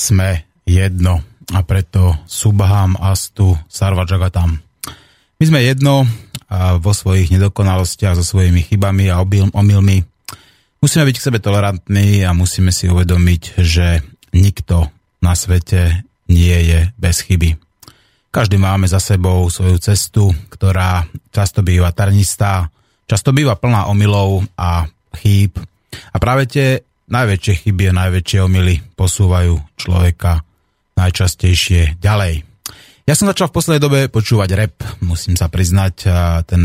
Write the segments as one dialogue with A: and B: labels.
A: Sme jedno a preto Subham Astu Sarvajagatam. My sme jedno a vo svojich nedokonalostiach, so svojimi chybami a omylmi. Musíme byť k sebe tolerantní a musíme si uvedomiť, že nikto na svete nie je bez chyby. Každý máme za sebou svoju cestu, ktorá často býva trnistá, často býva plná omylov a chýb. A práve tie najväčšie chyby a najväčšie omily posúvajú človeka najčastejšie ďalej. Ja som začal v poslednej dobe počúvať rap, musím sa priznať, ten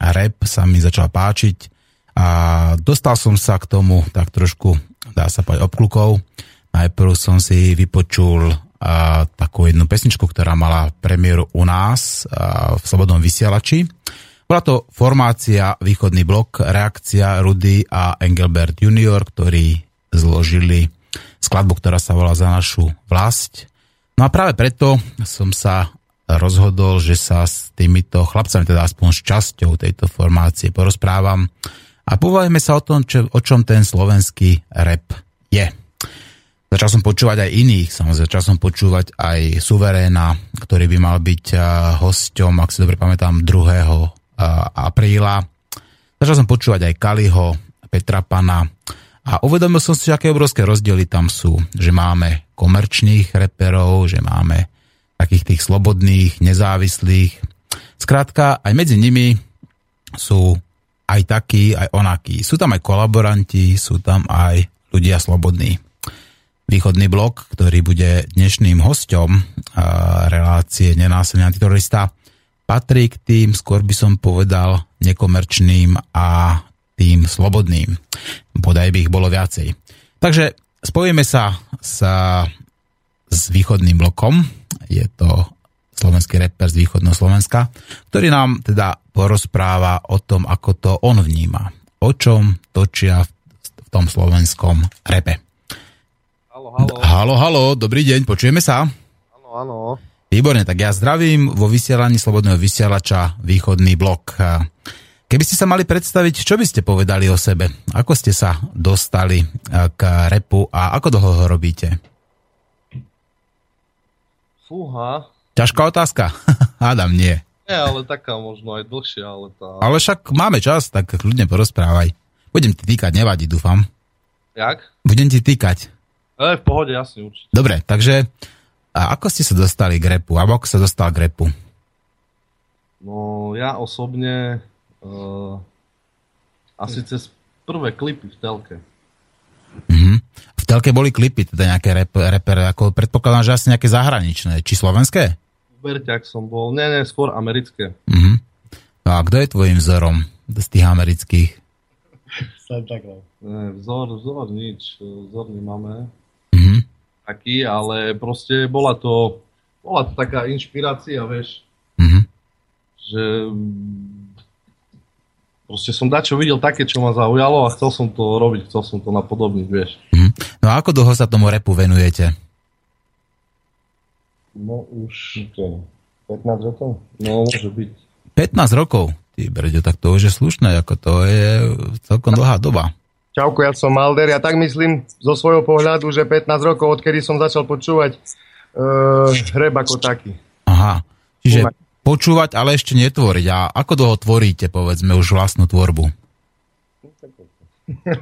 A: rap sa mi začal páčiť a dostal som sa k tomu tak trošku, dá sa povedať, obklukov. Najprv som si vypočul a, takú jednu pesničku, ktorá mala premiéru u nás a, v Slobodnom vysielači. Bola to formácia Východný blok, reakcia Rudy a Engelbert junior, ktorí zložili skladbu, ktorá sa volá za našu vlast. No a práve preto som sa rozhodol, že sa s týmito chlapcami, teda aspoň s časťou tejto formácie porozprávam a povajme sa o tom, čo, o čom ten slovenský rap je. Začal som počúvať aj iných, samozrejme, začal som počúvať aj Suveréna, ktorý by mal byť hosťom, ak si dobre pamätám, 2. apríla. Začal som počúvať aj Kaliho, Petra Pana a uvedomil som si, aké obrovské rozdiely tam sú. Že máme komerčných reperov, že máme takých tých slobodných, nezávislých. Skrátka, aj medzi nimi sú aj takí, aj onakí. Sú tam aj kolaboranti, sú tam aj ľudia slobodní. Východný blok, ktorý bude dnešným hosťom relácie Nenásilný antiterorista, patrí k tým, skôr by som povedal, nekomerčným a tým slobodným. Bodaj by ich bolo viacej. Takže spojíme sa sa s východným blokom. Je to slovenský reper z východného Slovenska, ktorý nám teda porozpráva o tom, ako to on vníma. O čom točia v tom slovenskom repe.
B: Halo,
A: halo. Halo, dobrý deň, počujeme sa?
B: Áno, áno.
A: Výborne, tak ja zdravím vo vysielaní Slobodného vysielača Východný blok. Keby ste sa mali predstaviť, čo by ste povedali o sebe? Ako ste sa dostali k repu a ako dlho ho robíte?
B: Fúha.
A: Ťažká otázka? Hádam, nie.
B: Nie, ale taká možno aj dlhšia, ale tá...
A: Ale však máme čas, tak ľudne porozprávaj. Budem ti týkať, nevadí, dúfam.
B: Jak?
A: Budem ti týkať.
B: E, v pohode, jasne, určite.
A: Dobre, takže a ako ste sa dostali k repu? Alebo ako sa dostal k repu?
B: No, ja osobne uh, asi cez prvé klipy v telke.
A: Uh-huh. V telke boli klipy, teda nejaké rap, ako predpokladám, že asi nejaké zahraničné, či slovenské?
B: Berťak som bol, nie, nie, skôr americké.
A: Uh-huh. No a kto je tvojim vzorom z tých amerických?
B: Santa Claus. Ne, vzor, vzor nič, vzor nemáme. Taký, ale proste bola to, bola to taká inšpirácia, vieš.
A: Uh-huh.
B: Že proste som dačo videl také, čo ma zaujalo a chcel som to robiť, chcel som to napodobniť, vieš.
A: Uh-huh. No a ako dlho sa tomu repu venujete?
B: No už 15 rokov? No môže byť.
A: 15 rokov? Ty Breďo, tak to už je slušné, ako to je celkom dlhá doba.
C: Čauko, ja som Malder. Ja tak myslím zo svojho pohľadu, že 15 rokov, odkedy som začal počúvať uh, hreb ako taký.
A: Aha, čiže počúvať, ale ešte netvoriť. A ako dlho tvoríte, povedzme, už vlastnú tvorbu?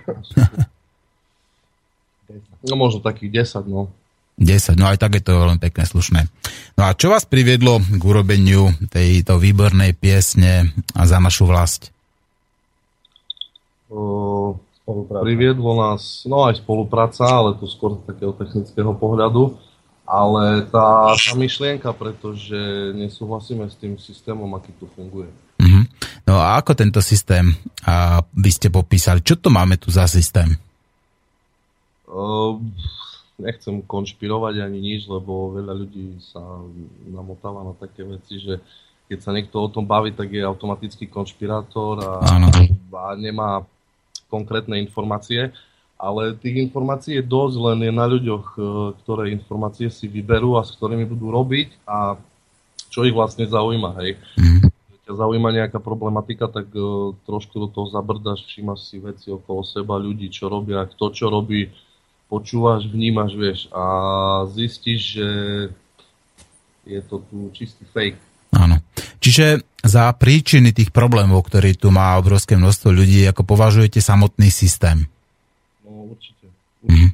B: no možno takých 10, no.
A: 10, no aj tak je to veľmi pekné, slušné. No a čo vás priviedlo k urobeniu tejto výbornej piesne a za našu vlast?
B: Uh, priviedlo nás, no aj spolupráca, ale to skôr z takého technického pohľadu, ale tá, tá myšlienka, pretože nesúhlasíme s tým systémom, aký tu funguje.
A: Uh-huh. No a ako tento systém a by ste popísali? Čo to máme tu za systém?
B: Uh, nechcem konšpirovať ani nič, lebo veľa ľudí sa namotáva na také veci, že keď sa niekto o tom baví, tak je automatický konšpirátor a, a nemá konkrétne informácie. Ale tých informácií je dosť, len je na ľuďoch, e, ktoré informácie si vyberú a s ktorými budú robiť a čo ich vlastne zaujíma. Hej. Mm. Keď ťa zaujíma nejaká problematika, tak uh, trošku do toho zabrdaš, všímaš si veci okolo seba, ľudí, čo robia, kto čo robí, počúvaš, vnímaš, vieš a zistíš, že je to tu čistý fake.
A: Áno. Čiže za príčiny tých problémov, ktorý tu má obrovské množstvo ľudí, ako považujete samotný systém?
B: No určite. určite. Mm.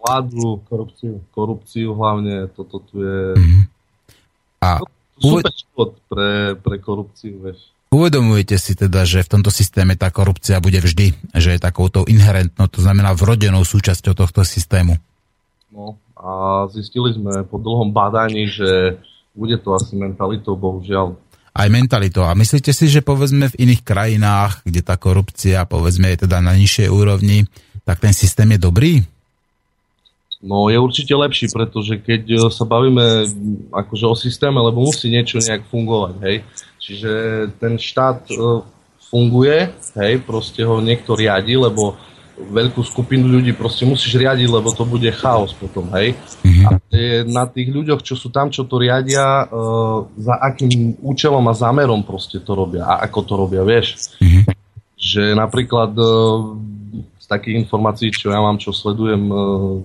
B: Vládu, korupciu. Korupciu hlavne, toto tu je... Mm. A to, to super pre, pre korupciu, vieš.
A: Uvedomujete si teda, že v tomto systéme tá korupcia bude vždy, že je takouto inherentnou, to znamená vrodenou súčasťou tohto systému?
B: No a zistili sme po dlhom bádaní, že bude to asi mentalitou, bohužiaľ.
A: Aj mentalitou. A myslíte si, že povedzme v iných krajinách, kde tá korupcia povedzme je teda na nižšej úrovni, tak ten systém je dobrý?
B: No je určite lepší, pretože keď sa bavíme akože o systéme, lebo musí niečo nejak fungovať, hej. Čiže ten štát e, funguje, hej, proste ho niekto riadi, lebo veľkú skupinu ľudí proste musíš riadiť, lebo to bude chaos potom, hej. Mm-hmm. A na tých ľuďoch, čo sú tam, čo to riadia, uh, za akým účelom a zámerom proste to robia a ako to robia, vieš. Mm-hmm. Že napríklad uh, z takých informácií, čo ja mám, čo sledujem uh,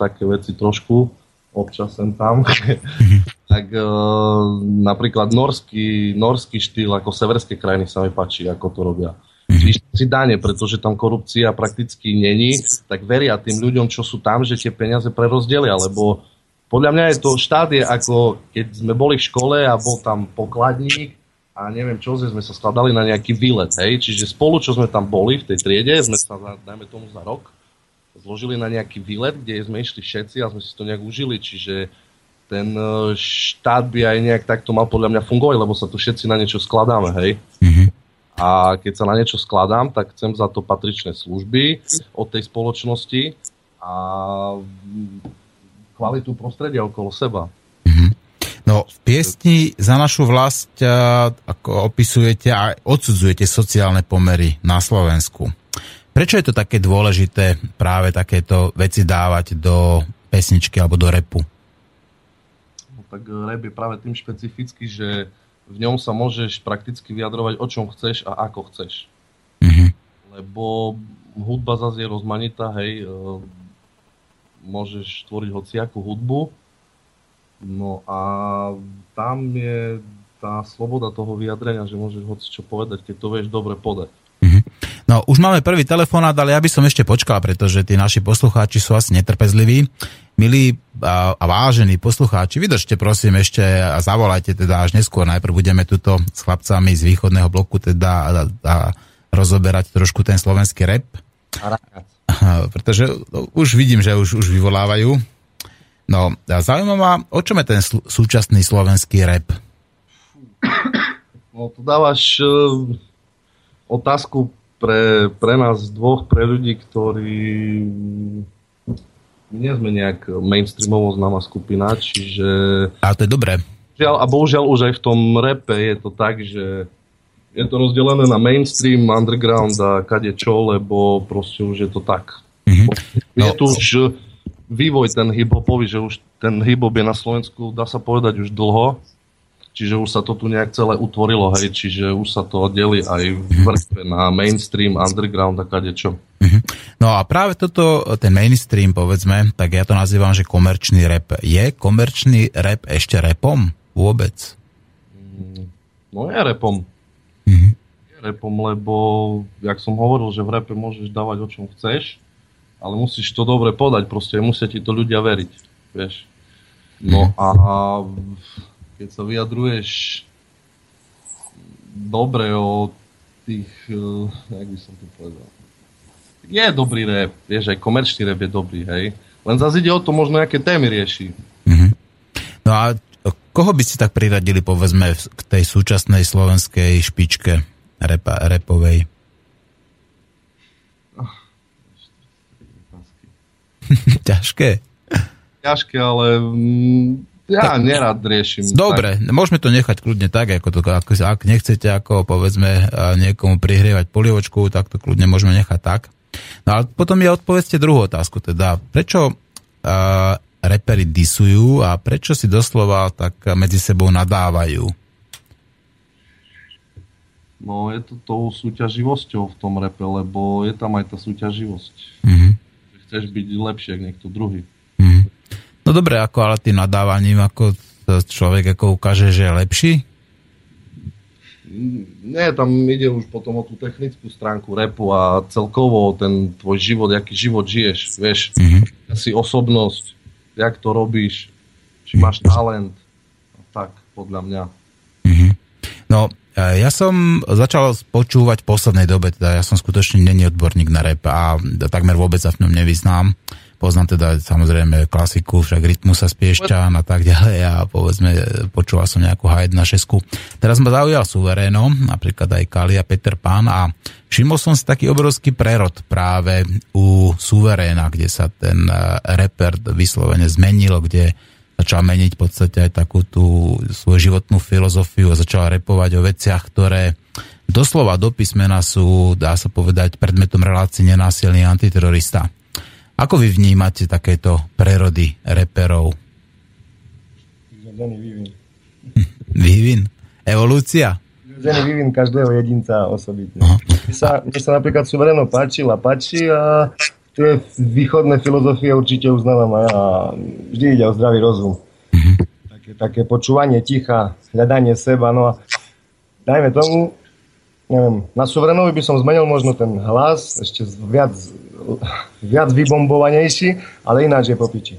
B: také veci trošku, občas sem tam, tak uh, napríklad norský, norský štýl ako severské krajiny sa mi páči, ako to robia. Zvýšiť si dáne, pretože tam korupcia prakticky není, tak veria tým ľuďom, čo sú tam, že tie peniaze prerozdelia, lebo podľa mňa je to štát je ako keď sme boli v škole a bol tam pokladník a neviem čo, sme sa skladali na nejaký výlet, hej, čiže spolu, čo sme tam boli v tej triede, sme sa, dajme tomu za rok, zložili na nejaký výlet, kde sme išli všetci a sme si to nejak užili, čiže ten e, štát by aj nejak takto mal podľa mňa fungovať, lebo sa tu všetci na niečo skladáme, hej. Mm-hmm. A keď sa na niečo skladám, tak chcem za to patričné služby od tej spoločnosti a kvalitu prostredia okolo seba.
A: Mm-hmm. No, v piesni za našu vlast ako opisujete a odsudzujete sociálne pomery na Slovensku. Prečo je to také dôležité práve takéto veci dávať do pesničky alebo do repu?
B: No, tak rap je práve tým špecifický, že v ňom sa môžeš prakticky vyjadrovať o čom chceš a ako chceš. Mm-hmm. Lebo hudba zase je rozmanitá, hej, e, môžeš tvoriť hociakú hudbu, no a tam je tá sloboda toho vyjadrenia, že môžeš hoci čo povedať, keď to vieš dobre podať.
A: No, už máme prvý telefonát, ale ja by som ešte počkal, pretože tí naši poslucháči sú asi netrpezliví. Milí a, a vážení poslucháči, vydržte prosím ešte a zavolajte teda až neskôr. Najprv budeme tuto s chlapcami z východného bloku teda a, a rozoberať trošku ten slovenský rap. Pretože no, už vidím, že už, už vyvolávajú. No, zaujímavé ma, o čom je ten sl- súčasný slovenský rap?
B: No, tu dávaš uh, otázku pre, pre nás dvoch, pre ľudí, ktorí nie sme nejak mainstreamovo známa skupina, čiže...
A: A to je dobré.
B: Žiaľ, a bohužiaľ už aj v tom repe je to tak, že je to rozdelené na mainstream, underground a kade čo, lebo proste už je to tak. Mm-hmm. No. Je tu už vývoj ten hip-hopový, že už ten hip-hop je na Slovensku, dá sa povedať, už dlho Čiže už sa to tu nejak celé utvorilo, hej, čiže už sa to delí aj v vrstve na mainstream, underground a kade čo.
A: Mhm. No a práve toto, ten mainstream, povedzme, tak ja to nazývam, že komerčný rap. Je komerčný rap ešte repom vôbec?
B: Mm, no je repom. Mm-hmm. Je repom, lebo, jak som hovoril, že v repe môžeš dávať o čom chceš, ale musíš to dobre podať, proste musia ti to ľudia veriť, vieš. No mm-hmm. a keď sa vyjadruješ dobre o tých, uh, jak by som to povedal, je dobrý rap, vieš, aj komerčný rap je dobrý, hej. Len zase ide o to, možno aké témy rieši. Mm-hmm.
A: No a koho by ste tak priradili, povedzme, k tej súčasnej slovenskej špičke repa, repovej? Ťažké.
B: Ťažké, ale mm, ja tak, nerad riešim.
A: Dobre, tak. môžeme to nechať kľudne tak, ako to, ako, ak nechcete ako povedzme niekomu prihrievať polievočku, tak to kľudne môžeme nechať tak. No ale potom je odpovedzte druhú otázku, teda prečo uh, reperi disujú a prečo si doslova tak medzi sebou nadávajú?
B: No je to tou súťaživosťou v tom repe, lebo je tam aj tá súťaživosť. Mm-hmm. Chceš byť lepšie ako niekto druhý.
A: No dobre, ako ale tým nadávaním, ako človek ako ukáže, že je lepší?
B: Nie, tam ide už potom o tú technickú stránku repu a celkovo ten tvoj život, aký život žiješ, vieš, mm-hmm. si osobnosť, jak to robíš, či máš talent, tak podľa mňa.
A: Mm-hmm. No, e, ja som začal počúvať v poslednej dobe, teda ja som skutočne není odborník na rap a takmer vôbec sa v ňom nevyznám. Poznám teda samozrejme klasiku, však rytmu sa spiešťa a tak ďalej a povedzme počúval som nejakú H1 Teraz ma zaujal Suvereno, napríklad aj Kali a Peter Pan a všimol som si taký obrovský prerod práve u Suveréna, kde sa ten e, reper vyslovene zmenil, kde začal meniť v podstate aj takú tú svoju životnú filozofiu a začal repovať o veciach, ktoré doslova do písmena sú, dá sa povedať, predmetom relácií nenásilný antiterorista. Ako vy vnímate takéto prerody reperov?
C: vývin.
A: vývin? Evolúcia?
C: Prirodzený vývin každého jedinca osobitne. Mne sa, mne sa napríklad suvereno páčil a páči a tie východné filozofie určite uznávam a ja vždy ide o zdravý rozum. Mm-hmm. Také, také počúvanie ticha, hľadanie seba, no a dajme tomu, neviem, na suverenovi by som zmenil možno ten hlas, ešte viac viac vybombovanejší, ale ináč je po piči.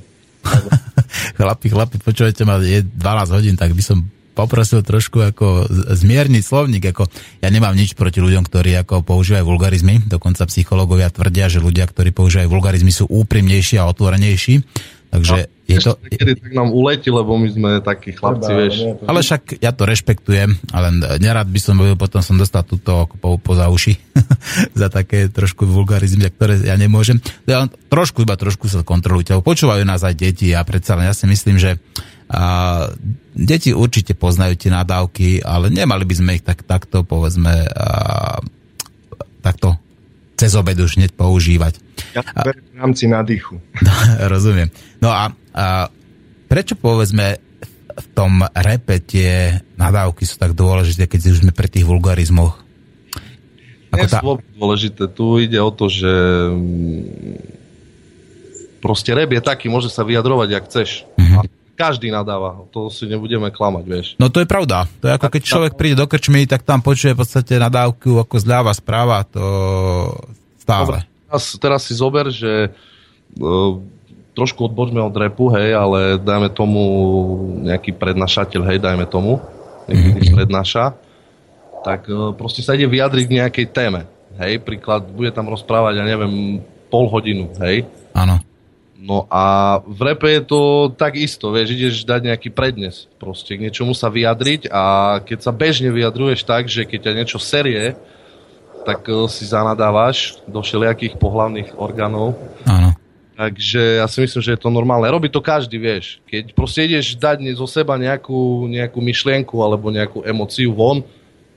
A: chlapi, chlapi, počujete ma, je 12 hodín, tak by som poprosil trošku ako zmierniť slovník. Ako, ja nemám nič proti ľuďom, ktorí ako používajú vulgarizmy. Dokonca psychológovia tvrdia, že ľudia, ktorí používajú vulgarizmy, sú úprimnejší a otvorenejší. Takže no, je to...
B: Kedy tak nám uleti, lebo my sme takí chlapci, vieš.
A: Ale však ja to rešpektujem, ale nerad by som, potom som dostal túto po, poza uši za také trošku vulgarizmy, ktoré ja nemôžem. Ja trošku, iba trošku sa kontrolujte. Počúvajú nás aj deti a predsa len ja si myslím, že a, deti určite poznajú tie nadávky, ale nemali by sme ich tak, takto, povedzme, a, takto cez obed už hneď používať.
C: Ja to v rámci nádychu.
A: No, rozumiem. No a, a prečo povedzme v tom repe tie nadávky sú tak dôležité, keď už sme pri tých vulgarizmoch?
B: Ako tá... dôležité. Tu ide o to, že mm, proste rap je taký, môže sa vyjadrovať, jak chceš. Mm-hmm. A každý nadáva, to si nebudeme klamať, vieš.
A: No to je pravda. To je ako keď človek príde do krčmy, tak tam počuje v podstate nadávku ako zľava, správa, to stále. Dobre teraz,
B: teraz si zober, že uh, trošku odbočme od repu, hej, ale dajme tomu nejaký prednášateľ, hej, dajme tomu, niekedy mm-hmm. prednáša, tak uh, proste sa ide vyjadriť k nejakej téme. Hej, príklad, bude tam rozprávať, ja neviem, pol hodinu, hej.
A: Áno.
B: No a v repe je to tak isto, vieš, ideš dať nejaký prednes, proste k niečomu sa vyjadriť a keď sa bežne vyjadruješ tak, že keď ťa niečo serie, tak eh, si zanadávaš do všelijakých pohlavných orgánov.
A: Áno.
B: Takže ja si myslím, že je to normálne. Robí to každý, vieš. Keď proste ideš dať zo seba nejakú, nejakú myšlienku alebo nejakú emociu von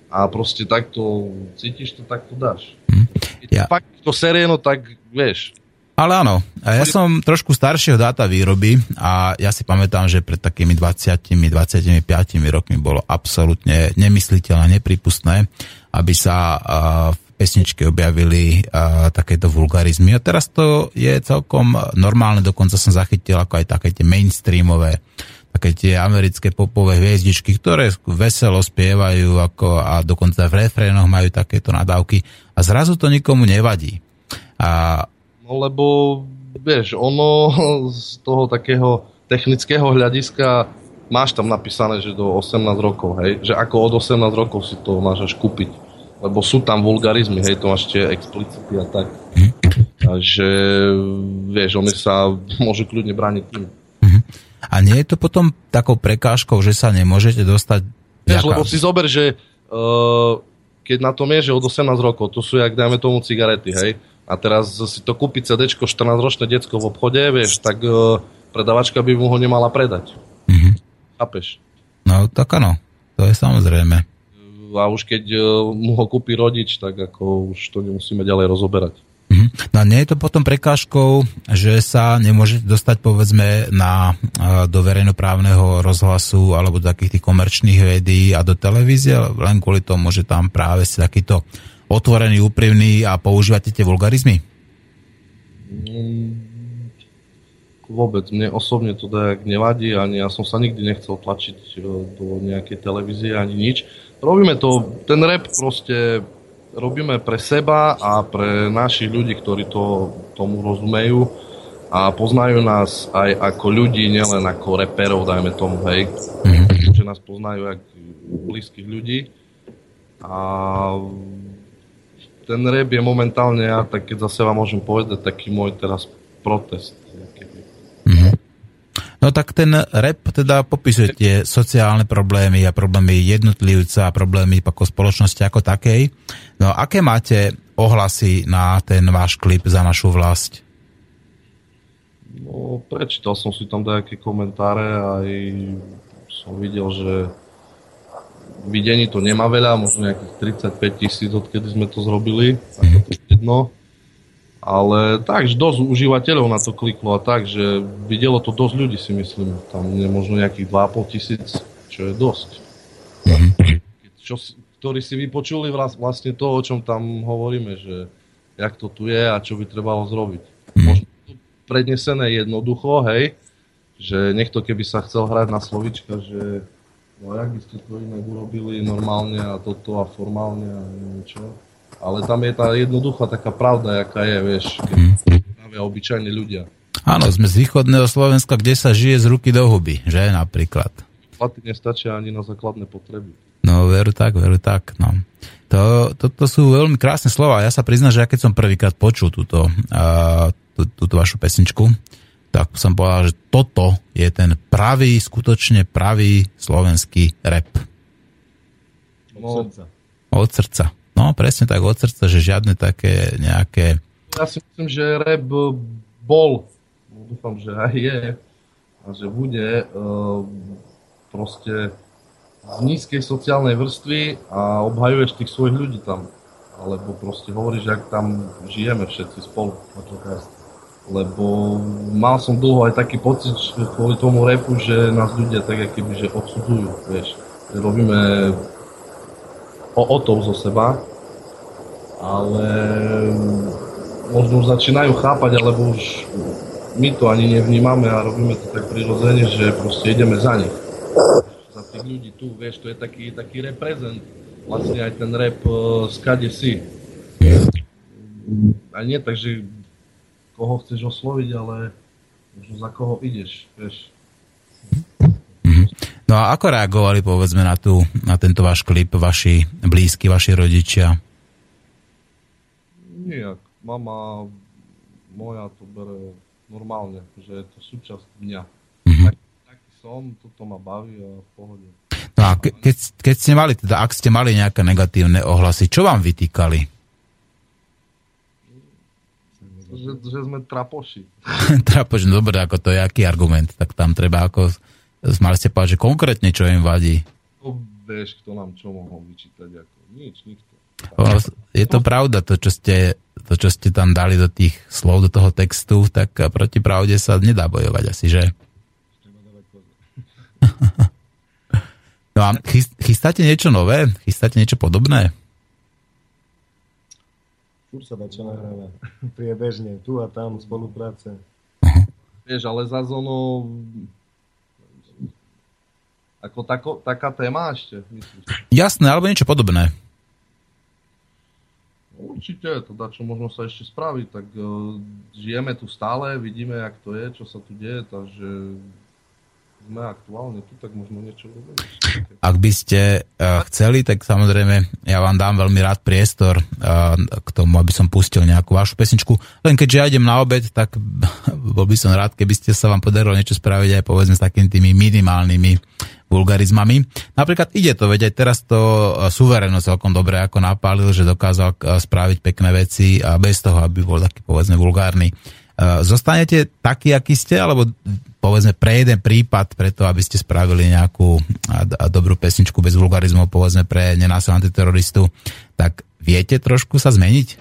B: a proste takto cítiš to, tak to dáš. Hm. Keď ja. fakt to serie, no tak vieš.
A: Ale áno, ja som trošku staršieho dáta výroby a ja si pamätám, že pred takými 20-25 rokmi bolo absolútne nemysliteľné, nepripustné, aby sa v pesničke objavili takéto vulgarizmy. A teraz to je celkom normálne, dokonca som zachytil ako aj také tie mainstreamové také tie americké popové hviezdičky, ktoré veselo spievajú ako, a dokonca v refrénoch majú takéto nadávky a zrazu to nikomu nevadí. A...
B: No lebo, vieš, ono z toho takého technického hľadiska máš tam napísané, že do 18 rokov, hej, že ako od 18 rokov si to máš až kúpiť. Lebo sú tam vulgarizmy, hej, to máš tie explicity a tak. Takže, vieš, oni sa môžu kľudne brániť tým.
A: A nie je to potom takou prekážkou, že sa nemôžete dostať...
B: Vieš, lebo si zober, že uh, keď na tom je, že od 18 rokov, to sú, jak dajme tomu cigarety, hej, A teraz si to kúpi CD 14-ročné decko v obchode, vieš, tak uh, predavačka by mu ho nemala predať. Mm-hmm. Chápeš?
A: No, tak áno, to je samozrejme.
B: A už keď uh, mu ho kúpi rodič, tak ako už to nemusíme ďalej rozoberať.
A: Mm-hmm. No a nie je to potom prekážkou, že sa nemôžete dostať povedzme na, do verejnoprávneho rozhlasu alebo do takých tých komerčných médií a do televízie, len kvôli tomu, že tam práve si takýto otvorený, úprimný a používate tie vulgarizmy?
B: Mm, vôbec. Mne osobne to tak nevadí, ani ja som sa nikdy nechcel tlačiť e, do nejakej televízie, ani nič. Robíme to, ten rap proste robíme pre seba a pre našich ľudí, ktorí to, tomu rozumejú a poznajú nás aj ako ľudí, nielen ako reperov, dajme tomu, hej. Mm-hmm. Že nás poznajú ako blízkych ľudí. A ten rap je momentálne, ja tak keď za seba môžem povedať, taký môj teraz protest.
A: No tak ten rap teda popisuje tie sociálne problémy a problémy jednotlivca a problémy ako spoločnosti ako takej. No aké máte ohlasy na ten váš klip za našu vlast?
B: No, prečítal som si tam nejaké komentáre a aj som videl, že videní to nemá veľa, možno nejakých 35 tisíc, odkedy sme to zrobili, ako to jedno. Ale tak, dosť užívateľov na to kliklo a tak, že videlo to dosť ľudí si myslím. Tam je možno nejakých 2,5 tisíc, čo je dosť. Čo, ktorí si vypočuli vlastne to, o čom tam hovoríme, že jak to tu je a čo by trebalo zrobiť. Možno to prednesené jednoducho, hej, že niekto keby sa chcel hrať na slovička, že no jak by ste to inak urobili normálne a toto a formálne a neviem čo. Ale tam je tá jednoduchá taká pravda, jaká je, vieš, keď práve obyčajní ľudia.
A: Áno, sme z východného Slovenska, kde sa žije z ruky do huby, že napríklad.
B: Platy nestačia ani na základné potreby.
A: No, veru tak, veru tak, no. To, to, to sú veľmi krásne slova. Ja sa priznám, že ja keď som prvýkrát počul túto, uh, tú, túto vašu pesničku, tak som povedal, že toto je ten pravý, skutočne pravý slovenský rap.
B: Od srdca.
A: Od srdca. No, presne tak, od srdca, že žiadne také nejaké...
B: Ja si myslím, že rap bol, dúfam, že aj je, a že bude uh, proste z nízkej sociálnej vrstvy a obhajuješ tých svojich ľudí tam. Alebo proste hovoríš, ak tam žijeme všetci spolu lebo mal som dlho aj taký pocit kvôli tomu repu, že nás ľudia tak keby, že odsudzujú, vieš. Robíme o, o to zo seba, ale možno už začínajú chápať, alebo už my to ani nevnímame a robíme to tak prirodzene, že proste ideme za nich. Za tých ľudí tu, vieš, to je taký, taký reprezent, vlastne aj ten rap uh, skade si. A nie tak, že koho chceš osloviť, ale možno za koho ideš, vieš.
A: No a ako reagovali povedzme na, tú, na tento váš klip vaši blízky, vaši rodičia?
B: Nijak. Mama moja to bere normálne, že je to súčasť dňa. Mm-hmm. Tak, taký som, toto ma baví a v pohode.
A: No a ke, keď, keď ste mali, teda ak ste mali nejaké negatívne ohlasy, čo vám vytýkali?
B: že, že sme trapoši.
A: trapoši, no dobre, ako to je aký argument, tak tam treba ako, mali ste povedať, že konkrétne čo im vadí.
B: No vieš, kto nám čo mohol vyčítať, ako nič, nikto.
A: Je to pravda, to čo, ste, to, čo ste tam dali do tých slov, do toho textu, tak proti pravde sa nedá bojovať asi, že? no a chystáte niečo nové? Chystáte niečo podobné?
C: furt sa dá čo nahráva. Priebežne, tu a tam, spolupráce.
B: Vieš, ale za zónu ako tako, taká téma ešte, myslíš?
A: Jasné, alebo niečo podobné.
B: Určite, to dá, čo možno sa ešte spraviť, tak uh, žijeme tu stále, vidíme, jak to je, čo sa tu deje, takže sme aktuálne tu, tak možno niečo robiť.
A: Ak by ste uh, chceli, tak samozrejme ja vám dám veľmi rád priestor uh, k tomu, aby som pustil nejakú vašu pesničku. Len keďže ja idem na obed, tak bol by som rád, keby ste sa vám podarilo niečo spraviť aj povedzme s takými tými minimálnymi vulgarizmami. Napríklad ide to, veď aj teraz to e, suvereno celkom dobre ako napálil, že dokázal e, spraviť pekné veci a bez toho, aby bol taký povedzme vulgárny. E, zostanete taký, aký ste, alebo povedzme pre jeden prípad, preto aby ste spravili nejakú dobrú pesničku bez vulgarizmu, povedzme pre nenásilného antiteroristu, tak viete trošku sa zmeniť?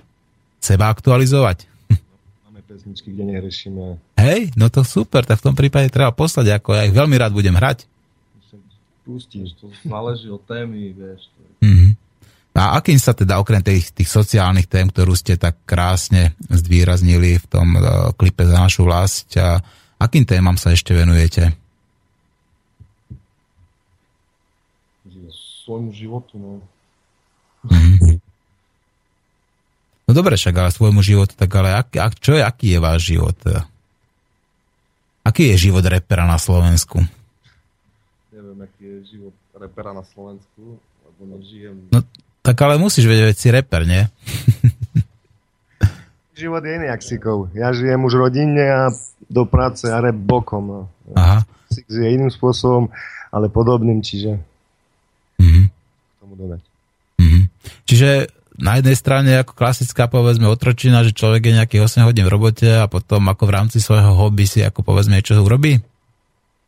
A: Seba aktualizovať?
C: pesničky, kde nehrešíme.
A: Hej, no to super, tak v tom prípade treba poslať, ako ja ich veľmi rád budem hrať.
B: Pustíš, to záleží od témy, vieš.
A: Mm-hmm. A akým sa teda okrem tých, tých sociálnych tém, ktorú ste tak krásne zdvýraznili v tom uh, klipe za našu vlast, a akým témam sa ešte venujete?
B: Svojmu životu, no.
A: Mm-hmm. No dobre, však ale svojmu životu, tak ale ak, ak, čo je, aký je váš život? Aký je život repera na Slovensku?
B: Neviem, aký je život repera na Slovensku, lebo nežijem.
A: No, tak ale musíš vedieť, veď si reper, nie?
C: život je iný aksikov. Ja žijem už rodinne a do práce a rep bokom. No.
A: Aha.
C: Six je iným spôsobom, ale podobným, čiže
A: mhm.
C: tomu dodať.
A: Mhm. Čiže na jednej strane ako klasická povedzme otročina, že človek je nejakých 8 hodín v robote a potom ako v rámci svojho hobby si ako povedzme niečo urobí?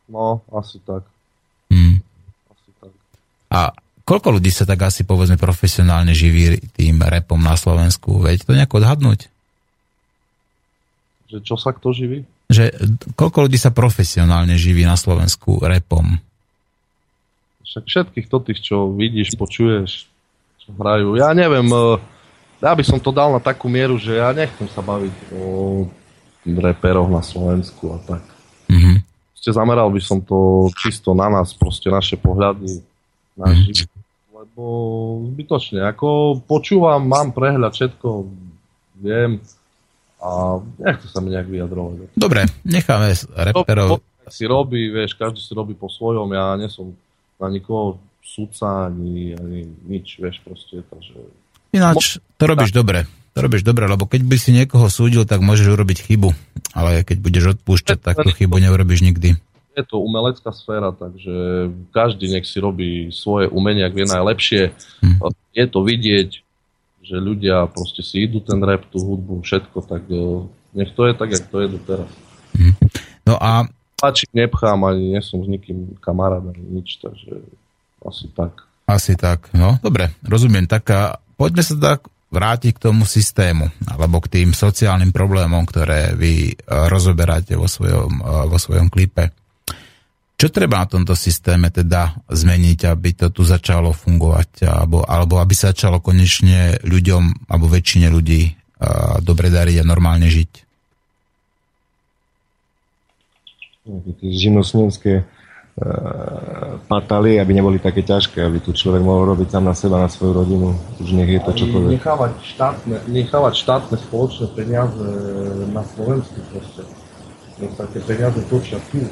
B: No, asi tak.
A: Hmm. A koľko ľudí sa tak asi povedzme profesionálne živí tým repom na Slovensku? Veď to nejako odhadnúť?
B: Že čo sa kto živí?
A: Že koľko ľudí sa profesionálne živí na Slovensku repom?
B: Však všetkých to tých, čo vidíš, počuješ, hrajú. Ja neviem, e, ja by som to dal na takú mieru, že ja nechcem sa baviť o reperoch na Slovensku a tak.
A: Mm-hmm.
B: zameral by som to čisto na nás, proste naše pohľady, život. Lebo zbytočne, ako počúvam, mám prehľad, všetko viem a nechce sa mi nejak vyjadrovať.
A: Dobre, necháme reperov.
B: Si robí, vieš, každý si robí po svojom, ja nie som na nikoho sudca, ani, ani nič, vieš, proste, takže...
A: Ináč, to robíš tak. dobre. To robíš dobre, lebo keď by si niekoho súdil, tak môžeš urobiť chybu. Ale keď budeš odpúšťať, tak tú chybu neurobiš nikdy.
B: Je to umelecká sféra, takže každý nech si robí svoje umenie, ak vie najlepšie. Hm. Je to vidieť, že ľudia proste si idú ten rap, tú hudbu, všetko, tak e, nech to je tak, jak to je doteraz.
A: Hm. No a...
B: Páčik nepchám, ani nie som s nikým kamarát, ani nič, takže asi tak.
A: Asi tak, no dobre, rozumiem. Tak a poďme sa tak vrátiť k tomu systému, alebo k tým sociálnym problémom, ktoré vy e, rozoberáte vo svojom, e, vo svojom klipe. Čo treba na tomto systéme teda zmeniť, aby to tu začalo fungovať, alebo, alebo aby sa začalo konečne ľuďom, alebo väčšine ľudí uh, dobre dariť a normálne žiť?
C: Živnostnícke E, pataly, aby neboli také ťažké, aby tu človek mohol robiť sám na seba, na svoju rodinu, už nech je to čokoľvek.
B: Nechávať štátne, nechávať štátne spoločné peniaze na Slovensku proste. Nech sa tie peniaze točia tu.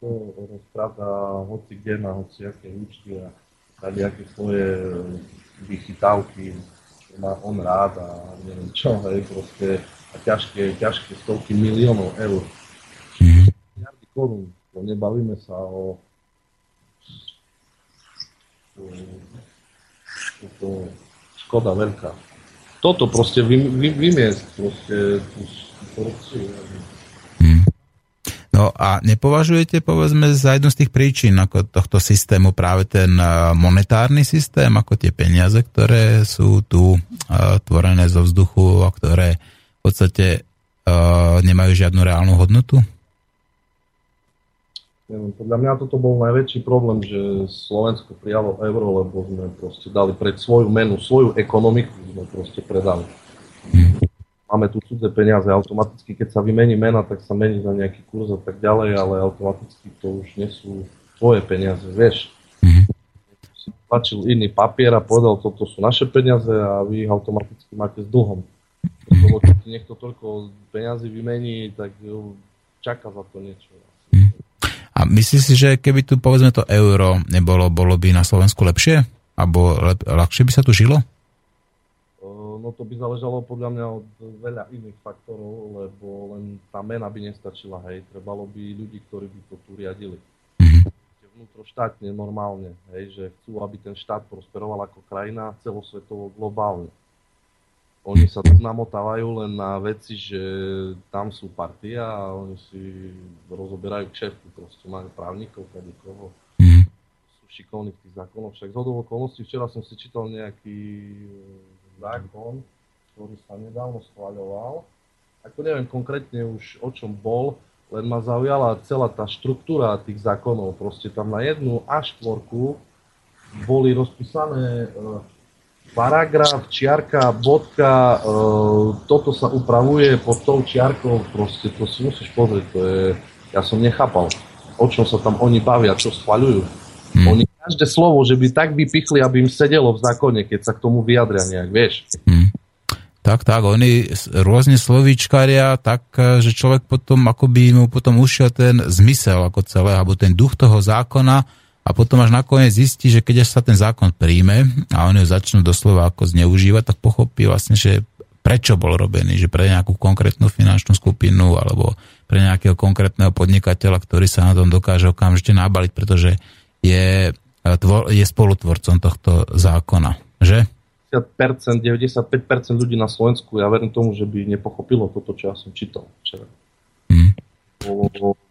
B: Kto rozpráva hoci kde na hoci aké účty a aké svoje vychytávky, má on rád a neviem čo, hej, proste a ťažké, ťažké stovky miliónov eur korún. To nebavíme sa o, to škoda veľká. Toto proste vy, vy, vymiesť proste tú korupciu.
A: No a nepovažujete, povedzme, za jednu z tých príčin ako tohto systému práve ten monetárny systém, ako tie peniaze, ktoré sú tu uh, tvorené zo vzduchu a ktoré v podstate uh, nemajú žiadnu reálnu hodnotu?
B: Neviem, podľa mňa toto bol najväčší problém, že Slovensko prijalo euro, lebo sme proste dali pred svoju menu, svoju ekonomiku sme proste predali. Máme tu cudzé peniaze, automaticky keď sa vymení mena, tak sa mení za nejaký kurz a tak ďalej, ale automaticky to už nie sú tvoje peniaze, vieš. Si tlačil iný papier a povedal, toto sú naše peniaze a vy ich automaticky máte s dlhom. Lebo keď niekto toľko peniazy vymení, tak čaká za to niečo.
A: A myslíš si, že keby tu povedzme to euro nebolo, bolo by na Slovensku lepšie? Abo lep, ľahšie by sa tu žilo?
B: No to by záležalo podľa mňa od veľa iných faktorov, lebo len tá mena by nestačila, hej. Trebalo by ľudí, ktorí by to tu riadili.
A: Mm.
B: vnútroštátne normálne, hej, že chcú, aby ten štát prosperoval ako krajina celosvetovo globálne. Oni sa tu namotávajú len na veci, že tam sú partia a oni si rozoberajú kšefty, proste majú právnikov, kade koho. Sú šikovní v tých zákonoch. Však z hodov okolností včera som si čítal nejaký zákon, ktorý sa nedávno schváľoval. Ako neviem konkrétne už o čom bol, len ma zaujala celá tá štruktúra tých zákonov. Proste tam na jednu a štvorku boli rozpísané uh, paragraf, čiarka, bodka, e, toto sa upravuje pod tou čiarkou, proste to si musíš pozrieť, to je, ja som nechápal, o čom sa tam oni bavia, čo schvaľujú. Hmm. Oni každé slovo, že by tak vypichli, aby im sedelo v zákone, keď sa k tomu vyjadria nejak, vieš. Hmm.
A: Tak, tak, oni rôzne slovíčkaria, tak, e, že človek potom, ako by mu potom ušiel ten zmysel ako celé, alebo ten duch toho zákona, a potom až nakoniec zistí, že keď sa ten zákon príjme a oni ho začnú doslova ako zneužívať, tak pochopí vlastne, že prečo bol robený, že pre nejakú konkrétnu finančnú skupinu alebo pre nejakého konkrétneho podnikateľa, ktorý sa na tom dokáže okamžite nabaliť, pretože je, je spolutvorcom tohto zákona, že?
B: 90%, 95% ľudí na Slovensku, ja verím tomu, že by nepochopilo toto, čo ja som čítal včera. Hmm.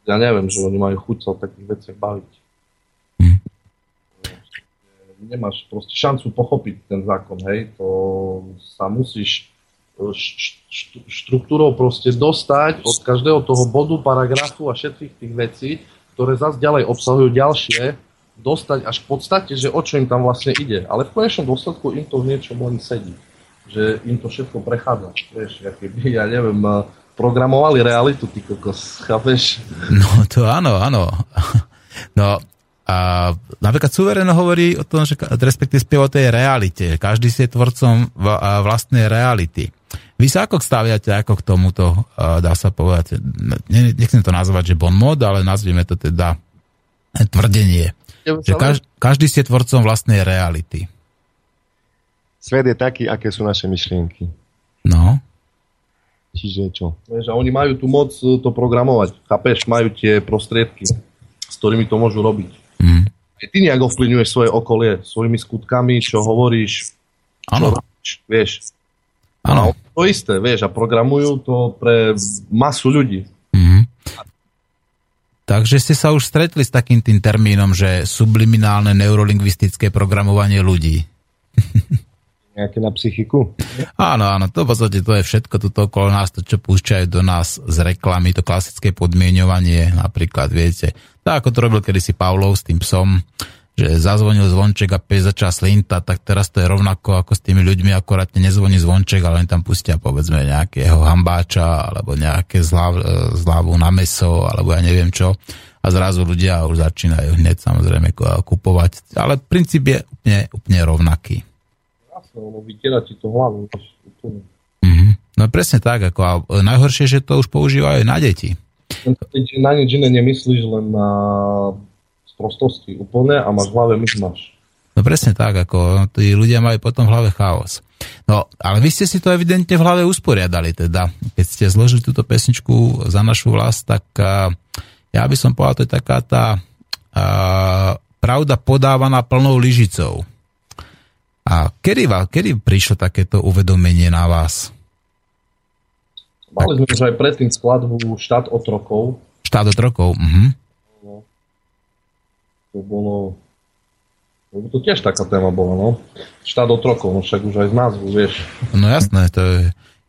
B: ja neviem, že oni majú chuť sa o takých veciach baviť nemáš proste šancu pochopiť ten zákon, hej, to sa musíš e, štruktúrou proste dostať od každého toho bodu, paragrafu a všetkých tých vecí, ktoré zase ďalej obsahujú ďalšie, dostať až v podstate, že o čo im tam vlastne ide. Ale v konečnom dôsledku im to v niečom len sedí. Že im to všetko prechádza. Vieš, by, ja neviem, e, programovali realitu, ty kokos, chápeš?
A: No to áno, áno. No, a napríklad Suvereno hovorí o tom, že respektíve spieva o tej realite. Každý si je tvorcom vlastnej reality. Vy sa ako staviate ako k tomuto, dá sa povedať, nechcem to nazvať, že bon mod, ale nazvieme to teda tvrdenie. Že každý, každý si je tvorcom vlastnej reality.
C: Svet je taký, aké sú naše myšlienky.
A: No.
C: Čiže čo?
B: Vieš, a oni majú tu moc e, to programovať. Chápeš, majú tie prostriedky, s ktorými to môžu robiť. Mm. Ty nejak ovplyvňuješ svoje okolie svojimi skutkami, čo hovoríš,
A: Áno.
B: vieš. Áno. To isté, vieš, a programujú to pre masu ľudí.
A: Mm. Takže ste sa už stretli s takým tým termínom, že subliminálne neurolingvistické programovanie ľudí.
C: nejaké na psychiku.
A: Áno, áno, to v podstate to je všetko tuto okolo nás, to čo púšťajú do nás z reklamy, to klasické podmienovanie, napríklad, viete, tak ako to robil kedysi Pavlov s tým psom, že zazvonil zvonček a pes začal slinta, tak teraz to je rovnako ako s tými ľuďmi, akorátne nezvoní zvonček, ale oni tam pustia povedzme nejakého hambáča, alebo nejaké zláv, zlávu na meso, alebo ja neviem čo. A zrazu ľudia už začínajú hneď samozrejme kupovať. Ale princíp je úplne, úplne rovnaký
B: ono vytiera ti to hlavu.
A: Mm-hmm. No presne tak, ako a najhoršie, že to už používajú aj na deti.
B: Na nič iné nemyslíš, len na sprostosti úplne a máš v hlave myšmaš.
A: No presne tak, ako tí ľudia majú potom v hlave chaos. No, ale vy ste si to evidentne v hlave usporiadali teda. Keď ste zložili túto pesničku za našu vlast, tak uh, ja by som povedal, to je taká tá uh, pravda podávaná plnou lyžicou. A kedy, kedy prišlo takéto uvedomenie na vás?
B: Mali sme už aj predtým skladbu Štát otrokov.
A: Štát otrokov, mhm.
B: To bolo... To tiež taká téma bola, no. Štát otrokov, no však už aj z názvu, vieš.
A: No jasné, to je...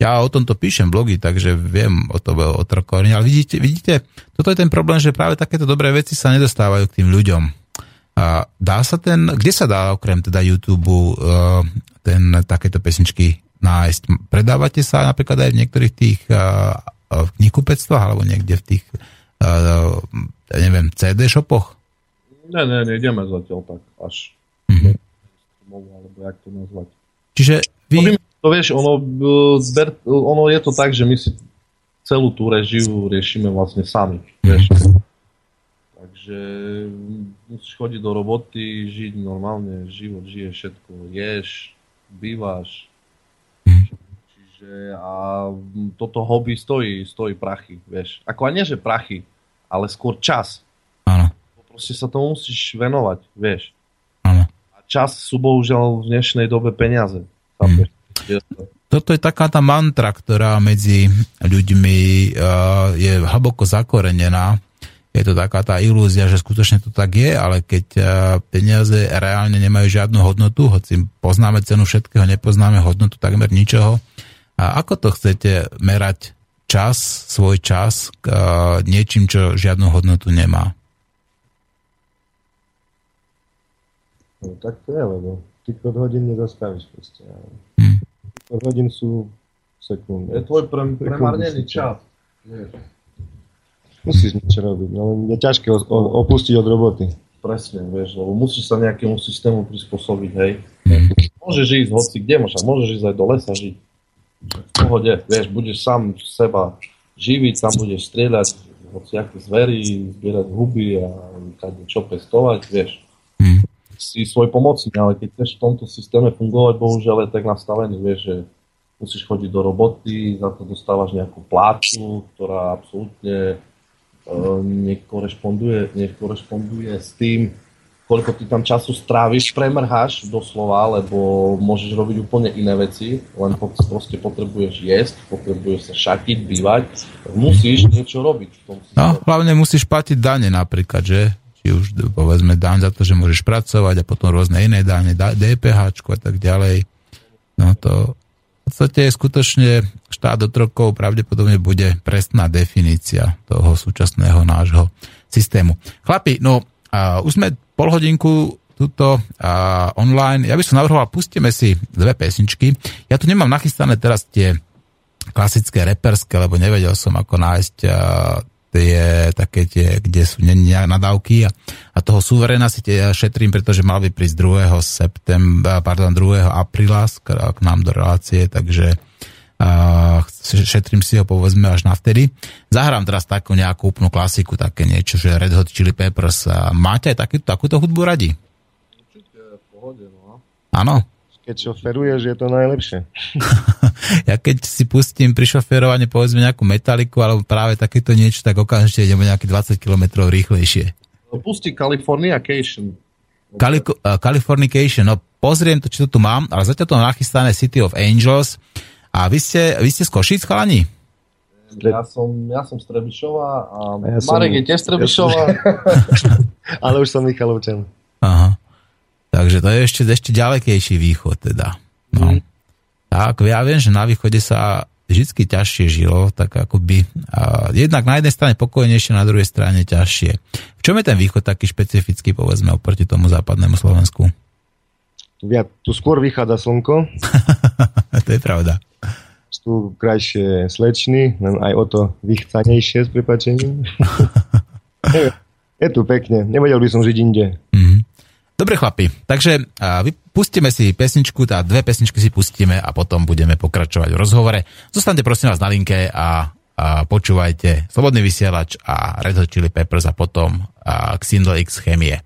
A: Ja o tomto píšem blogy, takže viem o to o otrokovanie. Ale vidíte, vidíte, toto je ten problém, že práve takéto dobré veci sa nedostávajú k tým ľuďom. A dá sa ten, kde sa dá okrem teda YouTube uh, ten, takéto pesničky nájsť? Predávate sa napríklad aj v niektorých tých uh, knihkupectvách alebo niekde v tých uh, neviem, CD shopoch?
B: Ne, ne, nejdeme zatiaľ tak až mm-hmm. alebo jak to nazvať.
A: Čiže vy...
B: To, to vieš, ono, ono je to tak, že my si celú tú režiu riešime vlastne sami. Vieš? Takže musíš chodiť do roboty, žiť normálne, život žije všetko, ješ, bývaš. Čiže a toto hobby stojí, stojí prachy, vieš. Ako aj nie, že prachy, ale skôr čas. Proste sa tomu musíš venovať, vieš.
A: Áno.
B: A čas sú bohužiaľ v dnešnej dobe peniaze. Mm.
A: Toto je taká tá mantra, ktorá medzi ľuďmi uh, je hlboko zakorenená. Je to taká tá ilúzia, že skutočne to tak je, ale keď uh, peniaze reálne nemajú žiadnu hodnotu, hoci poznáme cenu všetkého, nepoznáme hodnotu takmer ničoho. A ako to chcete merať čas, svoj čas k uh, niečím, čo žiadnu hodnotu nemá?
C: No tak to je, lebo ty hodín nezastavíš proste. Hmm hodín sú sekundy.
B: Je tvoj pre, premarnený čas.
C: Musíš niečo robiť, no je ťažké opustiť od roboty.
B: Presne, vieš, lebo musíš sa nejakému systému prispôsobiť, hej. Môžeš ísť hoci kde, môžeš, môžeš ísť aj do lesa žiť. V pohode, vieš, budeš sám seba živiť, tam budeš strieľať aké zvery, zbierať huby a čo pestovať, vieš. Mm si svoj pomocný, ale keď chceš v tomto systéme fungovať, bohužiaľ je tak nastavený, vieš, že musíš chodiť do roboty, za to dostávaš nejakú plácu, ktorá absolútne uh, nekorešponduje, nekorešponduje s tým, koľko ty tam času stráviš, premrháš doslova, lebo môžeš robiť úplne iné veci, len proste potrebuješ jesť, potrebuješ sa šatiť, bývať, musíš niečo robiť. V tom
A: no, hlavne musíš platiť dane napríklad, že? Či už povedzme daň za to, že môžeš pracovať a potom rôzne iné dáne, DPH a tak ďalej. No to v podstate skutočne štát otrokov pravdepodobne bude presná definícia toho súčasného nášho systému. Chlapi, no uh, už sme pol hodinku tuto uh, online. Ja by som navrhoval, pustíme si dve pesničky. Ja tu nemám nachystané teraz tie klasické reperské, lebo nevedel som, ako nájsť tie také tie, kde sú nadávky a, a toho suverena si tie šetrím, pretože mal by prísť 2. septembra, pardon, 2. apríla k, nám do relácie, takže uh, šetrím si ho povedzme až na vtedy. Zahrám teraz takú nejakú úplnú klasiku, také niečo, že Red Hot Chili Peppers. Máte aj taký, takúto hudbu radi?
B: Určite, v pohode, no.
A: Áno?
C: Keď šoferuješ, je to najlepšie.
A: ja keď si pustím pri šoferovaní povedzme nejakú metaliku alebo práve takéto niečo, tak okamžite ideme nejaký 20 km rýchlejšie.
B: No, pusti Californication.
A: Cali- uh, Californication, no pozriem to, či to tu mám, ale zatiaľ to nachystané City of Angels. A vy ste, vy ste z Košic, chalani?
B: Ja som, ja som z Trebišova a ja Marek som, je tiež z Trebišova.
C: ale už som Michalovčan.
A: Aha. Takže to je ešte, ešte ďalekejší východ teda. No. Mm. Tak, ja viem, že na východe sa vždy ťažšie žilo, tak akoby a jednak na jednej strane pokojnejšie, na druhej strane ťažšie. V čom je ten východ taký špecifický, povedzme, oproti tomu západnému Slovensku?
C: Ja, tu skôr vychádza slnko.
A: to je pravda.
C: Tu krajšie slečny, len aj o to vychcanejšie s prepačením. je tu pekne, nevedel by som žiť inde. Mm-hmm.
A: Dobre chlapi, takže uh, pustíme si pesničku, tá dve pesničky si pustíme a potom budeme pokračovať v rozhovore. Zostaňte prosím vás na linke a, a počúvajte Slobodný vysielač a Red Hot Chili Peppers a potom uh, Xindel X Chemie.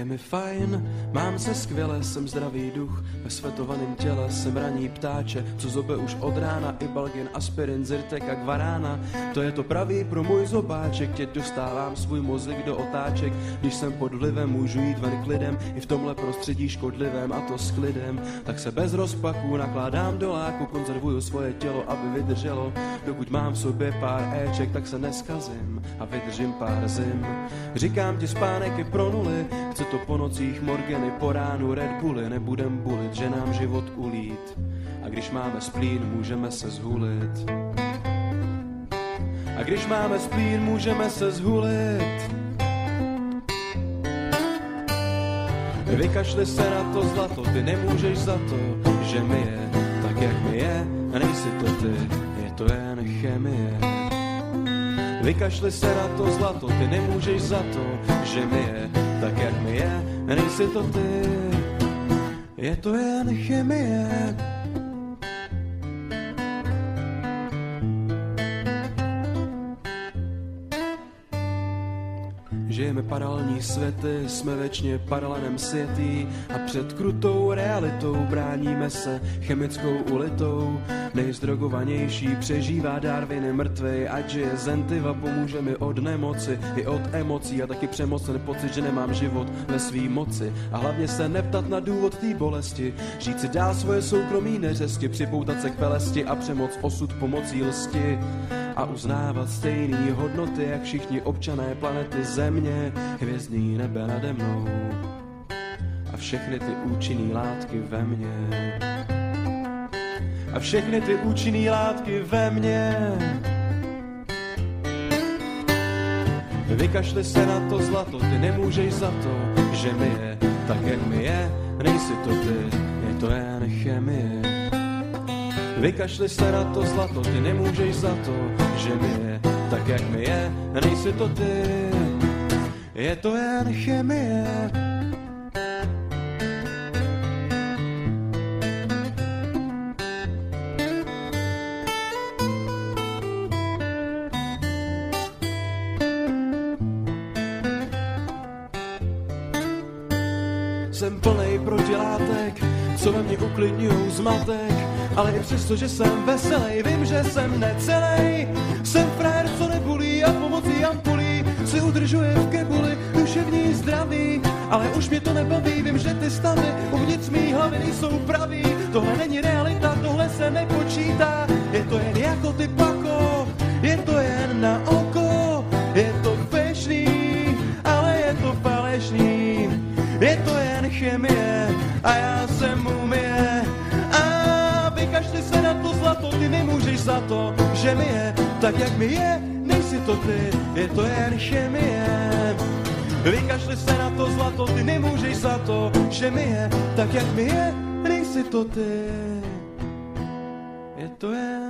D: Je mi fajn, mám se skvěle, jsem zdravý duch, ve svetovaném těle jsem ptáče, co zobe už od rána, i balgin, aspirin, zyrtek a gvarána. To je to pravý pro můj zobáček, tě dostávám svůj mozek do otáček, když jsem pod vlivem, můžu jít ven klidem, i v tomhle prostředí škodlivém a to s klidem. Tak se bez rozpaků nakládám do láku, konzervuju svoje tělo, aby vydrželo, dokud mám v sobě pár éček, tak se neskazím a vydržím pár zim. Říkám ti spánek je pro nuly, Chce to po nocích Morgany, po ránu Red Bully, nebudem bulit, že nám život ulít. A když máme splín, můžeme se zhulit. A když máme splín, můžeme se zhulit. Vykašli se na to zlato, ty nemůžeš za to, že mi je tak, jak mi je, a nejsi to ty, je to jen chemie. Vykašli se na to zlato, ty nemůžeš za to, že mi je tak, jak mi je, nejsi to ty, je to jen paralelní světy, jsme věčně paralenem světý a před krutou realitou bráníme se chemickou ulitou. Nejzdrogovanější přežívá Darwin mrtvej, ať je Zentiva pomůže mi od nemoci i od emocí. A taky přemocen pocit, že nemám život ve svý moci. A hlavně se neptat na důvod té bolesti, žít si dál svoje soukromí neřesti, připoutat se k pelesti a přemoc osud pomocí lsti a uznávat stejné hodnoty, jak všichni občané planety Země, hvězdný nebe nade mnou a všechny ty účinný látky ve mně. A všechny ty účinný látky ve mně. Vykašli se na to zlato, ty nemůžeš za to, že mi je tak, jak mi je, nejsi to ty, je to jen chemie. Vykašli se na to zlato, ty nemůžeš za to, že mi je tak, jak mi je, nejsi to ty, je to jen chemie. Jsem plnej protilátek, co ve mně uklidňují zmatek, ale i přesto, že jsem veselý, vím, že jsem necelý. Jsem frajer, co nebulí a pomocí ampulí si udržuje v kebuli duševní zdraví. Ale už mě to nebaví, vím, že ty stavy uvnitř mý hlavy nejsou pravý. Tohle není realita, tohle se nepočítá, je to jen jak mi je, nejsi to ty, je to jen chemie. Vykašli se na to zlato, ty nemůžeš za to, že mi je tak, jak mi je, nejsi to ty, je to jen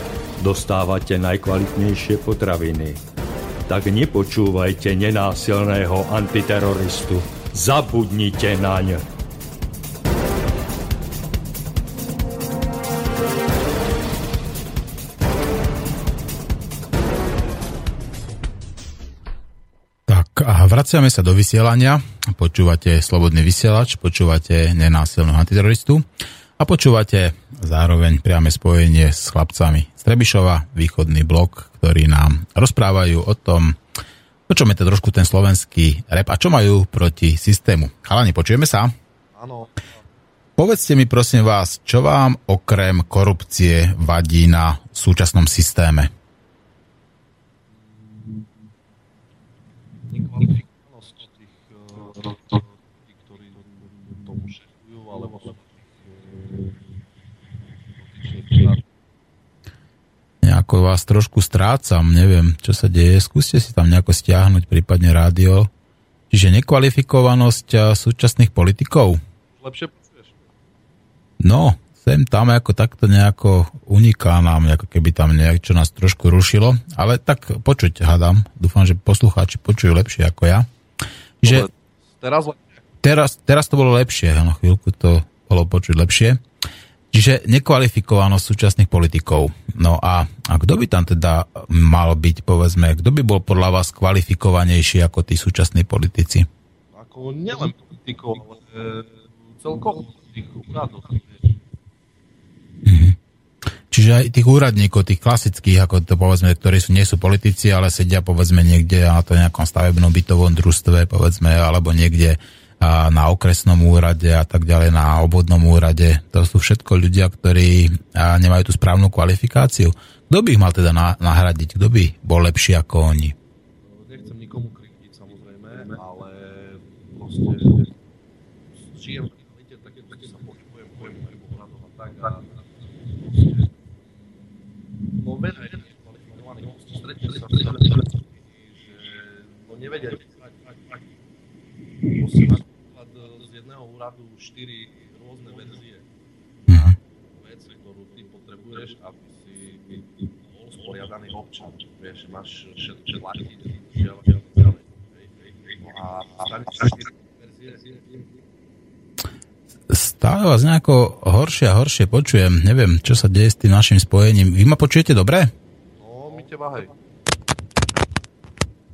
E: dostávate najkvalitnejšie potraviny. Tak nepočúvajte nenásilného antiteroristu. Zabudnite naň.
A: A vraciame sa do vysielania. Počúvate Slobodný vysielač, počúvate nenásilného antiteroristu a počúvate zároveň priame spojenie s chlapcami z Trebišova, východný blok, ktorí nám rozprávajú o tom, o čom je to trošku ten slovenský rep a čo majú proti systému. Chalani, počujeme sa?
B: Áno.
A: Povedzte mi prosím vás, čo vám okrem korupcie vadí na súčasnom systéme?
B: nekvalifikovanosť tých ľudí, ktorí tomu šefujú, alebo
A: Nejako vás trošku strácam, neviem, čo sa deje. Skúste si tam nejako stiahnuť, prípadne rádio. Čiže nekvalifikovanosť súčasných politikov?
B: Lepšie počuješ?
A: No, sem tam ako takto nejako uniká nám, ako keby tam niečo nás trošku rušilo, ale tak počuť, hádam. Dúfam, že poslucháči počujú lepšie ako ja.
B: Že teraz,
A: teraz, teraz to bolo lepšie, na chvíľku to bolo počuť lepšie. Čiže nekvalifikovanosť súčasných politikov. No a, a kto by tam teda mal byť, povedzme, kto by bol podľa vás kvalifikovanejší ako tí súčasní politici?
B: Ako nielen politikov, ale celkovo tých úradov.
A: Mm-hmm. Čiže aj tých úradníkov, tých klasických, ako to povedzme, ktorí sú, nie sú politici, ale sedia povedzme niekde na to nejakom stavebnom bytovom družstve, povedzme, alebo niekde a na okresnom úrade a tak ďalej, na obvodnom úrade. To sú všetko ľudia, ktorí a nemajú tú správnu kvalifikáciu. Kto by ich mal teda nahradiť? Kto by bol lepší ako oni?
B: Nechcem nikomu kritiť samozrejme, ale proste žijem no veľa je kvalifikovaných stretli sa že no nevedia proste napríklad z jedného úradu 4 rôzne verzie
A: uh-huh.
B: vec, ktorú ty potrebuješ, aby si bol sporiadaný občan. Vieš, máš ďalej, ďalej. No a stane sa 4 verzie,
A: Stále vás nejako horšie a horšie počujem. Neviem, čo sa deje s tým našim spojením. Vy ma počujete dobre?
B: No, my teba hej.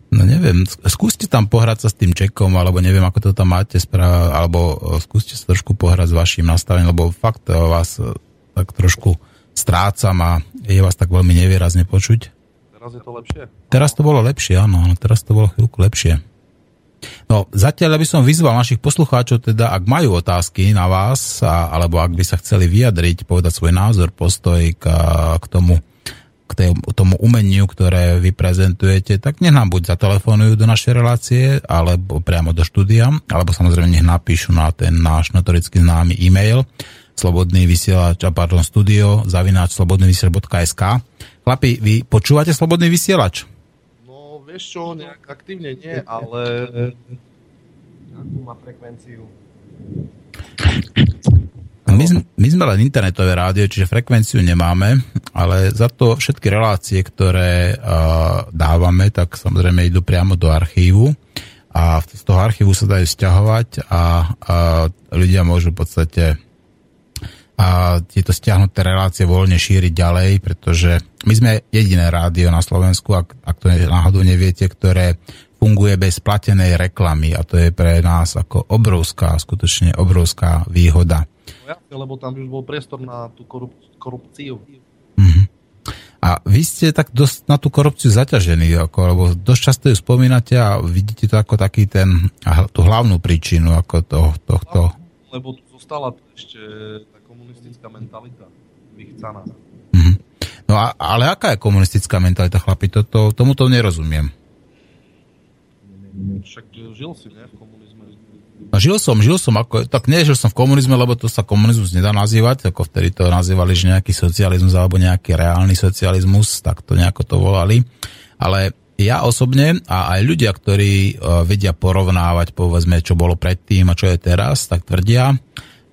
A: No neviem, skúste tam pohrať sa s tým čekom, alebo neviem, ako to tam máte, správa, alebo skúste sa trošku pohrať s vašim nastavením, lebo fakt vás e, tak trošku strácam a je vás tak veľmi nevýrazne počuť.
B: Teraz je to lepšie?
A: Teraz to bolo lepšie, áno, teraz to bolo chvíľku lepšie. No, zatiaľ by som vyzval našich poslucháčov, teda ak majú otázky na vás, a, alebo ak by sa chceli vyjadriť, povedať svoj názor, postoj k, k tomu, k tomu umeniu, ktoré vy prezentujete, tak nech nám buď zatelefonujú do našej relácie, alebo priamo do štúdia, alebo samozrejme nech napíšu na ten náš notoricky známy e-mail slobodný vysielač, a pardon, studio, zavináč slobodnyvysielač.sk. Chlapi, vy počúvate slobodný vysielač?
B: vieš čo, nejak aktívne nie, ale
C: akú má frekvenciu?
A: My, my sme len internetové rádio, čiže frekvenciu nemáme, ale za to všetky relácie, ktoré uh, dávame, tak samozrejme idú priamo do archívu a z toho archívu sa dajú stiahovať a, a ľudia môžu v podstate a tieto stiahnuté relácie voľne šíriť ďalej, pretože my sme jediné rádio na Slovensku, ak, ak to náhodou neviete, ktoré funguje bez platenej reklamy a to je pre nás ako obrovská, skutočne obrovská výhoda.
B: Jasne, lebo tam už bol priestor na tú korup- korupciu.
A: Mm-hmm. A vy ste tak dosť na tú korupciu zaťažení, ako, lebo dosť často ju spomínate a vidíte to ako taký ten, tú hlavnú príčinu ako to, tohto.
B: Lebo tu zostala ešte komunistická mentalita vychcaná.
A: Mm-hmm. No a, ale aká je komunistická mentalita, chlapi? Toto, tomu to nerozumiem.
B: Však žil si, ne, v komunizme.
A: Žil som, žil som, ako, tak nežil som v komunizme, lebo to sa komunizmus nedá nazývať, ako vtedy to nazývali, že nejaký socializmus alebo nejaký reálny socializmus, tak to nejako to volali. Ale ja osobne a aj ľudia, ktorí uh, vedia porovnávať, povedzme, čo bolo predtým a čo je teraz, tak tvrdia,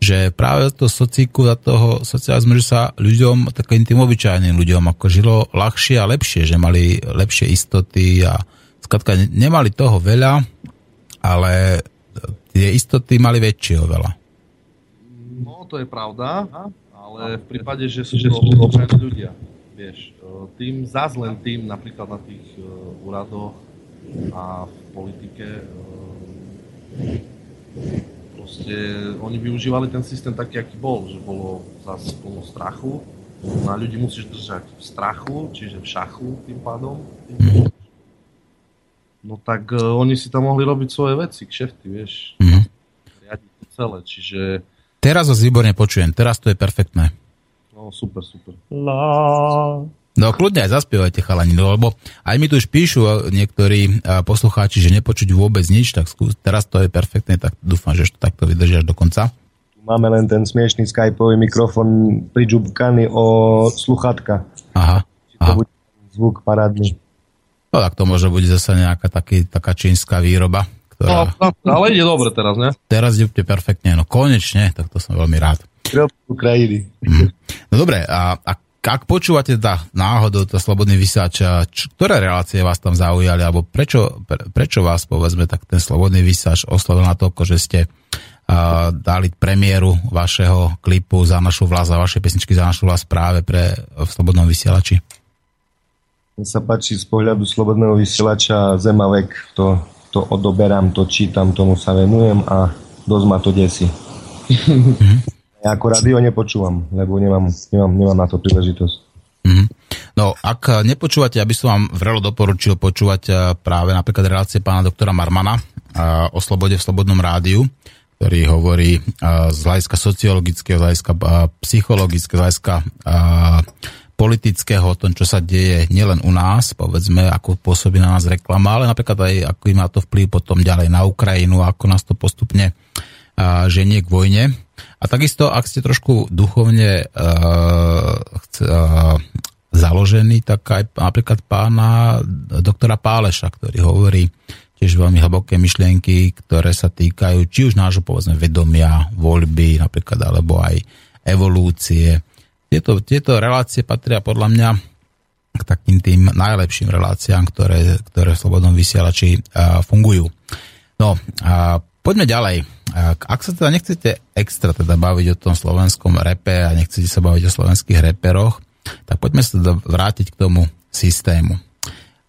A: že práve to socíku za toho socializmu, že sa ľuďom, takým tým obyčajným ľuďom, ako žilo ľahšie a lepšie, že mali lepšie istoty a skratka nemali toho veľa, ale tie istoty mali väčšie oveľa.
B: No, to je pravda, ale v prípade, že sú to obyčajní ľudia, vieš, tým zás len tým, napríklad na tých úradoch a v politike proste oni využívali ten systém taký, aký bol, že bolo zase plno strachu. No a ľudí musíš držať v strachu, čiže v šachu tým pádom. Mm. No tak uh, oni si tam mohli robiť svoje veci, kšefty, vieš. Mm. Riadiť to celé, čiže...
A: Teraz vás výborne počujem, teraz to je perfektné.
B: No, super, super.
C: La,
A: No kľudne aj zaspievajte chalani, no, lebo aj mi tu už píšu niektorí poslucháči, že nepočuť vôbec nič, tak skús, teraz to je perfektné, tak dúfam, že to takto vydržíš do konca.
C: Máme len ten smiešný skypový mikrofón pričupkaný o sluchatka.
A: Aha. aha.
C: To bude zvuk parádny.
A: No tak to možno bude zase nejaká taký, taká čínska výroba. Ktorá...
B: No, ale ide dobre teraz, ne?
A: Teraz ide perfektne, no konečne, tak to som veľmi rád.
C: krajiny.
A: Mm. No dobre, a, a ak počúvate teda náhodou to slobodný vysáč, č, ktoré relácie vás tam zaujali, alebo prečo, pre, prečo vás, povedzme, tak ten slobodný vysáč oslovil na toľko, že ste a, dali premiéru vašeho klipu za našu vlast, za vaše pesničky za našu vlast práve pre v slobodnom vysielači?
C: Mne sa páči z pohľadu slobodného vysielača Zemavek, to, to odoberám, to čítam, tomu sa venujem a dosť ma to desí. Mhm. Ja ako rádio nepočúvam, lebo nemám, nemám, nemám na to príležitosť.
A: Mm-hmm. No, ak nepočúvate, aby som vám vrelo doporučil počúvať eh, práve napríklad relácie pána doktora Marmana eh, o slobode v Slobodnom rádiu, ktorý hovorí eh, z hľadiska sociologického, z hľadiska psychologického, z hľadiska politického, o tom, čo sa deje nielen u nás, povedzme, ako pôsobí na nás reklama, ale napríklad aj ako má to vplyv potom ďalej na Ukrajinu, ako nás to postupne ženie k vojne. A takisto, ak ste trošku duchovne uh, založení, tak aj napríklad pána doktora Páleša, ktorý hovorí tiež veľmi hlboké myšlienky, ktoré sa týkajú či už nášho povedzme vedomia, voľby napríklad, alebo aj evolúcie. Tieto, tieto relácie patria podľa mňa k takým tým najlepším reláciám, ktoré, ktoré v Slobodnom vysielači uh, fungujú. No, a poďme ďalej. Ak sa teda nechcete extra teda baviť o tom slovenskom repe a nechcete sa baviť o slovenských reperoch, tak poďme sa teda vrátiť k tomu systému.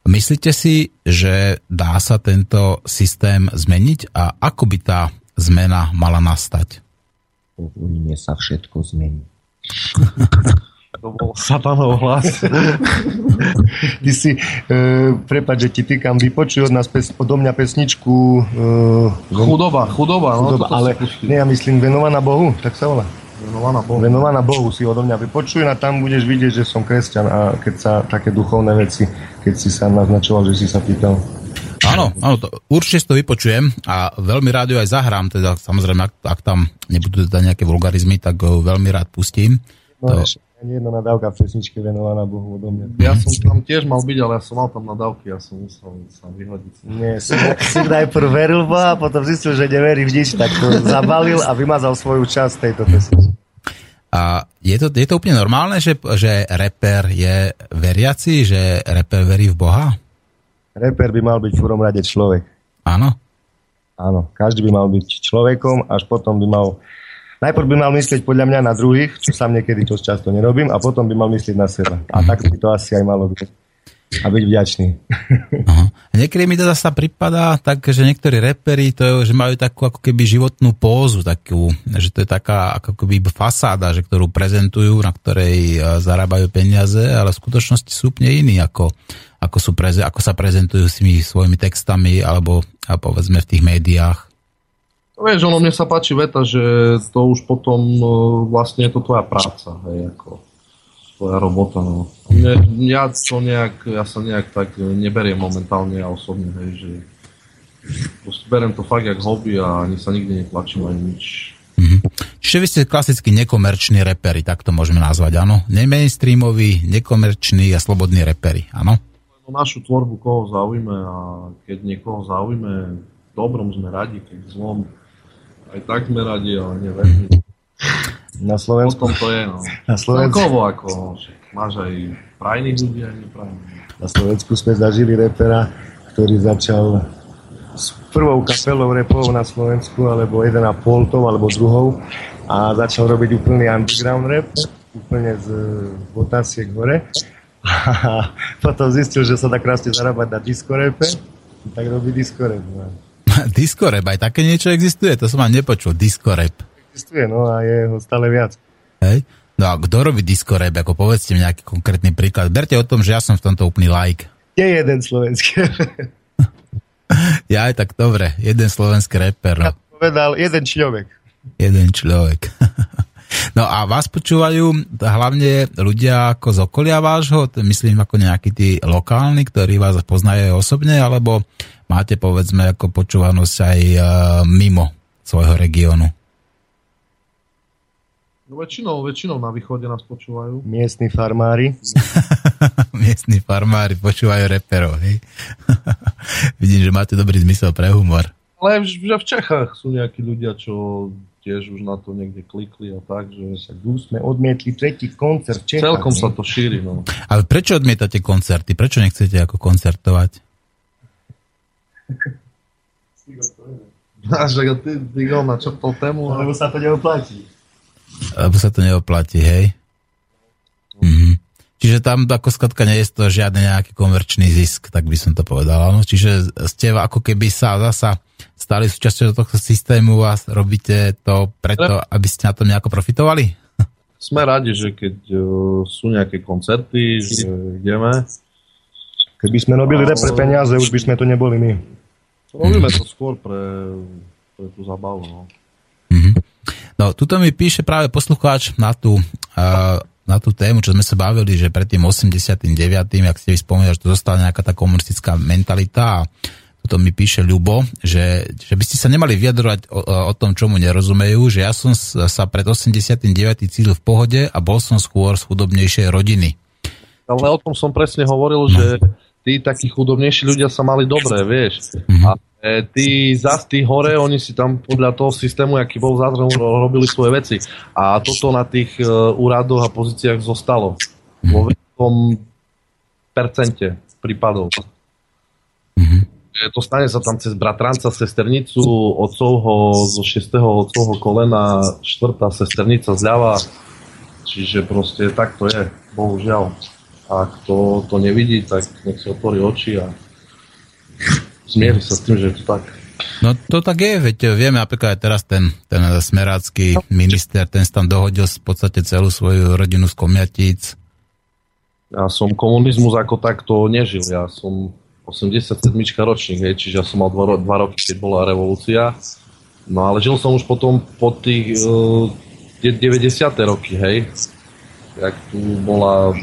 A: Myslíte si, že dá sa tento systém zmeniť a ako by tá zmena mala nastať?
C: Vojne sa všetko zmení.
B: To bol satanov hlas.
C: Ty si, e, prepáč, že ti týkam, vypočuj od nás pes, odo mňa pesničku...
B: E, chudoba, chudoba. No, chudoba
C: ale nie, ja myslím venovaná Bohu, tak sa volá.
B: Venovaná Bohu.
C: Venovaná Bohu si odo mňa vypočuj a tam budeš vidieť, že som kresťan a keď sa také duchovné veci, keď si sa naznačoval, že si sa pýtal.
A: Áno, áno, to, určite si to vypočujem a veľmi rád ju aj zahrám, teda samozrejme, ak, ak tam nebudú teda nejaké vulgarizmy, tak ho veľmi rád pustím.
C: No, to... Ani jedna nadávka v pesničke venovaná Bohu odo mňa.
B: Ja som tam tiež mal byť, ale ja som mal tam nadávky, ja som musel sa vyhodiť.
C: Nie, si, si najprv veril Boha, potom zistil, že neverí v nič, tak to zabalil a vymazal svoju časť tejto pesničky.
A: A je to, je to úplne normálne, že, že reper je veriaci, že reper verí v Boha?
C: Reper by mal byť v prvom rade človek.
A: Áno?
C: Áno, každý by mal byť človekom, až potom by mal Najprv by mal myslieť podľa mňa na druhých, čo sám niekedy dosť často nerobím, a potom by mal myslieť na seba. A tak by to asi aj malo byť. A byť vďačný.
A: Aha. Niekedy mi to zase prípada tak, že niektorí reperi to je, že majú takú ako keby životnú pózu, takú, že to je taká ako keby fasáda, že ktorú prezentujú, na ktorej e, zarábajú peniaze, ale v skutočnosti sú úplne iní, ako, ako, sú preze, ako sa prezentujú s tými svojimi textami alebo a povedzme v tých médiách.
B: Vieš, ono mne sa páči veta, že to už potom no, vlastne je to tvoja práca, hej, ako tvoja robota, no. Mne, ja, to nejak, ja sa nejak tak neberiem momentálne ja osobne, hej, že beriem to fakt jak hobby a ani sa nikdy netlačím ani nič.
A: Mm-hmm. Čiže vy ste klasicky nekomerční reperi, tak to môžeme nazvať, áno? Nemainstreamoví, nekomerční a slobodní reperi, áno?
B: No, našu tvorbu koho zaujíme a keď niekoho zaujíme, dobrom sme radi, keď zlom aj tak sme radi, ale nie veľmi.
C: Na Slovensku.
B: Potom to je, no.
C: Na Slovensku.
B: Celkovo, ako máš aj prajných ľudí, aj neprajných.
C: Na Slovensku sme zažili repera, ktorý začal s prvou kapelou repov na Slovensku, alebo 1,5 tou, alebo druhou a začal robiť úplný underground rap, úplne z botáciek hore. A potom zistil, že sa dá krásne zarábať na disco rape, tak robí disco rap. No.
A: Disco rap, aj také niečo existuje? To som vám nepočul, disco rap.
C: Existuje, no a je ho stále viac.
A: Hej? No a kto robí disco rap? Ako povedzte mi nejaký konkrétny príklad. Berte o tom, že ja som v tomto úplný like.
C: Je jeden slovenský.
A: ja aj tak dobre, jeden slovenský rapper. No. Ja
C: povedal jeden človek.
A: Jeden človek. No a vás počúvajú hlavne ľudia ako z okolia vášho, myslím ako nejakí tí lokálni, ktorí vás poznajú osobne, alebo máte povedzme ako počúvanosť aj uh, mimo svojho regiónu?
B: No väčšinou, väčšinou na východe nás počúvajú.
C: Miestni farmári.
A: Miestni farmári počúvajú reperov, hej? Vidím, že máte dobrý zmysel pre humor.
B: Ale že v Čechách sú nejakí ľudia, čo tiež už na to niekde klikli a tak, že...
C: Však sme odmietli tretí koncert v Čechách.
B: Celkom sa to šíri, no.
A: Ale prečo odmietate koncerty? Prečo nechcete ako koncertovať?
B: A že ty, ty na čo to tému?
C: Lebo sa to neoplatí.
A: Lebo sa to neoplatí, hej? Mhm. Čiže tam ako skratka nie je to žiadny nejaký komerčný zisk, tak by som to povedal. No? Čiže ste ako keby sa zasa stali súčasťou tohto systému a robíte to preto, aby ste na tom nejako profitovali?
B: Sme radi, že keď uh, sú nejaké koncerty, že ideme.
C: Keby sme robili ale... pre peniaze, už by sme to neboli my.
B: Robíme to skôr pre, pre tú zabavu. No.
A: Mm-hmm. No, tuto mi píše práve poslucháč na tú, uh, na tú tému, čo sme sa bavili, že pred tým 89., ak ste vyspomínali, že to zostala nejaká tá komunistická mentalita a tuto mi píše Ľubo, že, že by ste sa nemali vyjadrovať o, o tom, čomu nerozumejú, že ja som sa pred 89. cítil v pohode a bol som skôr z chudobnejšej rodiny.
B: Ale o tom som presne hovoril, no. že tí takí chudobnejší ľudia sa mali dobré, vieš. Mm-hmm. A E, tí zas tí hore, oni si tam podľa toho systému, aký bol zázrak, robili svoje veci. A toto na tých uh, úradoch a pozíciách zostalo. Vo veľkom percente prípadov. Mm-hmm. To stane sa tam cez bratranca, sesternicu, otcovho zo 6. otcovho kolena, štvrtá sesternica zľava. Čiže proste tak to je, bohužiaľ. Ak to, to nevidí, tak nech si otvorí oči a zmieri sa s tým, že je to tak.
A: No to tak je, veď vieme napríklad aj teraz ten, ten smerácky minister, ten tam dohodil v podstate celú svoju rodinu z komiatíc.
B: Ja som komunizmus ako takto nežil, ja som 87 ročník, hej, čiže ja som mal 2 roky, keď bola revolúcia. No ale žil som už potom po tých uh, 90. roky, hej, jak tu bola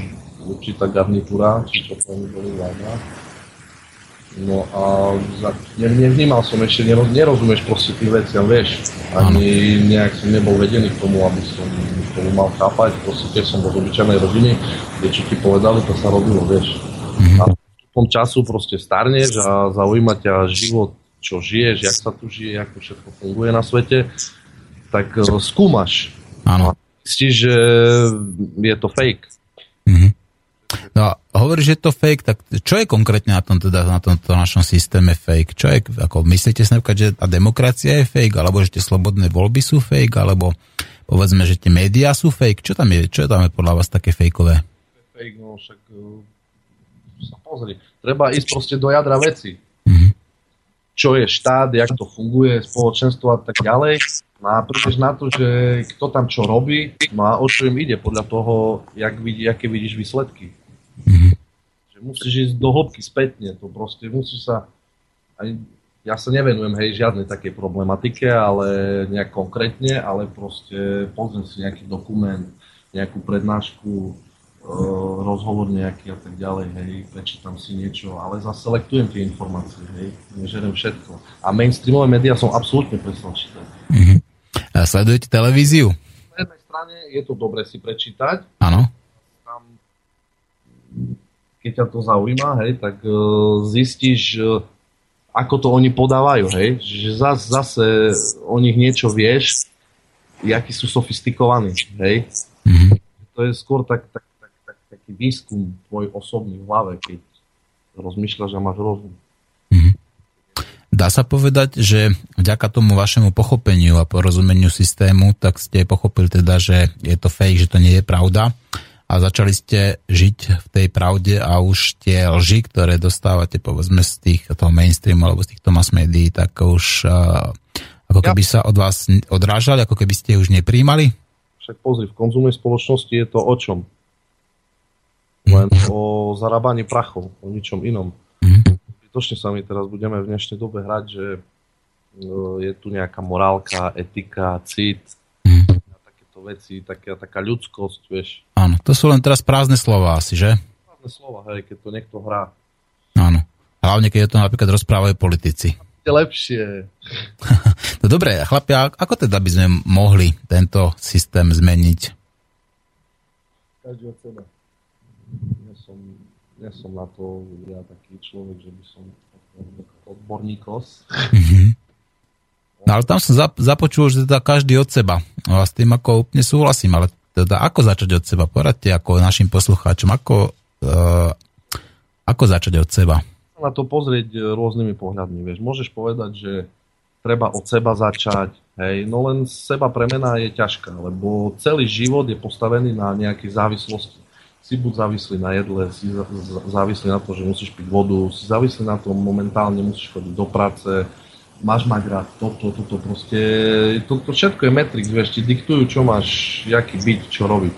B: určitá garnitúra, či to boli vláda No a nevnímal som ešte, nerozumieš proste tých veciam, vieš. Ani nejak som nebol vedený k tomu, aby som k tomu mal chápať. Proste keď som bol z obyčajnej rodiny, kde čo ti povedali, to sa robilo, vieš. Mm-hmm. Tom času proste starneš a zaujíma ťa život, čo žiješ, jak sa tu žije, ako všetko funguje na svete, tak uh, skúmaš.
A: Áno.
B: Zistíš, že je to fake.
A: Mm-hmm. No a hovoríš, že je to fake, tak čo je konkrétne na tom teda, na tomto našom systéme fake? Čo je, ako myslíte si napríklad, že tá demokracia je fake, alebo že tie slobodné voľby sú fake, alebo povedzme, že tie médiá sú fake? Čo tam je, čo tam je podľa vás také fejkové?
B: Fake, no však uh, sa pozri. Treba ísť proste do jadra veci.
A: Mm-hmm.
B: Čo je štát, jak to funguje, spoločenstvo a tak ďalej. No a prídeš na to, že kto tam čo robí, no a o čo im ide, podľa toho, jak vidí, aké vidíš výsledky.
A: Mm-hmm.
B: Že musíš ísť do hĺbky spätne, to proste musíš sa... Aj, ja sa nevenujem hej žiadnej takej problematike, ale nejak konkrétne, ale proste pozriem si nejaký dokument, nejakú prednášku, rozhovor nejaký a tak ďalej, hej, prečítam si niečo, ale zaselektujem tie informácie, hej, nežerem všetko. A mainstreamové médiá som absolútne čítať.
A: Mm-hmm. A sledujete televíziu?
B: Na jednej strane je to dobre si prečítať.
A: Áno
B: keď ťa to zaujíma, hej, tak uh, zistíš, uh, ako to oni podávajú, hej, že zas, zase o nich niečo vieš, akí sú sofistikovaní, hej.
A: Mm-hmm.
B: To je skôr tak, tak, taký výskum tvoj osobný v hlave, keď rozmýšľaš a máš rozum.
A: Mm-hmm. Dá sa povedať, že vďaka tomu vašemu pochopeniu a porozumeniu systému, tak ste pochopili teda, že je to fake, že to nie je pravda a začali ste žiť v tej pravde a už tie lži, ktoré dostávate povedzme z tých, toho mainstreamu alebo z týchto mass médií, tak už uh, ako keby sa od vás odrážali, ako keby ste už nepríjmali?
B: Však pozri, v konzumnej spoločnosti je to o čom? Len o zarábaní prachov, o ničom inom.
A: Mm.
B: Točne sa my teraz budeme v dnešnej dobe hrať, že je tu nejaká morálka, etika, cit,
A: mm.
B: a také takýchto vecí, taká, taká ľudskosť, vieš.
A: Áno, to sú len teraz prázdne slova asi, že?
B: Prázdne slova, hej, keď to niekto hrá.
A: Áno. Hlavne, keď je to napríklad rozprávajú politici.
B: Je lepšie.
A: no dobre, chlapia, ako teda by sme mohli tento systém zmeniť?
B: Ja som, ja som na to ja taký človek, že by som odborníkos. Mm-hmm.
A: No ale tam som započul, že teda každý od seba. No a s tým ako úplne súhlasím, ale teda ako začať od seba? Poradte ako našim poslucháčom, ako, uh, ako začať od seba?
B: Na to pozrieť rôznymi pohľadmi. Vieš. Môžeš povedať, že treba od seba začať, hej, no len seba premena je ťažká, lebo celý život je postavený na nejakých závislosti. Si buď závislý na jedle, si závislý na to, že musíš piť vodu, si závislý na tom momentálne musíš chodiť do práce, máš mať rád toto, toto proste, toto to všetko je Matrix, vieš, ti diktujú, čo máš, jaký byť, čo robiť.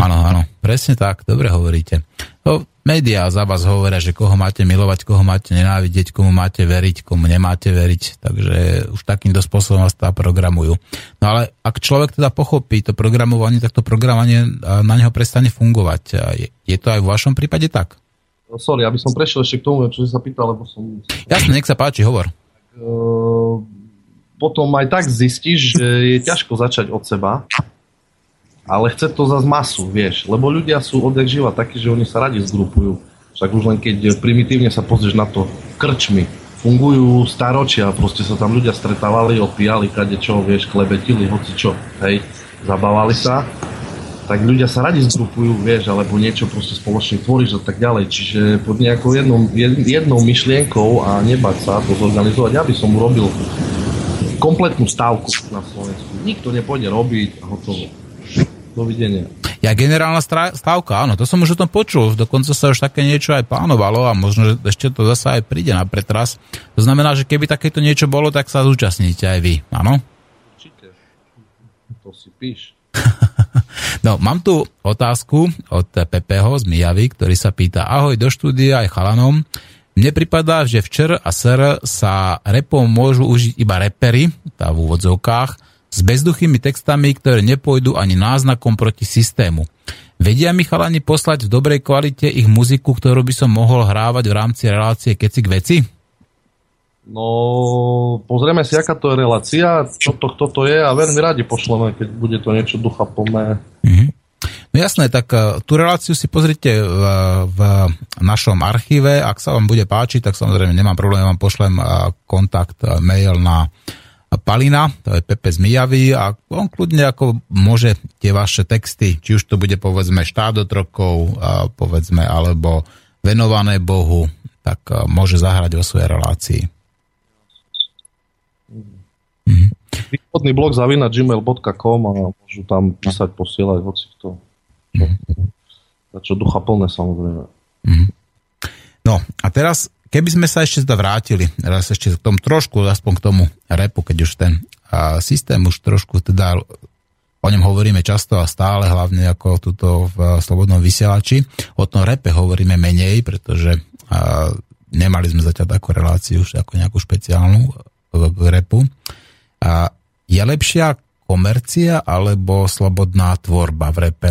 A: Áno, áno, presne tak, dobre hovoríte. No, médiá za vás hovoria, že koho máte milovať, koho máte nenávidieť, komu máte veriť, komu nemáte veriť, takže už takýmto spôsobom vás tá programujú. No ale ak človek teda pochopí to programovanie, tak to programovanie na neho prestane fungovať. Je, to aj v vašom prípade tak?
B: Sorry, aby som prešiel ešte k tomu, čo si sa pýtal, lebo som...
A: Jasne, nech sa páči, hovor.
B: Ehm, potom aj tak zistíš, že je ťažko začať od seba, ale chce to zase masu, vieš, lebo ľudia sú odjak živa takí, že oni sa radi zgrupujú. Však už len keď primitívne sa pozrieš na to krčmi, fungujú staročia, proste sa tam ľudia stretávali, opíjali, kade čo, vieš, klebetili, hoci čo, hej, zabávali sa tak ľudia sa radi zgrupujú, vieš, alebo niečo proste spoločne tvoríš a tak ďalej. Čiže pod nejakou jednou, jednou myšlienkou a nebať sa to zorganizovať, ja by som urobil kompletnú stávku na Slovensku. Nikto nepôjde robiť a hotovo. Dovidenia.
A: Ja generálna stávka, áno, to som už o tom počul, dokonca sa už také niečo aj plánovalo a možno, že ešte to zase aj príde na pretras. To znamená, že keby takéto niečo bolo, tak sa zúčastníte aj vy, áno?
B: Určite. To si píš.
A: No, mám tu otázku od Pepeho z Mijavy, ktorý sa pýta, ahoj do štúdia aj chalanom. Mne pripadá, že včer a ser sa repom môžu užiť iba repery, tá v úvodzovkách, s bezduchými textami, ktoré nepôjdu ani náznakom proti systému. Vedia mi chalani poslať v dobrej kvalite ich muziku, ktorú by som mohol hrávať v rámci relácie Keci k veci?
B: No, pozrieme si, aká to je relácia, čo to, kto to je a veľmi radi pošleme, keď bude to niečo ducha plné. Mm-hmm.
A: No jasné, tak uh, tú reláciu si pozrite v, v našom archíve, ak sa vám bude páčiť, tak samozrejme nemám problém, vám pošlem uh, kontakt, uh, mail na Palina, to je Pepe z Mijavy a on kľudne ako môže tie vaše texty, či už to bude povedzme štát otrokov, povedzme, alebo venované Bohu, tak môže zahrať o svojej relácii.
B: Mm-hmm. Východný blog zavina gmail.com a môžu tam písať, posielať hoci kto. Mm-hmm. Čo ducha plné samozrejme. Mm-hmm.
A: No a teraz, keby sme sa ešte vrátili, raz ešte k tomu trošku, aspoň k tomu repu, keď už ten a systém už trošku teda o ňom hovoríme často a stále, hlavne ako tuto v Slobodnom vysielači. O tom repe hovoríme menej, pretože a, nemali sme zatiaľ takú reláciu už ako nejakú špeciálnu k repu. A je lepšia komercia alebo slobodná tvorba v repe?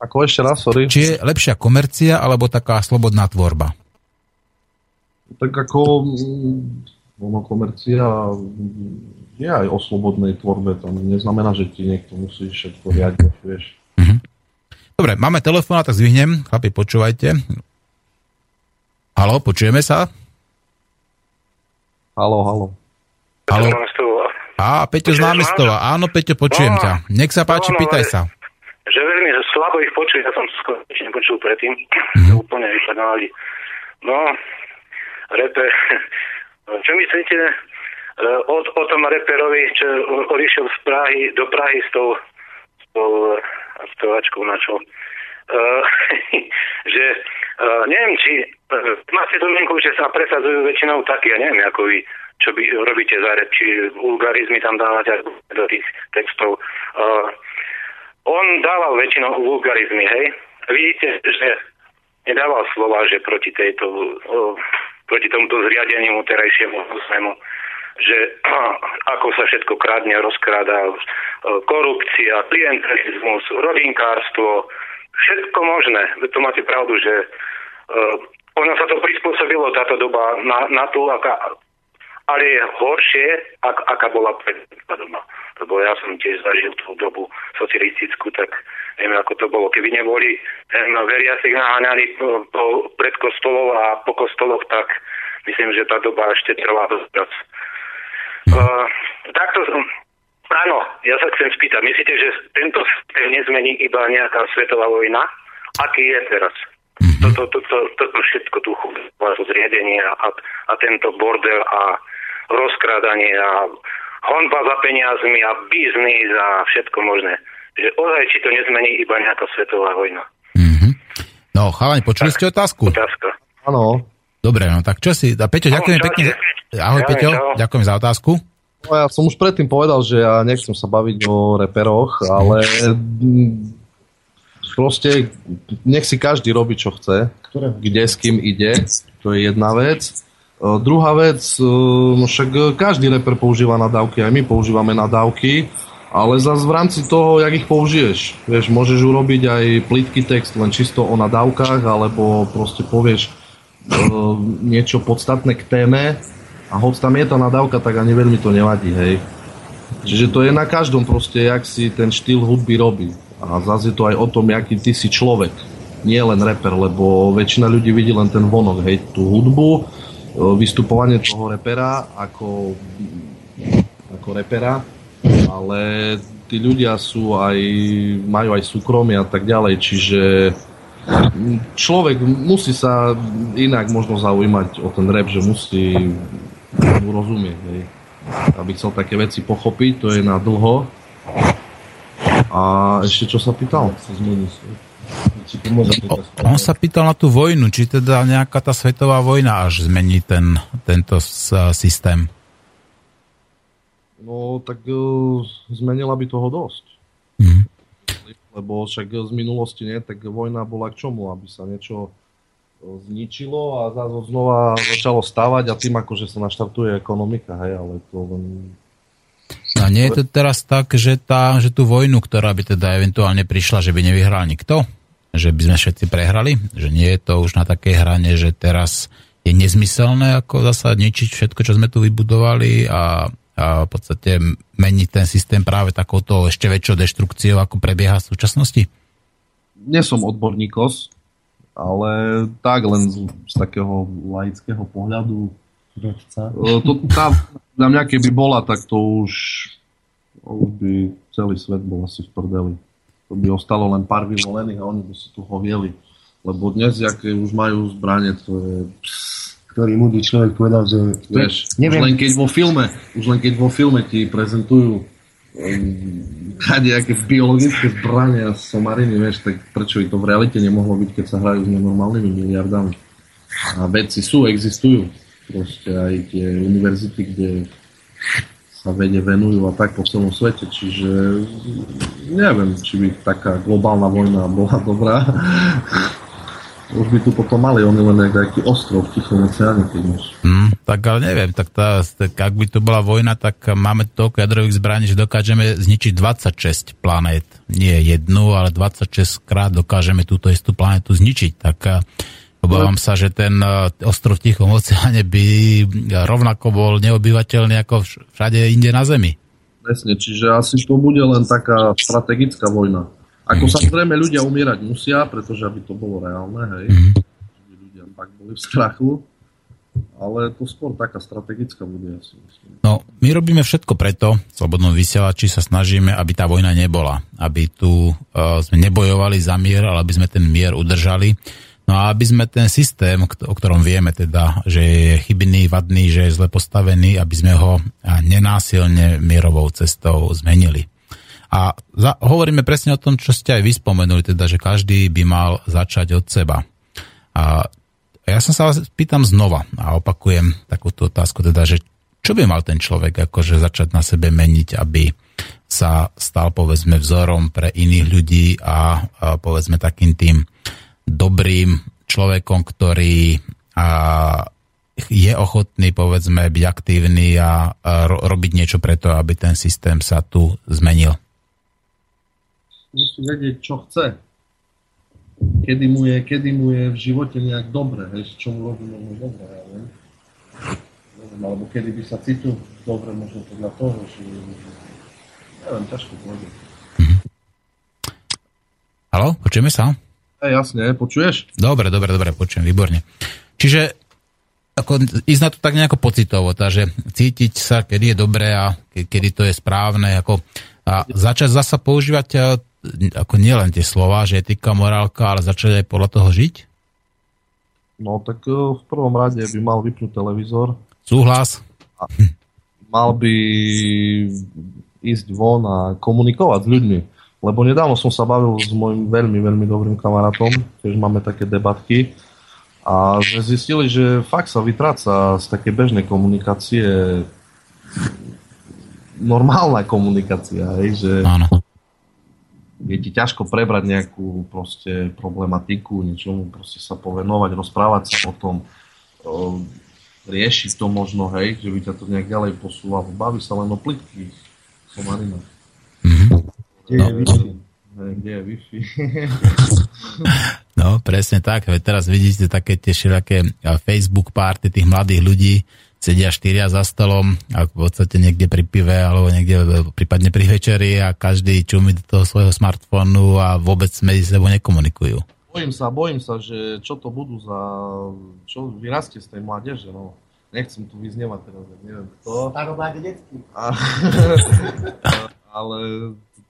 B: Ako ešte raz, sorry.
A: Či je lepšia komercia alebo taká slobodná tvorba?
B: Tak ako mm, ono komercia je aj o slobodnej tvorbe. To neznamená, že ti niekto musí všetko riadiť, vieš. Mhm.
A: Dobre, máme telefón, tak zvihnem. Chlapi, počúvajte. Halo, počujeme sa?
B: Halo, halo.
A: Halo. Á, Peťo z námestova. Áno, Peťo, počujem no, ťa. Nech sa páči, no, no, pýtaj sa.
F: Že veľmi slabo ich počuť, ja som skôr nepočul predtým. Mm-hmm. Úplne vypadali. No, repe. Čo myslíte e, o, o tom reperovi, čo odišiel z Prahy, do Prahy s tou, s tou spevačkou na čo? Uh, že neviem, či uh, máte domienku, že sa presadzujú väčšinou takí, ja neviem, ako vy, čo by robíte za rep, či vulgarizmy tam dávate do tých textov. On dával väčšinou vulgarizmy, hej? Vidíte, že nedával slova, že proti tejto, uh, proti tomuto zriadeniu terajšiemu muslimu. že ako sa všetko kradne, rozkráda, korupcia, klientelizmus, rodinkárstvo, všetko možné. To máte pravdu, že uh, ono sa to prispôsobilo táto doba na, na tú, aká, ale je horšie, ak, aká bola pred doma. Lebo ja som tiež zažil tú dobu socialistickú, tak neviem, ako to bolo. Keby neboli no, veriacich po, po, pred kostolov a po kostoloch, tak myslím, že tá doba ešte trvá dosť. Uh, takto, áno, ja sa chcem spýtať, myslíte, že tento systém nezmení iba nejaká svetová vojna? Aký je teraz? Toto, to, to, to, to všetko tu zriadenie a, a tento bordel a rozkrádanie a honba za peniazmi a biznis a všetko možné. Že ozaj, či to nezmení iba nejaká svetová vojna.
A: Mm-hmm. No, chalani, počuli tak, ste otázku?
F: Otázka.
B: Áno.
A: Dobre, no tak čo si... A Peťo, ďakujem pekne. Ahoj, Peťo, ďakujem za otázku.
B: No, ja som už predtým povedal, že ja nechcem sa baviť o reperoch, ale proste nech si každý robí, čo chce, kde s kým ide, to je jedna vec. Uh, druhá vec, však každý reper používa nadávky, aj my používame nadávky, ale zase v rámci toho, jak ich použiješ. Vieš, môžeš urobiť aj plitký text len čisto o nadávkach, alebo proste povieš niečo podstatné k téme a hoď tam je tá nadávka, tak ani veľmi to nevadí, hej. Čiže to je na každom proste, jak si ten štýl hudby robí. A zase je to aj o tom, aký ty si človek. Nie len reper, lebo väčšina ľudí vidí len ten vonok, hej, tú hudbu, vystupovanie toho repera ako, ako repera, ale tí ľudia sú aj, majú aj súkromie a tak ďalej, čiže človek musí sa inak možno zaujímať o ten rap, že musí mu rozumieť, hej. Aby chcel také veci pochopiť, to je na dlho. A ešte čo sa pýtal? Sa zmení
A: on sa pýtal na tú vojnu, či teda nejaká tá svetová vojna až zmení ten, tento systém.
B: No, tak uh, zmenila by toho dosť.
A: Mm.
B: Lebo však z minulosti nie, tak vojna bola k čomu? Aby sa niečo zničilo a zase znova začalo stavať a tým akože sa naštartuje ekonomika, hej, ale to len...
A: No nie je to teraz tak, že, tá, že tú vojnu, ktorá by teda eventuálne prišla, že by nevyhral nikto? Že by sme všetci prehrali, že nie je to už na takej hrane, že teraz je nezmyselné ako zasa ničiť všetko, čo sme tu vybudovali a, a v podstate meniť ten systém práve takouto ešte väčšou deštrukciou, ako prebieha v súčasnosti?
B: Nie som odborníkos, ale tak len z, z takého laického pohľadu. E, to, tá, na mňa keby bola, tak to už, už by celý svet bol asi v prdeli to by ostalo len pár vyvolených a oni by si tu hovieli. Lebo dnes, aké už majú zbranie, to je...
C: Ktorý múdry človek povedal, že...
B: Vieš, neviem. už len keď vo filme, už len keď vo filme ti prezentujú um, nejaké biologické zbranie a somariny, vieš, tak prečo by to v realite nemohlo byť, keď sa hrajú s nenormálnymi miliardami. A veci sú, existujú. Proste aj tie univerzity, kde sa vede venujú a tak po celom svete. Čiže neviem, či by taká globálna vojna bola dobrá. Už by tu potom mali oni len nejaký ostrov v Tichom oceáne.
A: Mm, tak ale neviem, tak, tá, tak ak by to bola vojna, tak máme toľko jadrových zbraní, že dokážeme zničiť 26 planét. Nie jednu, ale 26 krát dokážeme túto istú planetu zničiť. Tak Obávam sa, že ten e, ostrov v Tichom oceáne by rovnako bol neobyvateľný ako všade inde na Zemi.
B: Presne, čiže asi to bude len taká strategická vojna. Ako mm. samozrejme ľudia umierať musia, pretože aby to bolo reálne, hej. Mm. ľudia tak boli v strachu, ale to skôr taká strategická bude, asi myslím.
A: No, my robíme všetko preto, v Slobodnom vysielači sa snažíme, aby tá vojna nebola. Aby tu uh, sme nebojovali za mier, ale aby sme ten mier udržali No a aby sme ten systém, o ktorom vieme teda, že je chybný, vadný, že je zle postavený, aby sme ho nenásilne mierovou cestou zmenili. A za, hovoríme presne o tom, čo ste aj vy spomenuli, teda, že každý by mal začať od seba. A ja som sa vás pýtam znova a opakujem takúto otázku, teda, že čo by mal ten človek akože začať na sebe meniť, aby sa stal povedzme vzorom pre iných ľudí a, a povedzme takým tým dobrým človekom, ktorý je ochotný, povedzme, byť aktívny a, ro, robiť niečo preto, aby ten systém sa tu zmenil?
B: Musí vedieť, čo chce. Kedy mu je, kedy mu je v živote nejak dobre, hej, čo mu robí možno dobre, ja viem. Alebo kedy by sa citil dobre, možno podľa toho, že... Neviem, ťažko povedať.
A: Halo, počujeme sa?
B: E, jasne, počuješ?
A: Dobre, dobre, dobre, počujem, výborne. Čiže ako, ísť na to tak nejako pocitovo, takže cítiť sa, kedy je dobré a kedy to je správne, ako, a začať zasa používať e, ako nielen tie slova, že etika, morálka, ale začať aj podľa toho žiť?
B: No tak e, v prvom rade by mal vypnúť televízor.
A: Súhlas. A
B: mal by ísť von a komunikovať s ľuďmi lebo nedávno som sa bavil s môjim veľmi, veľmi dobrým kamarátom, keď máme také debatky a sme zistili, že fakt sa vytráca z také bežnej komunikácie normálna komunikácia, hej, že Áno. je ti ťažko prebrať nejakú proste problematiku, niečomu proste sa povenovať, rozprávať sa o tom, riešiť to možno, hej, že by ťa to nejak ďalej posúvalo. Baví sa len o plitkých somarinách. Mm-hmm. Kde no. je Wi-Fi? Kde je Wi-Fi?
A: no, presne tak. Teraz vidíte také tie všelijaké Facebook party tých mladých ľudí, sedia štyria za stolom a v podstate niekde pri pive alebo niekde prípadne pri večeri a každý čumí do toho svojho smartfónu a vôbec medzi sebou nekomunikujú.
B: Bojím sa, bojím sa, že čo to budú za... čo vyrastie z tej mládeže, no. Nechcem tu vyznievať teraz, neviem kto.
C: Staromláde detsky.
B: ale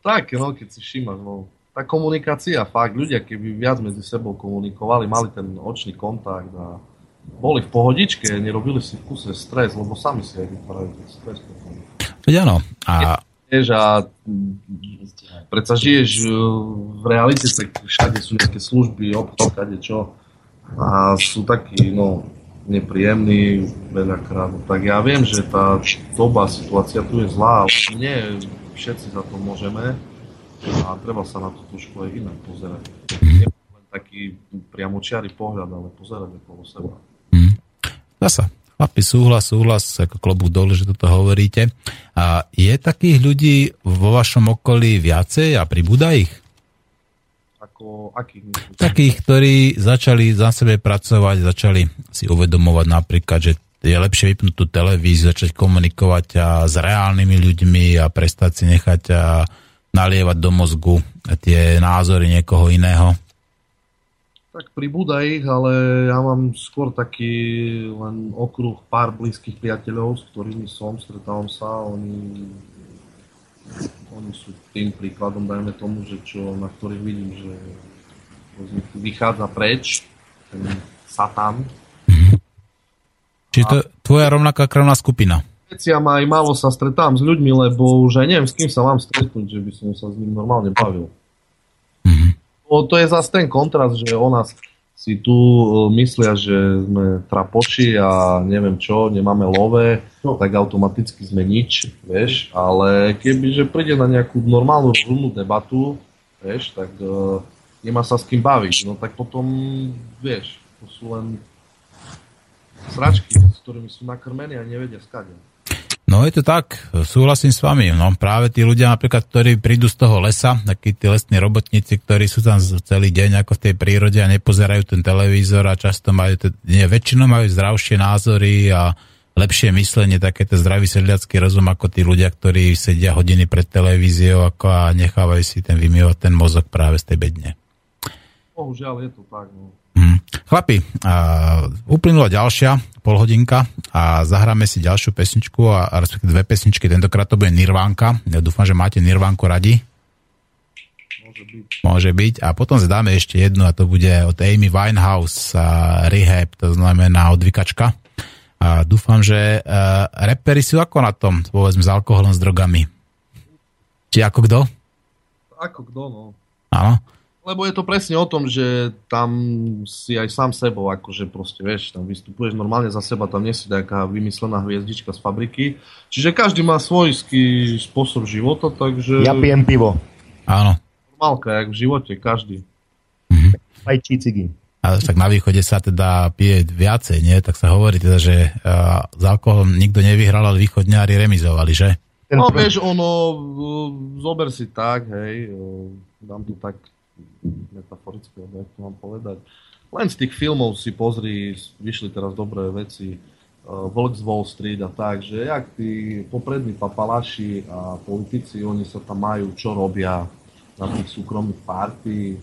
B: tak, no, keď si všimáš, no, tá komunikácia, fakt, ľudia, keby viac medzi sebou komunikovali, mali ten očný kontakt a boli v pohodičke, nerobili si v kuse stres, lebo sami si aj vytvárajú ten stres.
A: Veď áno. A...
B: Vieš, a predsa žiješ e, v realite, tak všade sú nejaké služby, obchod, kade čo. A sú takí, no, nepríjemní veľakrát. Tak ja viem, že tá doba, situácia tu je zlá, ale nie všetci za to môžeme a treba sa na to trošku aj inak pozerať. Nie len taký priamočiary pohľad, ale pozerať okolo seba.
A: Mm. Zasa, chlapi, súhlas, súhlas, ako klobu dole, že toto hovoríte. A je takých ľudí vo vašom okolí viacej a pribúda ich?
B: Ako, akých?
A: Takých, ktorí začali za sebe pracovať, začali si uvedomovať napríklad, že je lepšie vypnúť tú televíziu, začať komunikovať a s reálnymi ľuďmi a prestať si nechať a nalievať do mozgu tie názory niekoho iného?
B: Tak pribúda ich, ale ja mám skôr taký len okruh pár blízkych priateľov, s ktorými som, stretávam sa, oni, oni sú tým príkladom, dajme tomu, že čo, na ktorých vidím, že vychádza preč ten satan,
A: Čiže to je tvoja rovnaká krvná skupina.
B: Ja aj málo sa stretám s ľuďmi, lebo už aj neviem, s kým sa mám stretnúť, že by som sa s ním normálne bavil. Mm-hmm. O, to je zase ten kontrast, že o nás si tu uh, myslia, že sme trapoči a neviem čo, nemáme love, no. tak automaticky sme nič, vieš, ale kebyže príde na nejakú normálnu rozumnú debatu, vieš, tak uh, nemá sa s kým baviť, no tak potom, vieš, to sú len sračky, s ktorými sú nakrmení a nevedia skade.
A: No je to tak, súhlasím s vami. No, práve tí ľudia napríklad, ktorí prídu z toho lesa, takí tí lesní robotníci, ktorí sú tam celý deň ako v tej prírode a nepozerajú ten televízor a často majú, nie, väčšinou majú zdravšie názory a lepšie myslenie, také ten zdravý sedliacký rozum ako tí ľudia, ktorí sedia hodiny pred televíziou ako a nechávajú si ten vymievať ten mozog práve z tej bedne.
B: Bohužiaľ je to tak. No.
A: Hmm. Chlapi, uh, uplynula ďalšia polhodinka a zahráme si ďalšiu pesničku a, a respektíve dve pesničky. Tentokrát to bude Nirvánka. Ja dúfam, že máte Nirvánku radi.
B: Môže byť.
A: Môže byť. A potom zdáme ešte jednu a to bude od Amy Winehouse a Rehab, to znamená odvykačka. A dúfam, že uh, repery sú ako na tom, povedzme, s alkoholom, s drogami. Či ako kto?
B: Ako kto, no.
A: Áno.
B: Lebo je to presne o tom, že tam si aj sám sebou, akože proste, vieš, tam vystupuješ normálne za seba, tam nie si nejaká vymyslená hviezdička z fabriky. Čiže každý má svojský spôsob života, takže...
C: Ja pijem pivo.
A: Áno.
B: Normálka, jak v živote, každý.
C: Mhm. Aj cigy.
A: A tak na východe sa teda pije viacej, nie? Tak sa hovorí teda, že uh, z alkoholom nikto nevyhral, ale východňári remizovali, že?
B: No vieš, ono, zober si tak, hej, dám to tak metaforicky, alebo to mám povedať. Len z tých filmov si pozri, vyšli teraz dobré veci, Vlk z Wall Street a tak, že jak tí poprední papalaši a politici, oni sa tam majú, čo robia na tých súkromných party,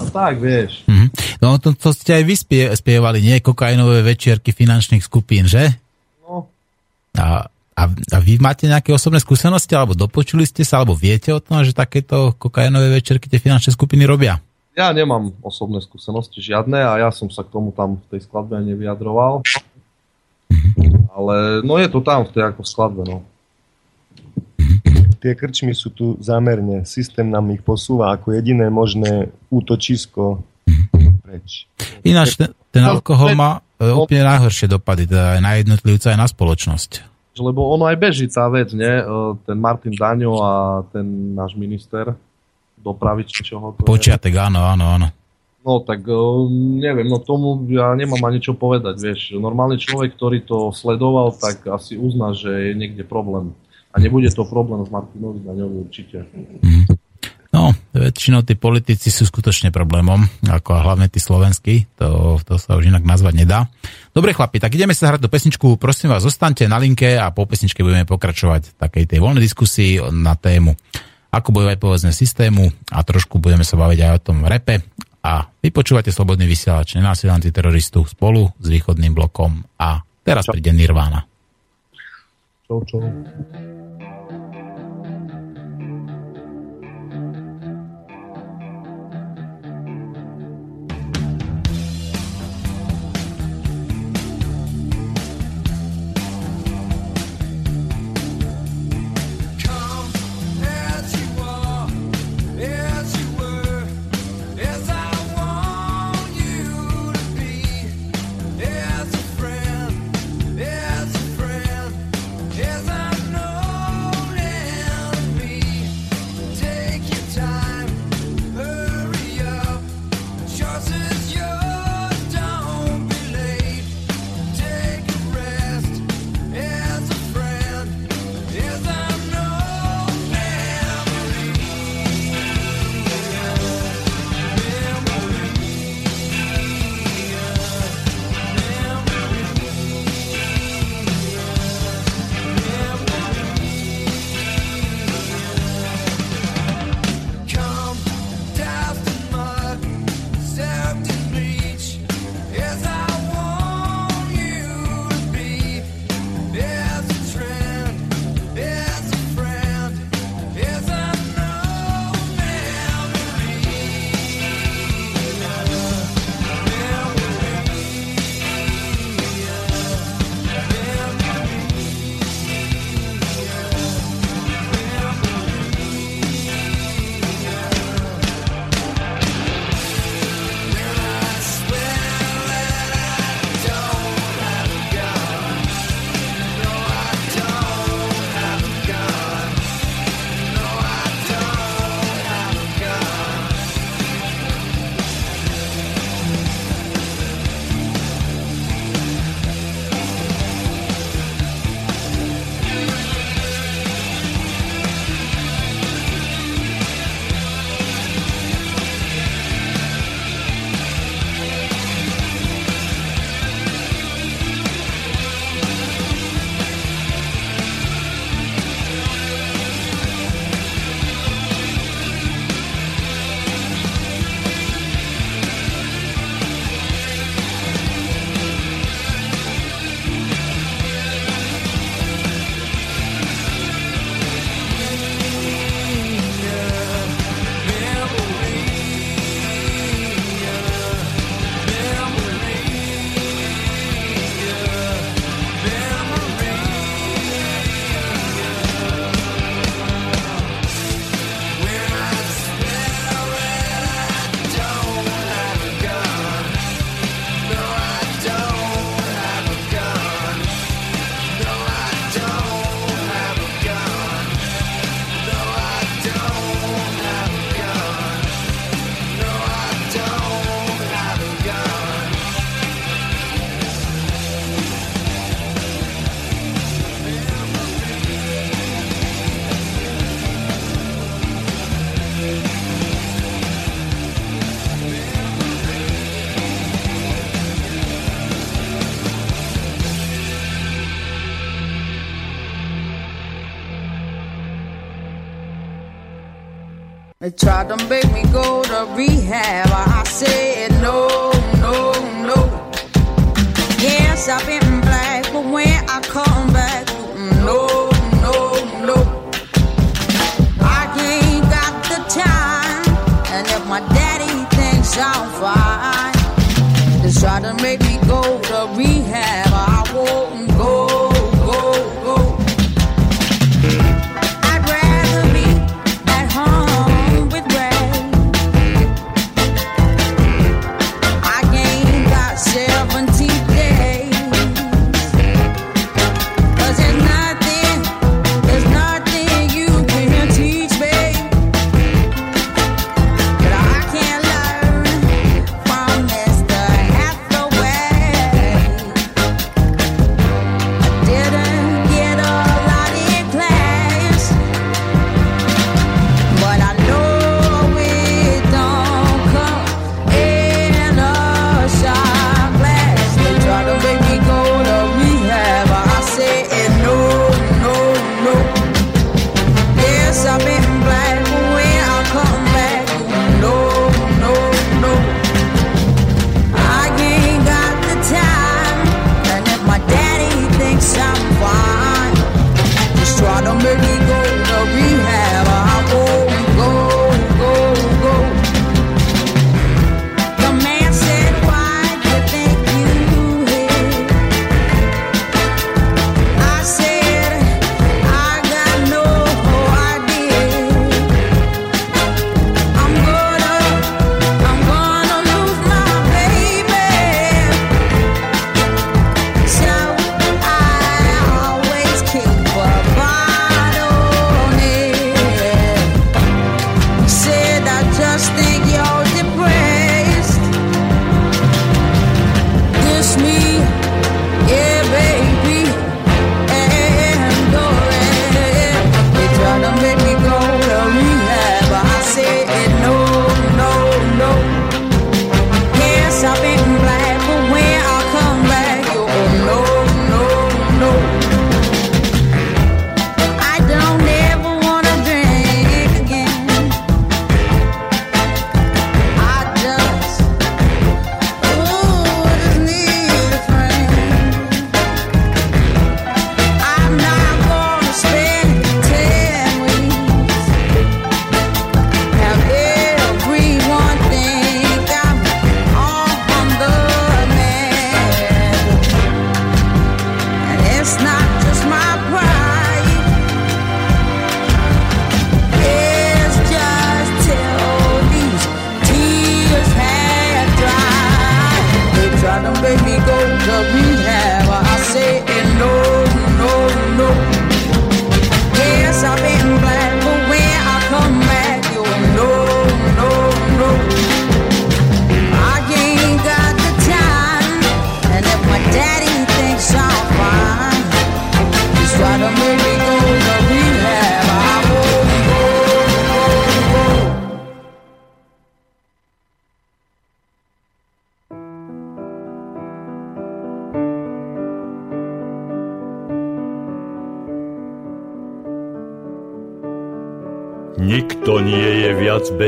B: a tak, vieš. Mm-hmm.
A: No to, to ste aj vy spie, spievali, nie? Kokainové večierky finančných skupín, že?
B: No.
A: A, a, a vy máte nejaké osobné skúsenosti, alebo dopočuli ste sa, alebo viete o tom, že takéto kokainové večierky tie finančné skupiny robia?
B: Ja nemám osobné skúsenosti žiadne a ja som sa k tomu tam v tej skladbe nevyjadroval. Mm-hmm. Ale no je to tam v tej ako skladbe, no
C: tie krčmy sú tu zámerne. Systém nám ich posúva ako jediné možné útočisko preč.
A: Ináč ten, ten alkohol má e, úplne najhoršie dopady, teda aj na jednotlivca, aj na spoločnosť.
B: Lebo ono aj beží tá vec, nie? E, ten Martin Daňo a ten náš minister dopravy, či čoho
A: to Počiatek, je. áno, áno, áno.
B: No tak e, neviem, no tomu ja nemám ani čo povedať, vieš. Normálny človek, ktorý to sledoval, tak asi uzná, že je niekde problém. A nebude to problém s Martinovi Daňovou určite. Mm.
A: No, väčšinou tí politici sú skutočne problémom, ako hlavne tí slovenskí, to, to sa už inak nazvať nedá. Dobre chlapi, tak ideme sa hrať do pesničku, prosím vás, zostaňte na linke a po pesničke budeme pokračovať v takej tej voľnej diskusii na tému, ako bojovať povedzme systému a trošku budeme sa baviť aj o tom repe a vypočúvate Slobodný vysielač, nenásil antiteroristu spolu s východným blokom a teraz príde Nirvana.
B: Čau, čau.
G: To make me go to rehab. I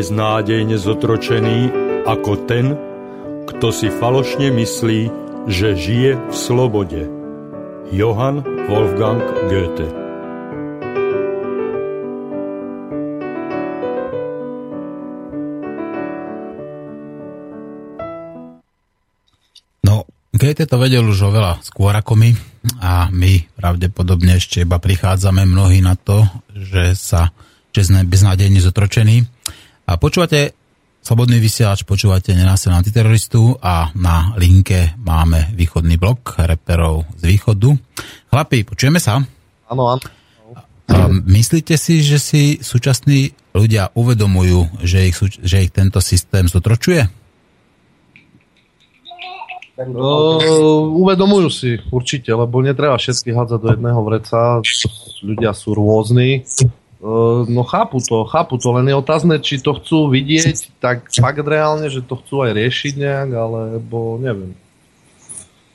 E: beznádejne zotročený ako ten, kto si falošne myslí, že žije v slobode. Johann Wolfgang Goethe
A: No, Goethe to vedel už oveľa skôr ako my a my pravdepodobne ešte iba prichádzame mnohí na to, že sa že sme beznádejne zotročení a počúvate Slobodný vysielač, počúvate nenásilný antiteroristu a na linke máme východný blok reperov z východu. Chlapi, počujeme sa?
B: Áno, áno.
A: Myslíte si, že si súčasní ľudia uvedomujú, že ich, že ich tento systém zotročuje?
B: Uh, uvedomujú si určite, lebo netreba všetky hádzať do jedného vreca. Ľudia sú rôzni No chápu to, chápu to, len je otázne, či to chcú vidieť tak fakt reálne, že to chcú aj riešiť nejak, alebo neviem.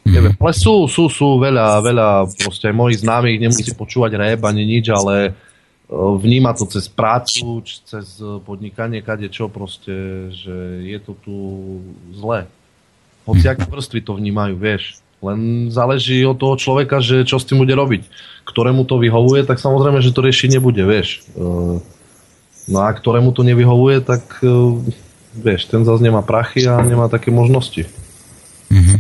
B: Mm. Neviem, ale sú, sú, sú veľa, veľa proste aj mojich známych, nemusí počúvať rap ani nič, ale vníma to cez prácu, cez podnikanie, kade čo proste, že je to tu zle. Hoci aké vrstvy to vnímajú, vieš. Len záleží od toho človeka, že čo s tým bude robiť. Ktorému to vyhovuje, tak samozrejme, že to riešiť nebude, vieš. No a ktorému to nevyhovuje, tak vieš, ten zase nemá prachy a nemá také možnosti. Mm-hmm.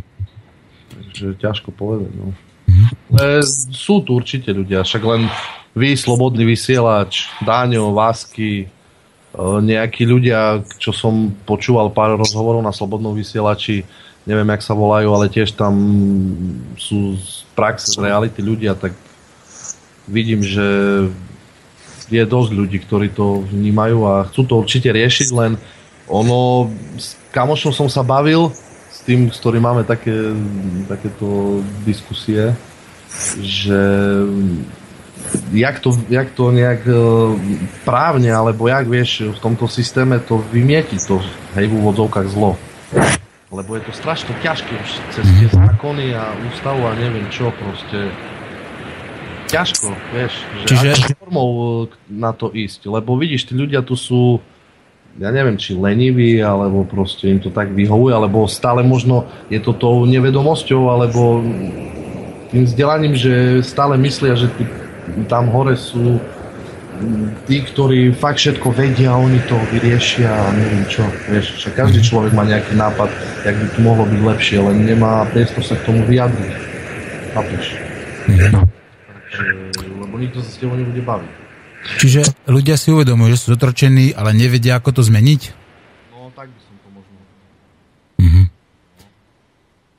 B: Takže ťažko povedať, no. Mm-hmm. sú tu určite ľudia, však len vy, Slobodný vysielač, Dáňo, Vásky, e, nejakí ľudia, čo som počúval pár rozhovorov na Slobodnom vysielači, neviem, jak sa volajú, ale tiež tam sú z praxe, z reality ľudia, tak vidím, že je dosť ľudí, ktorí to vnímajú a chcú to určite riešiť, len ono, s kamošom som sa bavil, s tým, s ktorým máme také, takéto diskusie, že jak to, jak to nejak e, právne, alebo jak vieš v tomto systéme to vymietiť to, hej, v úvodzovkách zlo. Lebo je to strašne ťažké už cez tie mhm. zákony a ústavu a neviem čo proste. Ťažko, vieš, že Čiže... formou e, na to ísť, lebo vidíš, tí ľudia tu sú ja neviem, či leniví, alebo proste im to tak vyhovuje, alebo stále možno je to tou nevedomosťou, alebo tým vzdelaním, že stále myslia, že tí tam hore sú tí, ktorí fakt všetko vedia, oni to vyriešia a neviem čo. Vieš, však každý mhm. človek má nejaký nápad, jak by to mohlo byť lepšie, len nemá priestor sa k tomu vyjadriť. Chápeš? Mhm. lebo nikto sa s tebou nebude baviť.
A: Čiže ľudia si uvedomujú, že sú zotročení, ale nevedia, ako to zmeniť?
B: No, tak by som to možno...
A: Mm-hmm.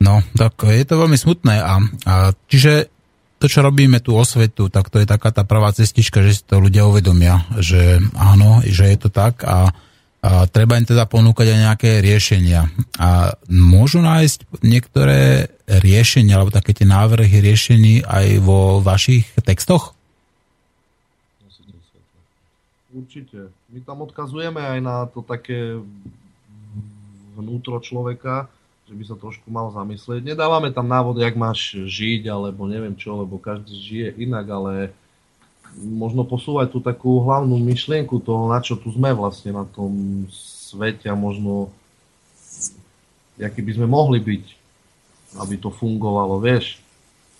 A: No, tak je to veľmi smutné. A, a čiže to, čo robíme tú osvetu, tak to je taká tá prvá cestička, že si to ľudia uvedomia, že áno, že je to tak a, a treba im teda ponúkať aj nejaké riešenia. A môžu nájsť niektoré riešenia, alebo také tie návrhy riešení aj vo vašich textoch?
B: Určite. My tam odkazujeme aj na to také vnútro človeka, že by sa trošku mal zamyslieť. Nedávame tam návod, jak máš žiť, alebo neviem čo, lebo každý žije inak, ale možno posúvať tú takú hlavnú myšlienku toho, na čo tu sme vlastne na tom svete a možno aký by sme mohli byť, aby to fungovalo, vieš.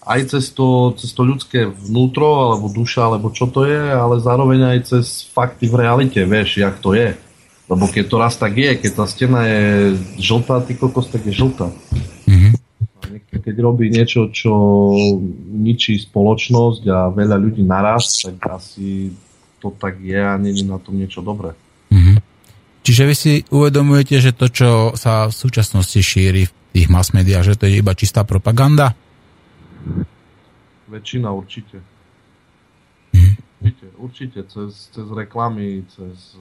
B: Aj cez to, cez to ľudské vnútro, alebo duša, alebo čo to je, ale zároveň aj cez fakty v realite, vieš, jak to je. Lebo keď to raz tak je, keď tá stena je žltá, ty kokos, tak je žltá. Mm-hmm. Keď robí niečo, čo ničí spoločnosť a veľa ľudí naraz, tak asi to tak je a není na tom niečo dobré. Mm-hmm.
A: Čiže vy si uvedomujete, že to, čo sa v súčasnosti šíri v tých mass médiách, že to je iba čistá propaganda?
B: Väčšina určite. Mm-hmm. Určite, určite. Cez, cez reklamy, cez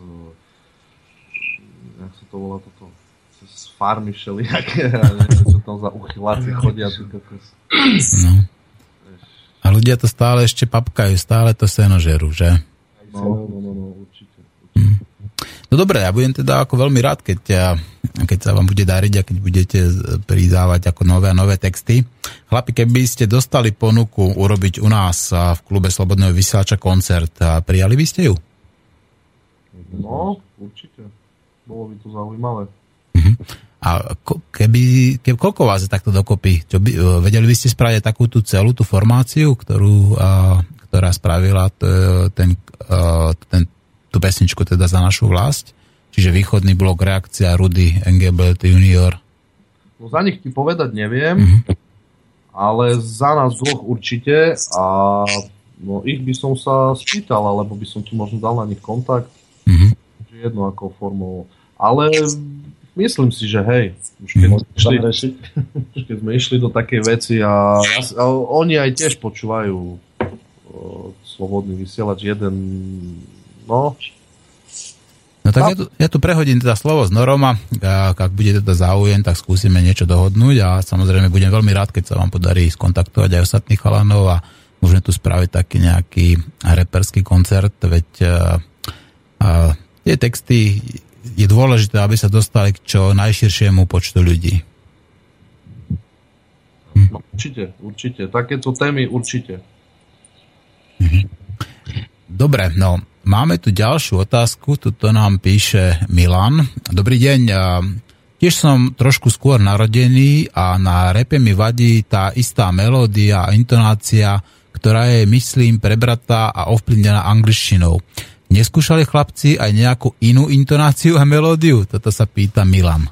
B: jak sa to volá toto, cez farmy všelijaké a neviem, čo tam za uchyláci chodia. No.
A: A ľudia to stále ešte papkajú, stále to seno žerú, že?
B: No, no, no, no určite. určite.
A: Mm. No dobre, ja budem teda ako veľmi rád, keď, ja, keď sa vám bude dariť a keď budete pridávať ako nové a nové texty. Chlapi, keby ste dostali ponuku urobiť u nás v klube Slobodného vysielača koncert, prijali by ste ju?
B: No, určite bolo by to zaujímavé.
A: Uh-huh. A keby, keby, koľko vás je takto dokopy? Čo by, e, vedeli by ste spraviť takú tú celú tú formáciu, ktorú, a, ktorá spravila t, ten, a, ten, tú pesničku teda za našu vlast? Čiže východný blok, reakcia Rudy, NGBLT Junior?
B: No za nich ti povedať neviem, uh-huh. ale za nás dvoch určite a no, ich by som sa spýtal, alebo by som tu možno dal na nich kontakt. Uh-huh jedno akou formou. Ale myslím si, že hej, už keď, sme išli, už keď sme išli do takej veci a, a oni aj tiež počúvajú o, slobodný vysielač jeden, no.
A: No tak ja tu, ja tu prehodím teda slovo s Noroma, ak, ak bude teda záujem, tak skúsime niečo dohodnúť a samozrejme budem veľmi rád, keď sa vám podarí skontaktovať aj ostatných chalanov a môžeme tu spraviť taký nejaký reperský koncert, veď a, a, tie texty je dôležité, aby sa dostali k čo najširšiemu počtu ľudí.
B: Hm. určite, určite. Takéto témy určite.
A: Mhm. dobre, no, máme tu ďalšiu otázku, tuto nám píše Milan. Dobrý deň, tiež som trošku skôr narodený a na repe mi vadí tá istá melódia a intonácia, ktorá je, myslím, prebratá a ovplyvnená angličtinou. Neskúšali chlapci aj nejakú inú intonáciu a melódiu? Toto sa pýta Milan.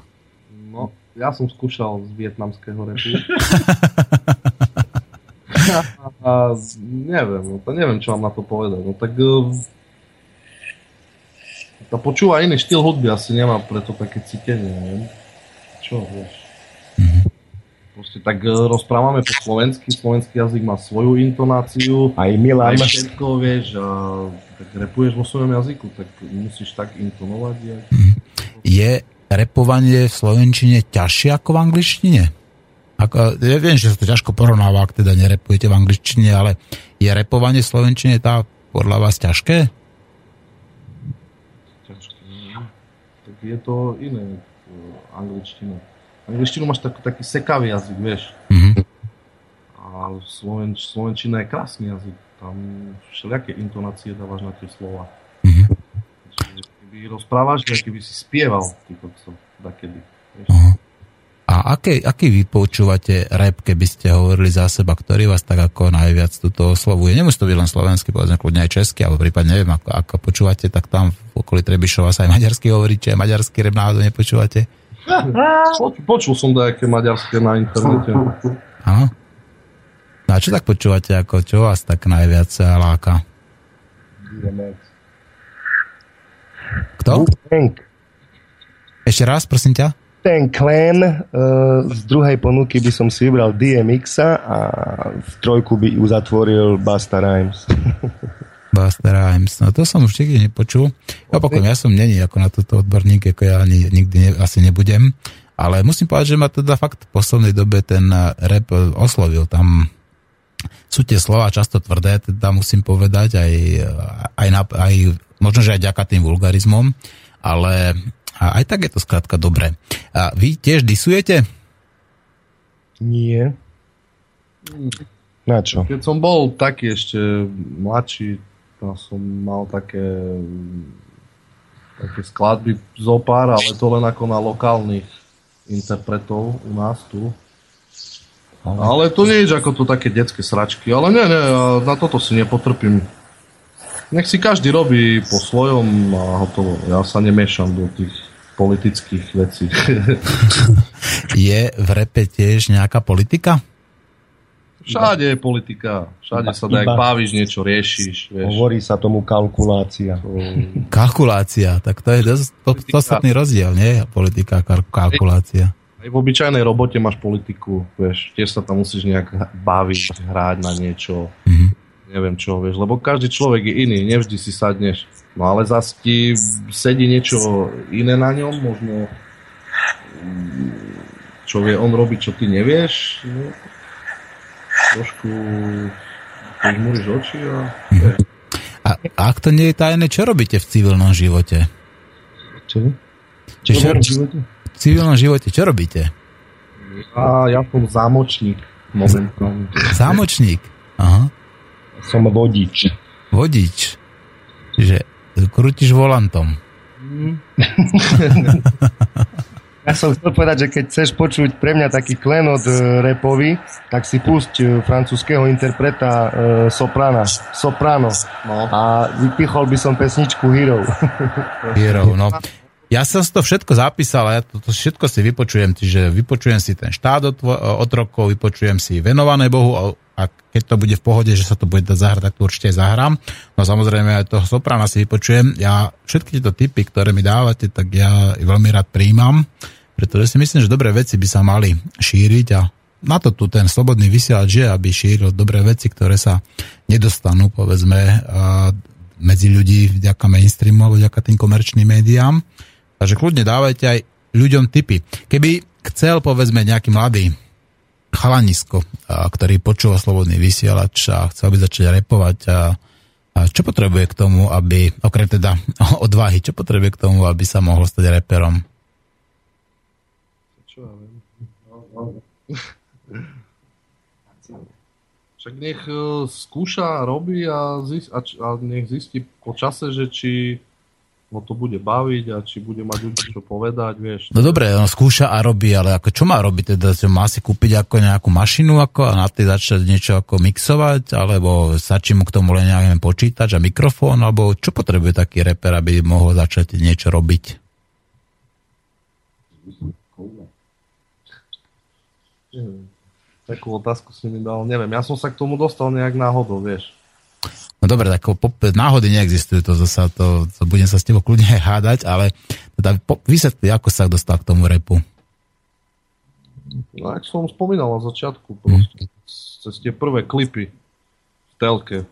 B: No, ja som skúšal z vietnamského repu. a, neviem, no, to neviem, čo mám na to povedať. No tak tá počúva iný štýl hudby, asi nemá preto také cítenie, neviem. Čo, vieš. Proste tak rozprávame po slovensky, slovenský jazyk má svoju intonáciu.
C: Aj Milan.
B: Aj všetko, vieš, a tak repuješ vo svojom jazyku, tak musíš tak intonovať. Jak...
A: Je repovanie v slovenčine ťažšie ako v angličtine? Ako, ja viem, že sa to ťažko porovnáva, ak teda nerepujete v angličtine, ale je repovanie v slovenčine tá podľa vás ťažké?
B: Ťažké, no. Tak je to iné angličtina. Angličtinu máš tak, taký sekavý jazyk, vieš. Mm-hmm. A slovenč, slovenčina je krásny jazyk. Tam všelijaké intonácie dávaš na tie slova. Mm-hmm. Keby rozprávaš, keby si spieval, ty kokso, dakedy. Vieš. Uh-huh.
A: A aký, aký vy počúvate rap, keby ste hovorili za seba, ktorý vás tak ako najviac tuto oslovuje? Nemusí to byť len slovenský, povedzme kľudne aj český, alebo prípadne neviem, ako, ako počúvate, tak tam v okolí Trebišova sa aj maďarsky hovoríte, maďarský rap náhodou nepočúvate?
B: Počul som nejaké maďarské na internete.
A: Áno. No a čo tak počúvate, ako čo vás tak najviac láka? Kto? Ešte raz, prosím ťa
C: ten klen uh, z druhej ponuky by som si vybral DMX a v trojku by uzatvoril Basta Rhymes.
A: Basta Rhymes, no to som už nikdy nepočul. Opakujem, ja som není ako na toto odborník, ako ja ani, nikdy ne, asi nebudem, ale musím povedať, že ma teda fakt v poslednej dobe ten rap oslovil. Tam sú tie slova často tvrdé, teda musím povedať, aj, aj, na, aj možno, že aj ďaká tým vulgarizmom, ale a aj tak je to skrátka dobré. A vy tiež disujete?
C: Nie. Na čo?
B: Keď som bol taký ešte mladší, tam som mal také také skladby zo pár, ale to len ako na lokálnych interpretov u nás tu. Ale to nie je ako to také detské sračky. Ale nie, nie, na toto si nepotrpím. Nech si každý robí po svojom a hotovo. Ja sa nemiešam do tých politických vecí.
A: je v repe tiež nejaká politika?
B: Všade je politika. Všade sa dá, bavíš, niečo riešiš. Vieš.
C: Hovorí sa tomu kalkulácia.
A: Kalkulácia, tak to je dosť podstatný rozdiel, nie? Politika, kalkulácia.
B: Aj v obyčajnej robote máš politiku, vieš, tiež sa tam musíš nejak baviť, hrať na niečo. Mm-hmm. Neviem čo, vieš, lebo každý človek je iný, nevždy si sadneš No ale zase ti sedí niečo iné na ňom, možno čo vie on robiť, čo ty nevieš. No, trošku požmúriš oči a...
A: a... ak to nie je tajné, čo robíte v civilnom živote?
C: Čo?
A: Čo, čo, v civilnom živote, čo robíte?
B: A ja som zámočník momentálne.
A: Zámočník? Aha.
C: Som vodič.
A: Vodič. Čiže krútiš volantom.
C: Ja som chcel povedať, že keď chceš počuť pre mňa taký klenot uh, repový, tak si pusť uh, francúzského interpreta uh, Soprana, Soprano. No. A vypichol by som pesničku Hero.
A: Hero, no. Ja som si to všetko zapísal a ja to, to všetko si vypočujem, čiže vypočujem si ten štát od otrokov, vypočujem si venované Bohu a keď to bude v pohode, že sa to bude dať zahrať, tak to určite zahrám. No samozrejme aj toho soprana si vypočujem. Ja všetky tieto typy, ktoré mi dávate, tak ja veľmi rád príjmam, pretože si myslím, že dobré veci by sa mali šíriť a na to tu ten slobodný vysielač je, aby šíril dobré veci, ktoré sa nedostanú, povedzme, medzi ľudí vďaka mainstreamu alebo vďaka tým komerčným médiám. Takže kľudne dávajte aj ľuďom tipy. Keby chcel, povedzme, nejaký mladý chalanisko, ktorý počúva slobodný vysielač a chcel by začať repovať a, čo potrebuje k tomu, aby, okrem teda odvahy, čo potrebuje k tomu, aby sa mohol stať reperom?
B: Čo ja viem. Však nech uh, skúša, robí a, zist, a, a nech zistí po čase, že či ho to bude baviť a či bude mať ľudí čo povedať, vieš.
A: No dobre, on skúša a robí, ale ako čo má robiť? Teda má si kúpiť ako nejakú mašinu ako a na tej začať niečo ako mixovať, alebo stačí mu k tomu len nejaký počítač a mikrofón, alebo čo potrebuje taký reper, aby mohol začať niečo robiť?
B: Takú otázku si mi dal, neviem, ja som sa k tomu dostal nejak náhodou, vieš.
A: No dobre, tak náhody neexistujú, to zasa, to, to budem sa s tebou kľudne hádať, ale teda vysvetli, ako sa dostal k tomu repu.
B: No, ak som spomínal na začiatku, proste, mm. cez tie prvé klipy v telke,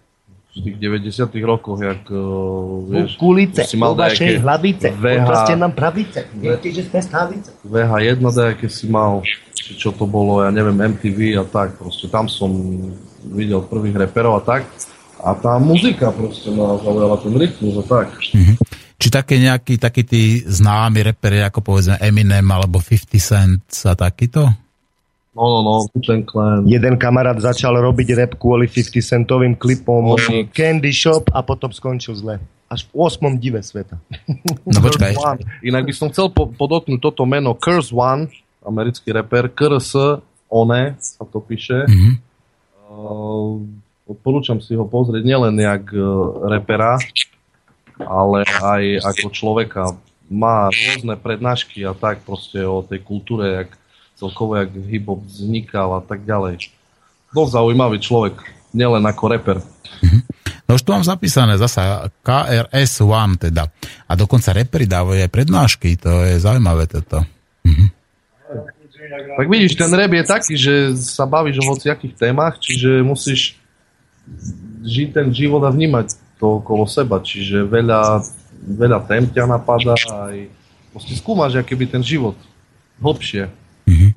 B: v tých 90 rokoch, jak uh, vieš,
C: Kulice, si mal
B: vašej
C: hlavice, VH, nám pravice, viete, že sme stavice.
B: VH1 nejaké si mal, či čo to bolo, ja neviem, MTV a tak, proste tam som videl prvých reperov a tak. A tá muzika proste ma zaujala, ten rytmus a tak. Mm-hmm.
A: Či také nejaký, taký tí známi reperi, ako povedzme Eminem alebo 50 Cent a takýto?
B: No, no, no, ten Clan.
C: Jeden kamarát začal robiť rap kvôli 50 centovým klipom Onyx. Candy Shop a potom skončil zle. Až v 8. dive sveta.
A: No počkaj.
B: Inak by som chcel po- podotknúť toto meno Curse One, americký reper, KRS, One sa to píše. Mm-hmm. Uh, odporúčam si ho pozrieť nielen jak uh, repera, ale aj ako človeka. Má rôzne prednášky a tak proste o tej kultúre, jak celkovo, jak hip-hop vznikal a tak ďalej. Dosť zaujímavý človek, nielen ako reper.
A: Mhm. No už tu mám zapísané zasa KRS-One teda. A dokonca reperi dávajú aj prednášky, to je zaujímavé toto. Mhm.
B: Tak vidíš, ten rap je taký, že sa bavíš o hociakých témach, čiže musíš žiť ten život a vnímať to okolo seba. Čiže veľa, veľa tém ťa napadá aj proste skúmaš, aký by ten život hlbšie.
A: Mm-hmm.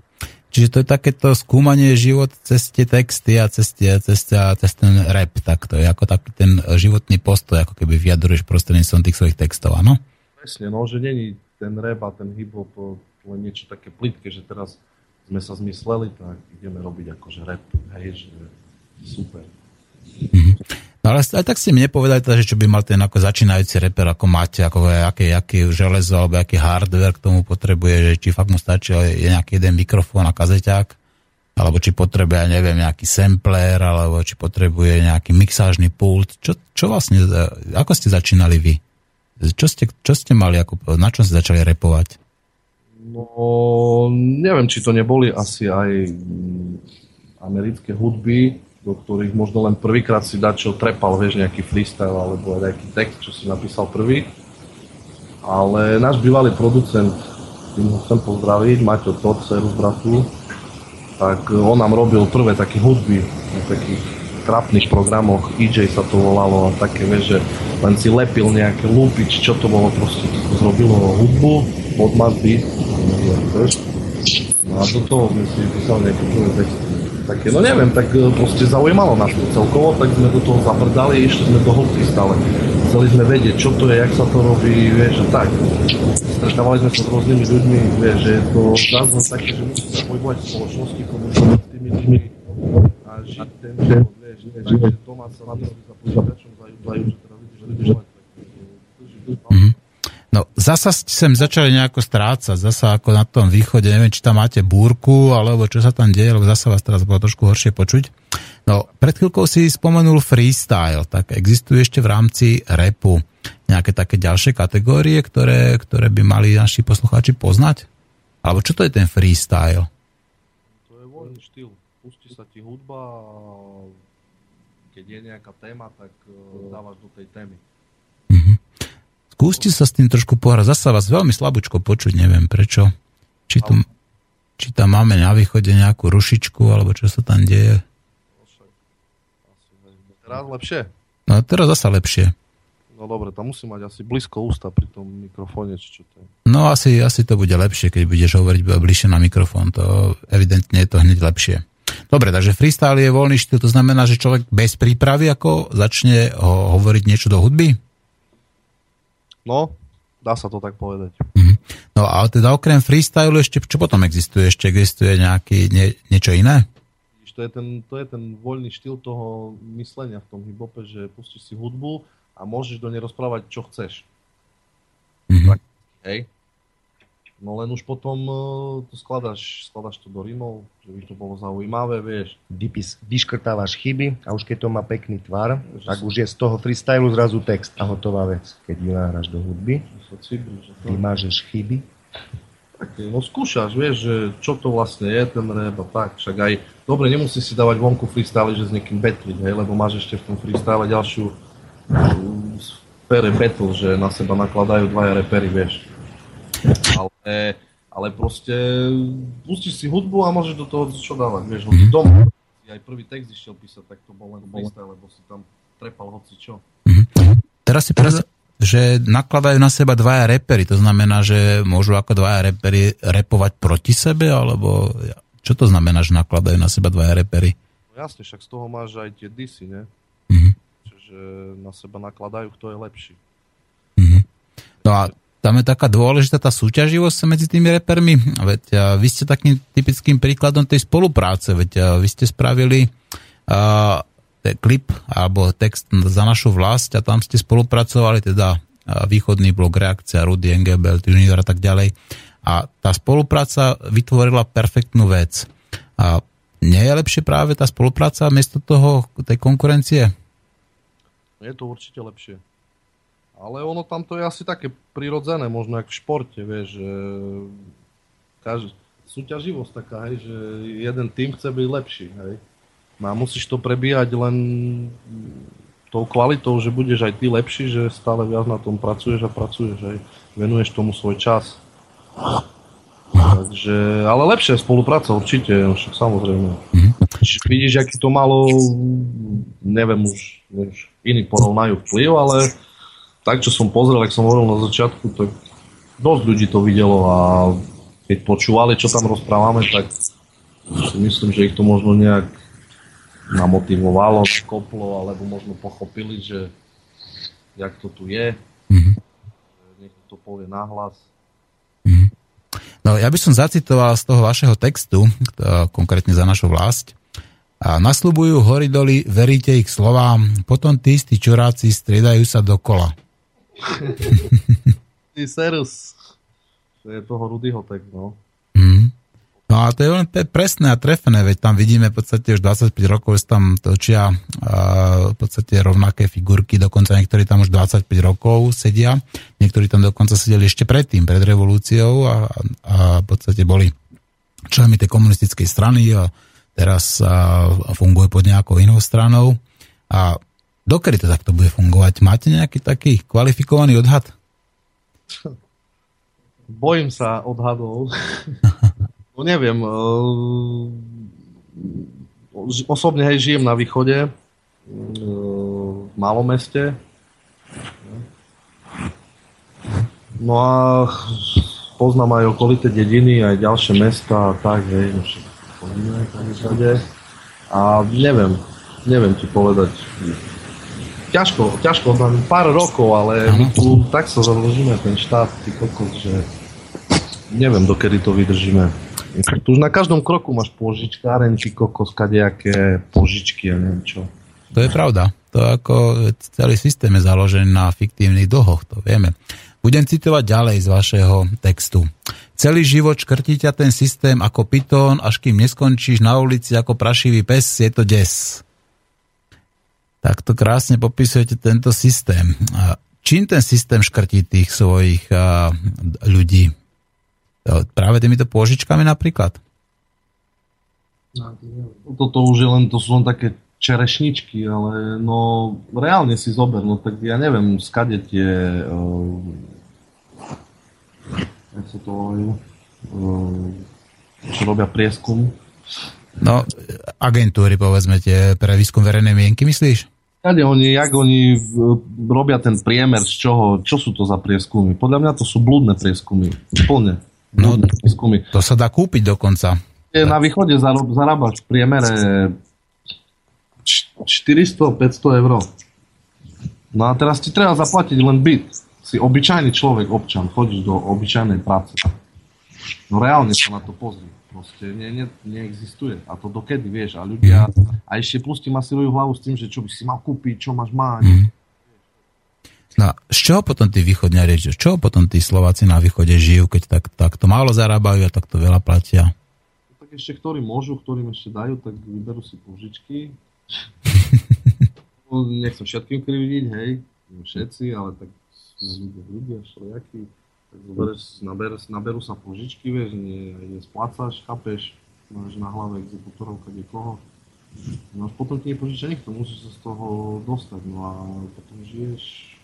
A: Čiže to je takéto skúmanie život cez tie texty a cez, tie, cez, a cez ten rap takto. Je ako taký ten životný postoj, ako keby vyjadruješ prostredníctvom tých svojich textov, áno?
B: Presne, no, že není ten rap a ten hip-hop len niečo také plitké, že teraz sme sa zmysleli, tak ideme robiť akože rap, hej, že super.
A: No ale aj tak ste mi nepovedali, teda, že čo by mal ten ako začínajúci reper, ako máte, ako aké, aké železo alebo aký hardware k tomu potrebuje, že či fakt mu stačí je nejaký jeden mikrofón a kazeťák, alebo či potrebuje, ja neviem, nejaký sampler, alebo či potrebuje nejaký mixážny pult. Čo, čo vlastne, ako ste začínali vy? Čo ste, čo ste mali, ako, na čom ste začali repovať?
B: No, neviem, či to neboli asi aj americké hudby, do ktorých možno len prvýkrát si dať, čo trepal, vieš, nejaký freestyle alebo nejaký text, čo si napísal prvý. Ale náš bývalý producent, tým ho chcem pozdraviť, Maťo Todd, z bratu, tak on nám robil prvé také hudby na takých trapných programoch, EJ sa to volalo a také, vieš, že len si lepil nejaké lúpič, čo to bolo proste, to zrobilo hudbu, pod beat, no a do toho sme si písali nejaké prvé texty také, no neviem, tak e, proste zaujímalo nás to celkovo, tak sme do toho zaprdali, išli sme do hĺbky stále. Chceli sme vedieť, čo to je, jak sa to robí, vieš, a tak. Stretávali sme sa s rôznymi ľuďmi, vieš, že je to zrazu také, že musí sa pohybovať v spoločnosti, komunikovať s tými ľuďmi a žiť ten život, vieš, nie, že doma sa na to za počítačom zajú, že teraz vidíš, že ľudia
A: Mm-hmm. No, zasa sem začali nejako strácať, zasa ako na tom východe, neviem, či tam máte búrku, alebo čo sa tam deje, lebo zasa vás teraz bolo trošku horšie počuť. No, pred chvíľkou si spomenul freestyle, tak existuje ešte v rámci repu nejaké také ďalšie kategórie, ktoré, ktoré by mali naši poslucháči poznať? Alebo čo to je ten freestyle?
B: To je voľný štýl. Pustí sa ti hudba a keď je nejaká téma, tak eh, dávaš do tej témy.
A: Skúste sa s tým trošku pohrať. Zasa vás veľmi slabúčko počuť, neviem prečo. Či, tu, či tam máme na východe nejakú rušičku, alebo čo sa tam deje.
B: Teraz lepšie?
A: No teraz zasa lepšie.
B: No dobre, tam musím mať asi blízko ústa pri tom mikrofóne, či čo to je.
A: No asi, asi to bude lepšie, keď budeš hovoriť bližšie na mikrofón. To evidentne je to hneď lepšie. Dobre, takže freestyle je voľný štýl, to znamená, že človek bez prípravy ako začne ho, hovoriť niečo do hudby?
B: No, dá sa to tak povedať.
A: Mm-hmm. No a teda okrem freestyle ešte, čo potom existuje? Ešte existuje nejaký, nie, niečo iné?
B: To je, ten, to je ten voľný štýl toho myslenia v tom hiphope, že pustíš si hudbu a môžeš do nej rozprávať, čo chceš.
A: Mhm.
B: Hej. No len už potom uh, to skladáš, skladáš to do rímov, že by to bolo zaujímavé, vieš.
C: Vypis, vyškrtávaš chyby a už keď to má pekný tvar, tak už je z toho freestylu zrazu text a hotová vec. Keď nahráš do hudby,
B: Že že to...
C: vymážeš chyby.
B: Také, no skúšaš, vieš, že čo to vlastne je ten rap a tak, však aj, dobre, nemusíš si dávať vonku freestyle, že s niekým battliť, hej, lebo máš ešte v tom freestyle ďalšiu mm, sfére battle, že na seba nakladajú dvaja repery, vieš. Ale, ale proste pustíš si hudbu a môžeš do toho čo dávať, vieš, doma, si aj prvý text išiel písať, tak to bol len freestyle, lebo si tam trepal hoci čo.
A: Teraz si povedal, že nakladajú na seba dvaja repery, to znamená, že môžu ako dvaja repery repovať proti sebe, alebo čo to znamená, že nakladajú na seba dvaja repery?
B: No jasne, však z toho máš aj tie disy, ne?
A: Mhm.
B: Čiže na seba nakladajú, kto je lepší.
A: No a tam je taká dôležitá tá súťaživosť medzi tými repermi. Veď vy ste takým typickým príkladom tej spolupráce. Veď vy ste spravili te, klip alebo text za našu vlast a tam ste spolupracovali teda východný blok reakcia, Rudy Engelbert, Junior a tak ďalej. A tá spolupráca vytvorila perfektnú vec. A nie je lepšie práve tá spolupráca miesto toho, tej konkurencie?
B: Je to určite lepšie. Ale ono tam to je asi také prirodzené, možno jak v športe, vieš, že každý, súťaživosť taká, hej, že jeden tým chce byť lepší, hej. No a musíš to prebíjať len tou kvalitou, že budeš aj ty lepší, že stále viac na tom pracuješ a pracuješ, hej. Venuješ tomu svoj čas. Takže, ale lepšia spolupráca určite, však samozrejme. Čiže Vidíš, aký to malo, neviem už, už iní porovnajú vplyv, ale tak, čo som pozrel, ak som hovoril na začiatku, tak dosť ľudí to videlo a keď počúvali, čo tam rozprávame, tak si myslím, že ich to možno nejak namotivovalo, nakoplo, alebo možno pochopili, že jak to tu je.
A: Mhm.
B: Niekto to povie nahlas.
A: No ja by som zacitoval z toho vašeho textu, k- konkrétne za našu vlast. A nasľubujú hory doly, veríte ich slovám, potom tí istí čuráci striedajú sa dokola.
B: Ty serus. To je toho Rudyho tak, no.
A: Mm. No a to je pe- presné a trefné, veď tam vidíme v podstate už 25 rokov sa tam točia a, v podstate rovnaké figurky, dokonca niektorí tam už 25 rokov sedia, niektorí tam dokonca sedeli ešte predtým, pred revolúciou a, a v podstate boli členmi tej komunistickej strany a teraz a funguje pod nejakou inou stranou. A dokedy to takto bude fungovať? Máte nejaký taký kvalifikovaný odhad?
B: Bojím sa odhadov. no neviem. Uh, osobne hej, žijem na východe, uh, v malom meste. No a poznám aj okolité dediny, aj ďalšie mesta a tak, hej, no. A neviem, neviem ti povedať. Ťažko, ťažko, tam pár rokov, ale my tu tak sa zadlžíme ten štát, ty kokos, že neviem, dokedy to vydržíme. Tu už na každom kroku máš požičkáren, ty kokos, kadejaké požičky a neviem čo.
A: To je pravda. To ako celý systém je založený na fiktívnych dlhoch, to vieme. Budem citovať ďalej z vašeho textu. Celý život škrtí ťa ten systém ako pitón, až kým neskončíš na ulici ako prašivý pes, je to des. Takto krásne popisujete tento systém. Čím ten systém škrtí tých svojich ľudí? To- Práve týmito pôžičkami napríklad?
B: Toto už je len, to sú len také čerešničky, ale no reálne si zober, no tak ja neviem, skade tie uh, jak sa to volajú, uh, čo robia prieskum.
A: No, agentúry, povedzme, tie pre výskum verejnej mienky, myslíš?
B: Kade oni, jak oni v- robia ten priemer z čoho, čo sú to za prieskumy? Podľa mňa to sú blúdne prieskumy. Plne.
A: No,
B: prieskumy.
A: to sa dá kúpiť dokonca.
B: Na východe zarob, zarábaš v priemere č- 400-500 eur. No a teraz ti treba zaplatiť len byt. Si obyčajný človek, občan, chodíš do obyčajnej práce. No reálne sa na to pozri. Proste ne, ne, neexistuje. A to dokedy, vieš. A ľudia, a ešte plus ti masírujú hlavu s tým, že čo by si mal kúpiť, čo máš mať. Mm.
A: No, z čoho potom tí východňari, z čoho potom tí Slováci na východe žijú, keď tak, to málo zarábajú a takto veľa platia?
B: Tak ešte ktorí môžu, ktorým ešte dajú, tak vyberú si požičky. no, nechcem všetkým krividiť, hej, všetci, ale tak ľudia, všelijakí tak zoberieš, nabereš, naberú sa požičky, vieš, nie, nesplácaš, chápeš, máš na hlave exekutorov kde koho. No až potom ti nepožičia nikto, musíš sa z toho dostať, no a potom žiješ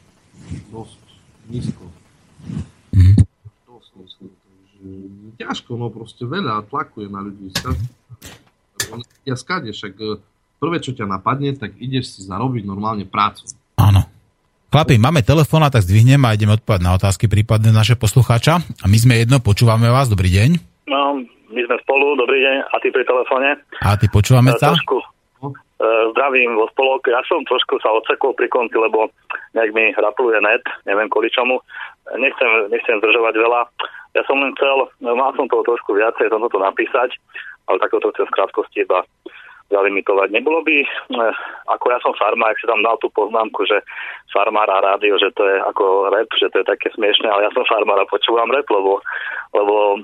B: dosť nízko. Mm. Dosť nízko, takže ťažko, no proste veľa tlakuje na ľudí. Ja skade, však e, prvé, čo ťa napadne, tak ideš si zarobiť normálne prácu.
A: Áno. Chlapi, máme telefón, tak zdvihnem a ideme odpovedať na otázky prípadne naše poslucháča. A my sme jedno, počúvame vás, dobrý deň.
H: No, my sme spolu, dobrý deň, a ty pri telefóne.
A: A ty počúvame sa?
H: Trošku, uh, zdravím vo spolok. Ja som trošku sa odsekol pri konci, lebo nejak mi rapuje net, neviem kvôli čomu. Nechcem, nechcem zdržovať veľa. Ja som len chcel, mal som toho trošku viacej, som to napísať, ale takto to chcem v krátkosti iba zalimitovať. Nebolo by, eh, ako ja som farmár, ak si tam dal tú poznámku, že farmár a rádio, že to je ako rap, že to je také smiešne, ale ja som farmár a počúvam rap, lebo, lebo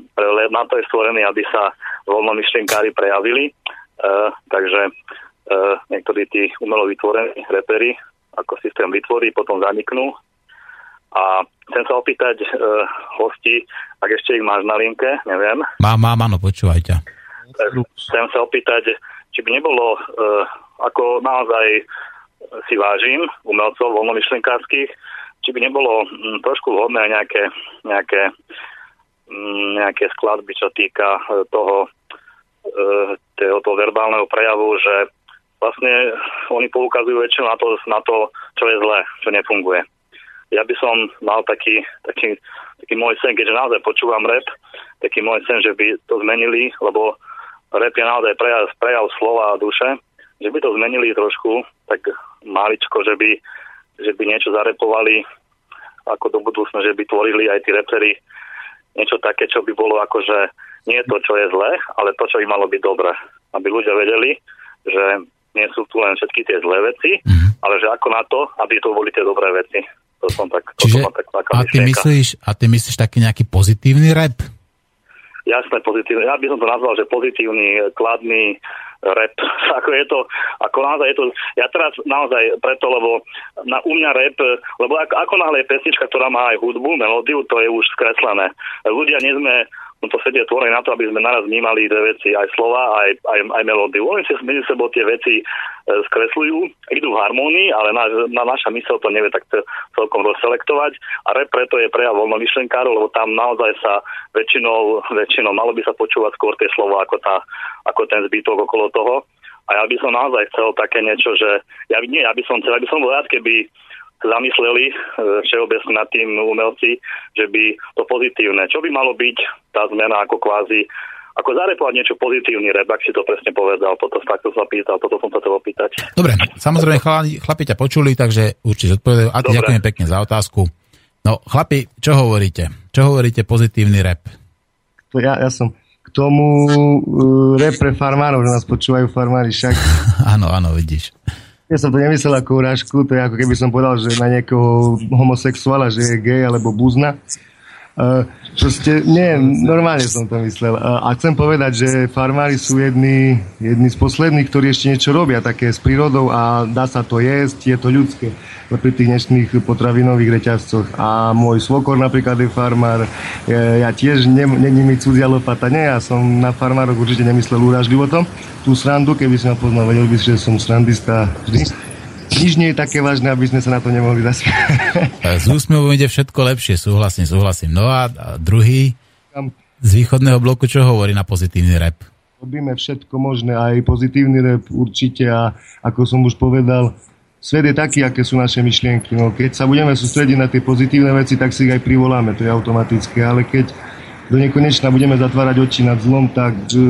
H: na to je stvorený, aby sa voľnomyšlenkári prejavili. Uh, takže uh, niektorí tí umelo vytvorení repery ako systém vytvorí, potom zaniknú. A chcem sa opýtať uh, hosti, ak ešte ich máš na linke, neviem.
A: Mám, mám, áno, počúvajte.
H: Chcem sa opýtať, či by nebolo, uh, ako naozaj si vážim umelcov voľnomyšlenkárskych, či by nebolo um, trošku vhodné nejaké, nejaké, um, nejaké skladby, čo týka uh, toho, uh, toho verbálneho prejavu, že vlastne oni poukazujú väčšinou na to, na to, čo je zlé, čo nefunguje. Ja by som mal taký, taký, taký môj sen, keďže naozaj počúvam rap, taký môj sen, že by to zmenili, lebo rap je naozaj prejav, prejav slova a duše, že by to zmenili trošku, tak maličko, že by, že by niečo zarepovali ako do budúcna, že by tvorili aj tí repery niečo také, čo by bolo ako, že nie to, čo je zlé, ale to, čo by malo byť dobré. Aby ľudia vedeli, že nie sú tu len všetky tie zlé veci, mm-hmm. ale že ako na to, aby to boli tie dobré veci. To som tak,
A: Čiže,
H: to som tak,
A: a, ty myslíš, a ty myslíš taký nejaký pozitívny rap?
H: Jasné pozitívne. Ja by som to nazval, že pozitívny, kladný rap. Ako je to, ako naozaj je to, ja teraz naozaj preto, lebo na, u mňa rap, lebo ako, ako náhle je pesnička, ktorá má aj hudbu, melódiu, to je už skreslené. Ľudia nie sme no to svet je tvorený na to, aby sme naraz vnímali dve veci, aj slova, aj, aj, aj melódiu. Oni si medzi sebou tie veci e, skresľujú, idú v harmónii, ale na, na naša mysel to nevie tak celkom rozselektovať. A rap preto je prejav voľnomyšlenkárov, lebo tam naozaj sa väčšinou, väčšinou malo by sa počúvať skôr tie slova ako, tá, ako ten zbytok okolo toho. A ja by som naozaj chcel také niečo, že ja, nie, ja by som chcel, ja by som bol rád, keby zamysleli e, všeobecne nad tým umelci, že by to pozitívne, čo by malo byť tá zmena ako kvázi ako zarepovať niečo pozitívny rap, ak si to presne povedal, toto takto sa pýtal, toto som sa chcel opýtať.
A: Dobre, samozrejme chlapi, chlapi ťa počuli, takže určite odpovedajú. A ďakujem pekne za otázku. No, chlapi, čo hovoríte? Čo hovoríte pozitívny rap?
C: Ja, ja som k tomu uh, rap pre farmárov, že nás počúvajú farmári však.
A: áno, áno, vidíš.
C: Ja som to nemyslel ako urážku, to je ako keby som povedal, že na niekoho homosexuála, že je gay alebo buzna. Uh, proste, nie, normálne som to myslel. Uh, a chcem povedať, že farmári sú jedni, jedni z posledných, ktorí ešte niečo robia také s prírodou a dá sa to jesť, je to ľudské pri tých dnešných potravinových reťazcoch. A môj svokor napríklad je farmár, ja, ja tiež není mi cudzia lopata, nie, ja som na farmároch určite nemyslel úražlivo to. Tú srandu, keby si ma poznal, vedel by si, že som srandista vždy nič nie je také vážne, aby sme sa na to nemohli zasmiať.
A: Z úsmevom ide všetko lepšie, súhlasím, súhlasím. No a druhý z východného bloku, čo hovorí na pozitívny rap?
C: Robíme všetko možné, aj pozitívny rap určite a ako som už povedal, svet je taký, aké sú naše myšlienky. No, keď sa budeme sústrediť na tie pozitívne veci, tak si ich aj privoláme, to je automatické, ale keď do nekonečna budeme zatvárať oči nad zlom, tak uh,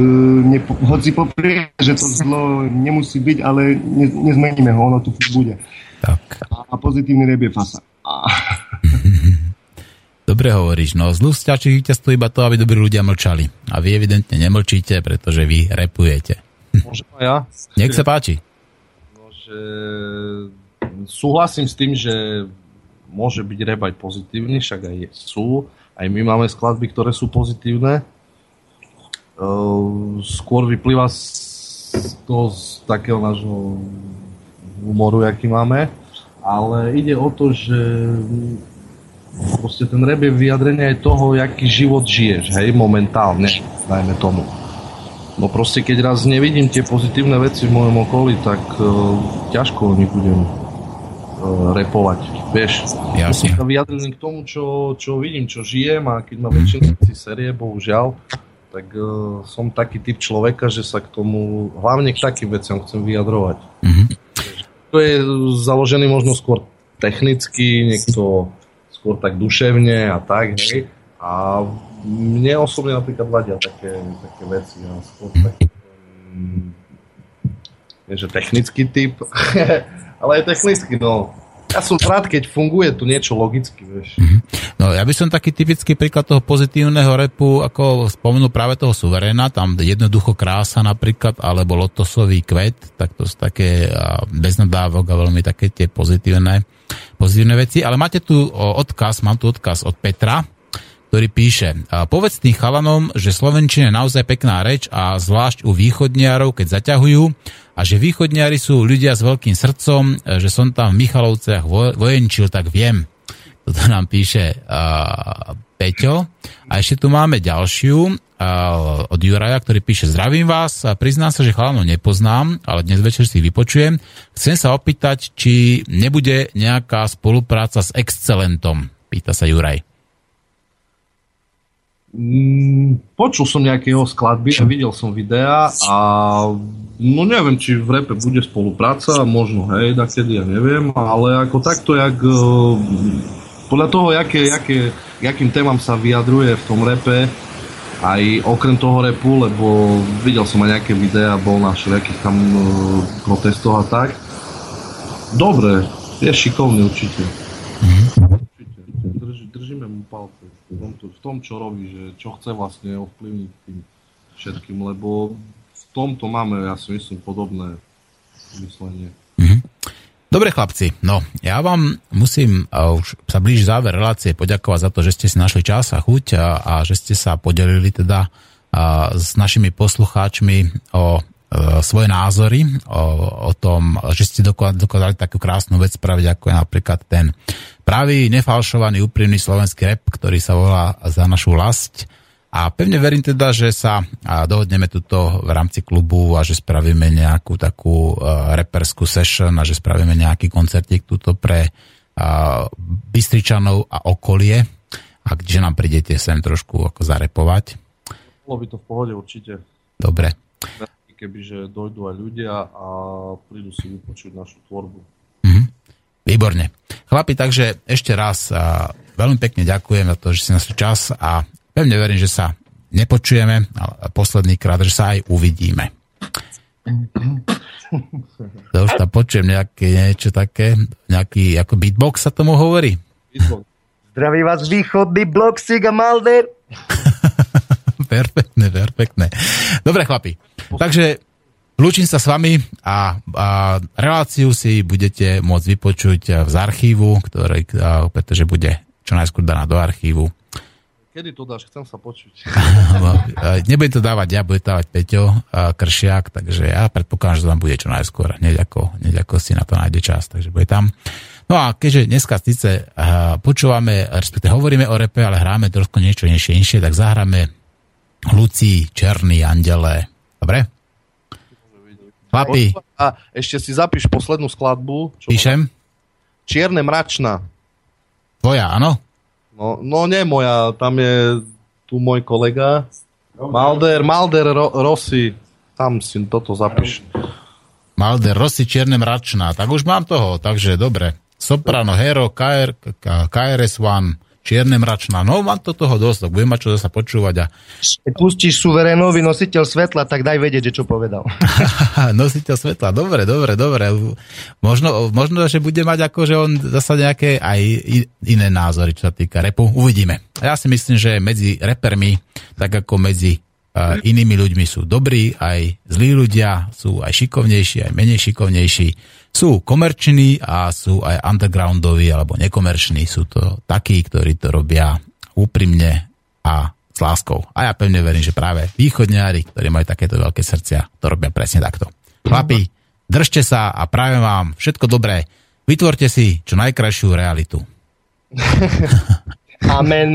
C: ne, hoci poprie, že to zlo nemusí byť, ale ne, nezmeníme ho, ono tu bude.
A: Tak.
C: A, a pozitívny reb je fasa. A...
A: Dobre hovoríš, no z lustiačích víťazstvo iba to, aby dobrí ľudia mlčali. A vy evidentne nemlčíte, pretože vy repujete.
B: Môžem ja?
A: Nech sa páči.
B: No, že súhlasím s tým, že môže byť aj pozitívny, však aj sú. Aj my máme skladby, ktoré sú pozitívne. Ehm, skôr vyplýva z toho z takého nášho humoru, aký máme. Ale ide o to, že proste ten rap je vyjadrenie aj toho, aký život žiješ, hej, momentálne, dajme tomu. No proste, keď raz nevidím tie pozitívne veci v mojom okolí, tak uh, ťažko o nich budem uh, repovať, vieš.
A: Jasne.
B: Sa vyjadrený k tomu, čo, čo vidím, čo žijem a keď ma väčšina si série, bohužiaľ, tak uh, som taký typ človeka, že sa k tomu, hlavne k takým veciam chcem vyjadrovať.
A: Mhm.
B: To je založený možno skôr technicky, niekto skôr tak duševne a tak, hej. A mne osobne napríklad vadia také, také veci. Ja skôr taký, mm, nie že technický typ, ale aj technicky, no. Ja som rád, keď funguje tu niečo logicky, vieš.
A: No ja by som taký typický príklad toho pozitívneho repu, ako spomenul práve toho suveréna, tam jednoducho krása napríklad, alebo lotosový kvet, tak to sú také bez nadávok a veľmi také tie pozitívne, pozitívne veci. Ale máte tu odkaz, mám tu odkaz od Petra, ktorý píše, povedz tým chalanom, že Slovenčina je naozaj pekná reč a zvlášť u východniarov, keď zaťahujú, a že východniari sú ľudia s veľkým srdcom, e, že som tam v Michalovciach vo- vojenčil, tak viem. Toto nám píše uh, Peťo. A ešte tu máme ďalšiu uh, od Juraja, ktorý píše Zdravím vás, a priznám sa, že chalanov nepoznám, ale dnes večer si vypočujem. Chcem sa opýtať, či nebude nejaká spolupráca s Excelentom, pýta sa Juraj.
B: Mm, počul som nejaké jeho skladby a videl som videa a no neviem, či v repe bude spolupráca, možno hej, kedy ja neviem, ale ako takto, jak eh, podľa toho, jaké, jaké, jakým témam sa vyjadruje v tom repe, aj okrem toho repu, lebo videl som aj nejaké videá, bol na všelijakých tam uh, protestoch a tak. Dobre, je šikovný. Určite. Drž, držíme mu palce v tom, čo robí, že čo chce vlastne ovplyvniť tým všetkým, lebo v tomto máme, ja si myslím, podobné myslenie.
A: Dobre chlapci, no ja vám musím a už sa blíži záver relácie poďakovať za to, že ste si našli čas a chuť a, a že ste sa podelili teda a, s našimi poslucháčmi o e, svoje názory, o, o tom, že ste dokázali takú krásnu vec spraviť, ako je napríklad ten pravý, nefalšovaný, úprimný slovenský rap, ktorý sa volá Za našu vlast. A pevne verím teda, že sa dohodneme tuto v rámci klubu a že spravíme nejakú takú uh, reperskú session a že spravíme nejaký koncertík tuto pre uh, Bystričanov a okolie. A že nám prídete sem trošku ako zarepovať.
B: Bolo by to v pohode určite.
A: Dobre.
B: Kebyže dojdú aj ľudia a prídu si vypočuť našu tvorbu.
A: Výborne. Chlapi, takže ešte raz veľmi pekne ďakujem za to, že si našli čas a pevne verím, že sa nepočujeme, ale posledný krát, že sa aj uvidíme. To už tam počujem nejaké niečo také, nejaký ako beatbox sa tomu hovorí.
C: Zdraví vás východný blok Siga Malder.
A: perfektné, perfektné. Dobre chlapi, takže Lúčim sa s vami a, a reláciu si budete môcť vypočuť z archívu, ktorý, a, pretože bude čo najskôr daná do archívu.
B: Kedy to dáš? Chcem sa počuť.
A: Nebudem to dávať ja, bude dávať Peťo a Kršiak, takže ja predpokladám, že to tam bude čo najskôr. Hneď ako, hneď ako si na to nájde čas, takže bude tam. No a keďže dneska síce počúvame, respektive hovoríme o repe, ale hráme trošku niečo inšie, inšie, tak zahráme Lucí, Černý, Andele. Dobre? Chlapi.
B: A ešte si zapíš poslednú skladbu. Čo
A: Píšem?
B: Čierne mračná.
A: Tvoja, áno?
B: No, no nie moja, tam je tu môj kolega. Malder, Malder Ro, Rossi. Tam si toto zapíš.
A: Malder, Rossi, Čierne mračná. Tak už mám toho, takže dobre. Soprano, Hero, KR, KRS-One, čierne mračná. No, mám to toho dosť, tak budem mať čo zase počúvať. A...
C: Keď pustíš suverénovi nositeľ svetla, tak daj vedieť, že čo povedal.
A: nositeľ svetla, dobre, dobre, dobre. Možno, možno, že bude mať ako, že on zase nejaké aj iné názory, čo sa týka repu. Uvidíme. Ja si myslím, že medzi repermi, tak ako medzi inými ľuďmi sú dobrí, aj zlí ľudia, sú aj šikovnejší, aj menej šikovnejší sú komerční a sú aj undergroundoví alebo nekomerční. Sú to takí, ktorí to robia úprimne a s láskou. A ja pevne verím, že práve východňári, ktorí majú takéto veľké srdcia, to robia presne takto. Chlapi, držte sa a práve vám všetko dobré. Vytvorte si čo najkrajšiu realitu.
C: Amen.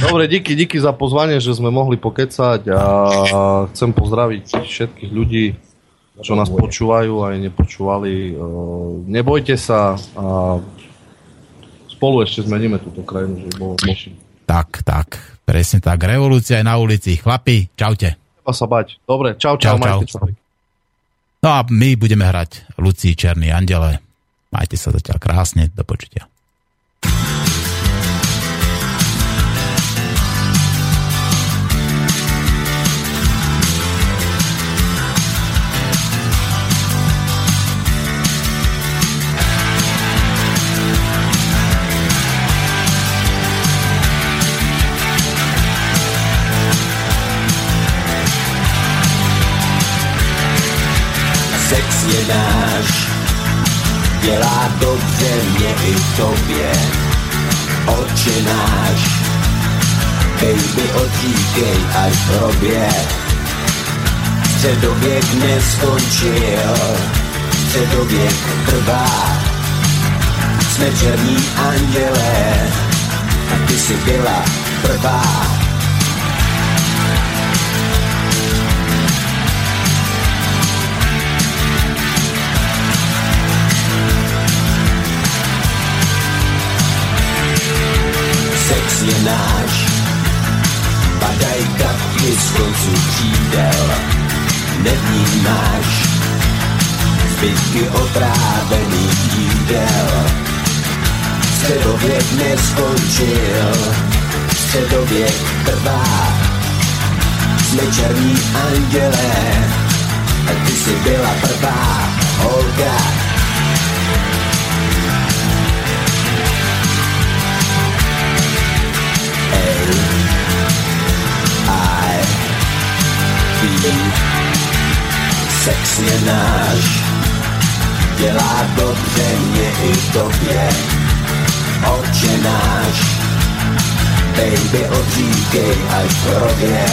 B: Dobre, díky, díky za pozvanie, že sme mohli pokecať a chcem pozdraviť všetkých ľudí, čo nás počúvajú aj nepočúvali. E, nebojte sa a spolu ešte zmeníme túto krajinu, že bolo lepšie.
A: Tak, tak, presne tak. Revolúcia aj na ulici. Chlapi, čaute.
B: Treba sa bať. Dobre, čau, čau, čau, majte čau.
A: No a my budeme hrať Lucii Černý andele. Majte sa zatiaľ krásne, do počutia.
I: Je náš, dělá dobře mě i tobě. Oče náš, baby odříkej až v hrobě. Středověk neskončil, středověk trvá. Jsme černí andělé, a ty jsi byla prvá. Je náš. Padaj kapky z koncu křídel, nevnímáš zbytky otrávených jídel. Středověk neskončil, středověk trvá. Jsme černí andělé, ty jsi byla prvá holka, Sex je náš, dělá dobře mě i tobě. Oče náš, baby odříkej až v hrobě.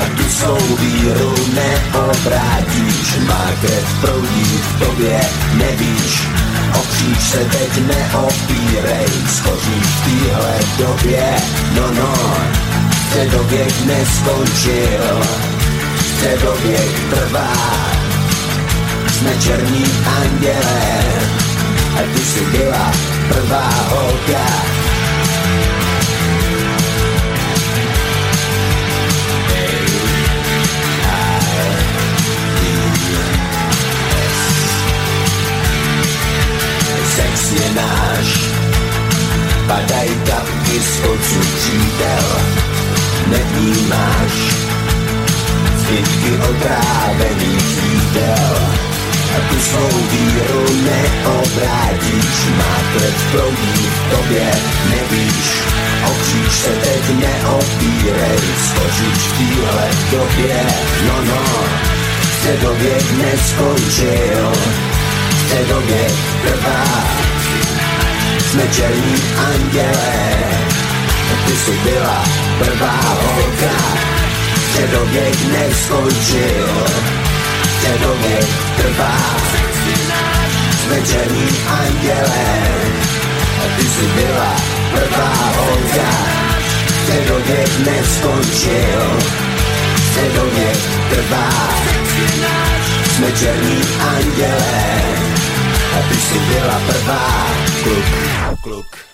I: A tu svou víru neobrátíš, má krev proudí v tobě, nevíš, Opříč se teď neopírej, skoříš v téhle době, no no, středověk neskončil, středověk trvá. Jsme černí andělé, a ty jsi byla prvá holka. Sex je náš, padaj kapky z konců přítel, nevnímáš zbytky otrávených jídel. A tu svou víru neobrátíš, má krev proudí v tobě, nevíš, okříš se teď neopírej, skočíš v téhle době, no no, středověk neskončil, středověk trvá, jsme černí andělé, ty jsi byla prvá holka, Středověk neskončil, středověk trvá. Jsme černí andělé, a ty jsi byla prvá holka. Středověk neskončil, středověk trvá. Jsme černí andělé, a ty jsi byla prvá kluk, kluk.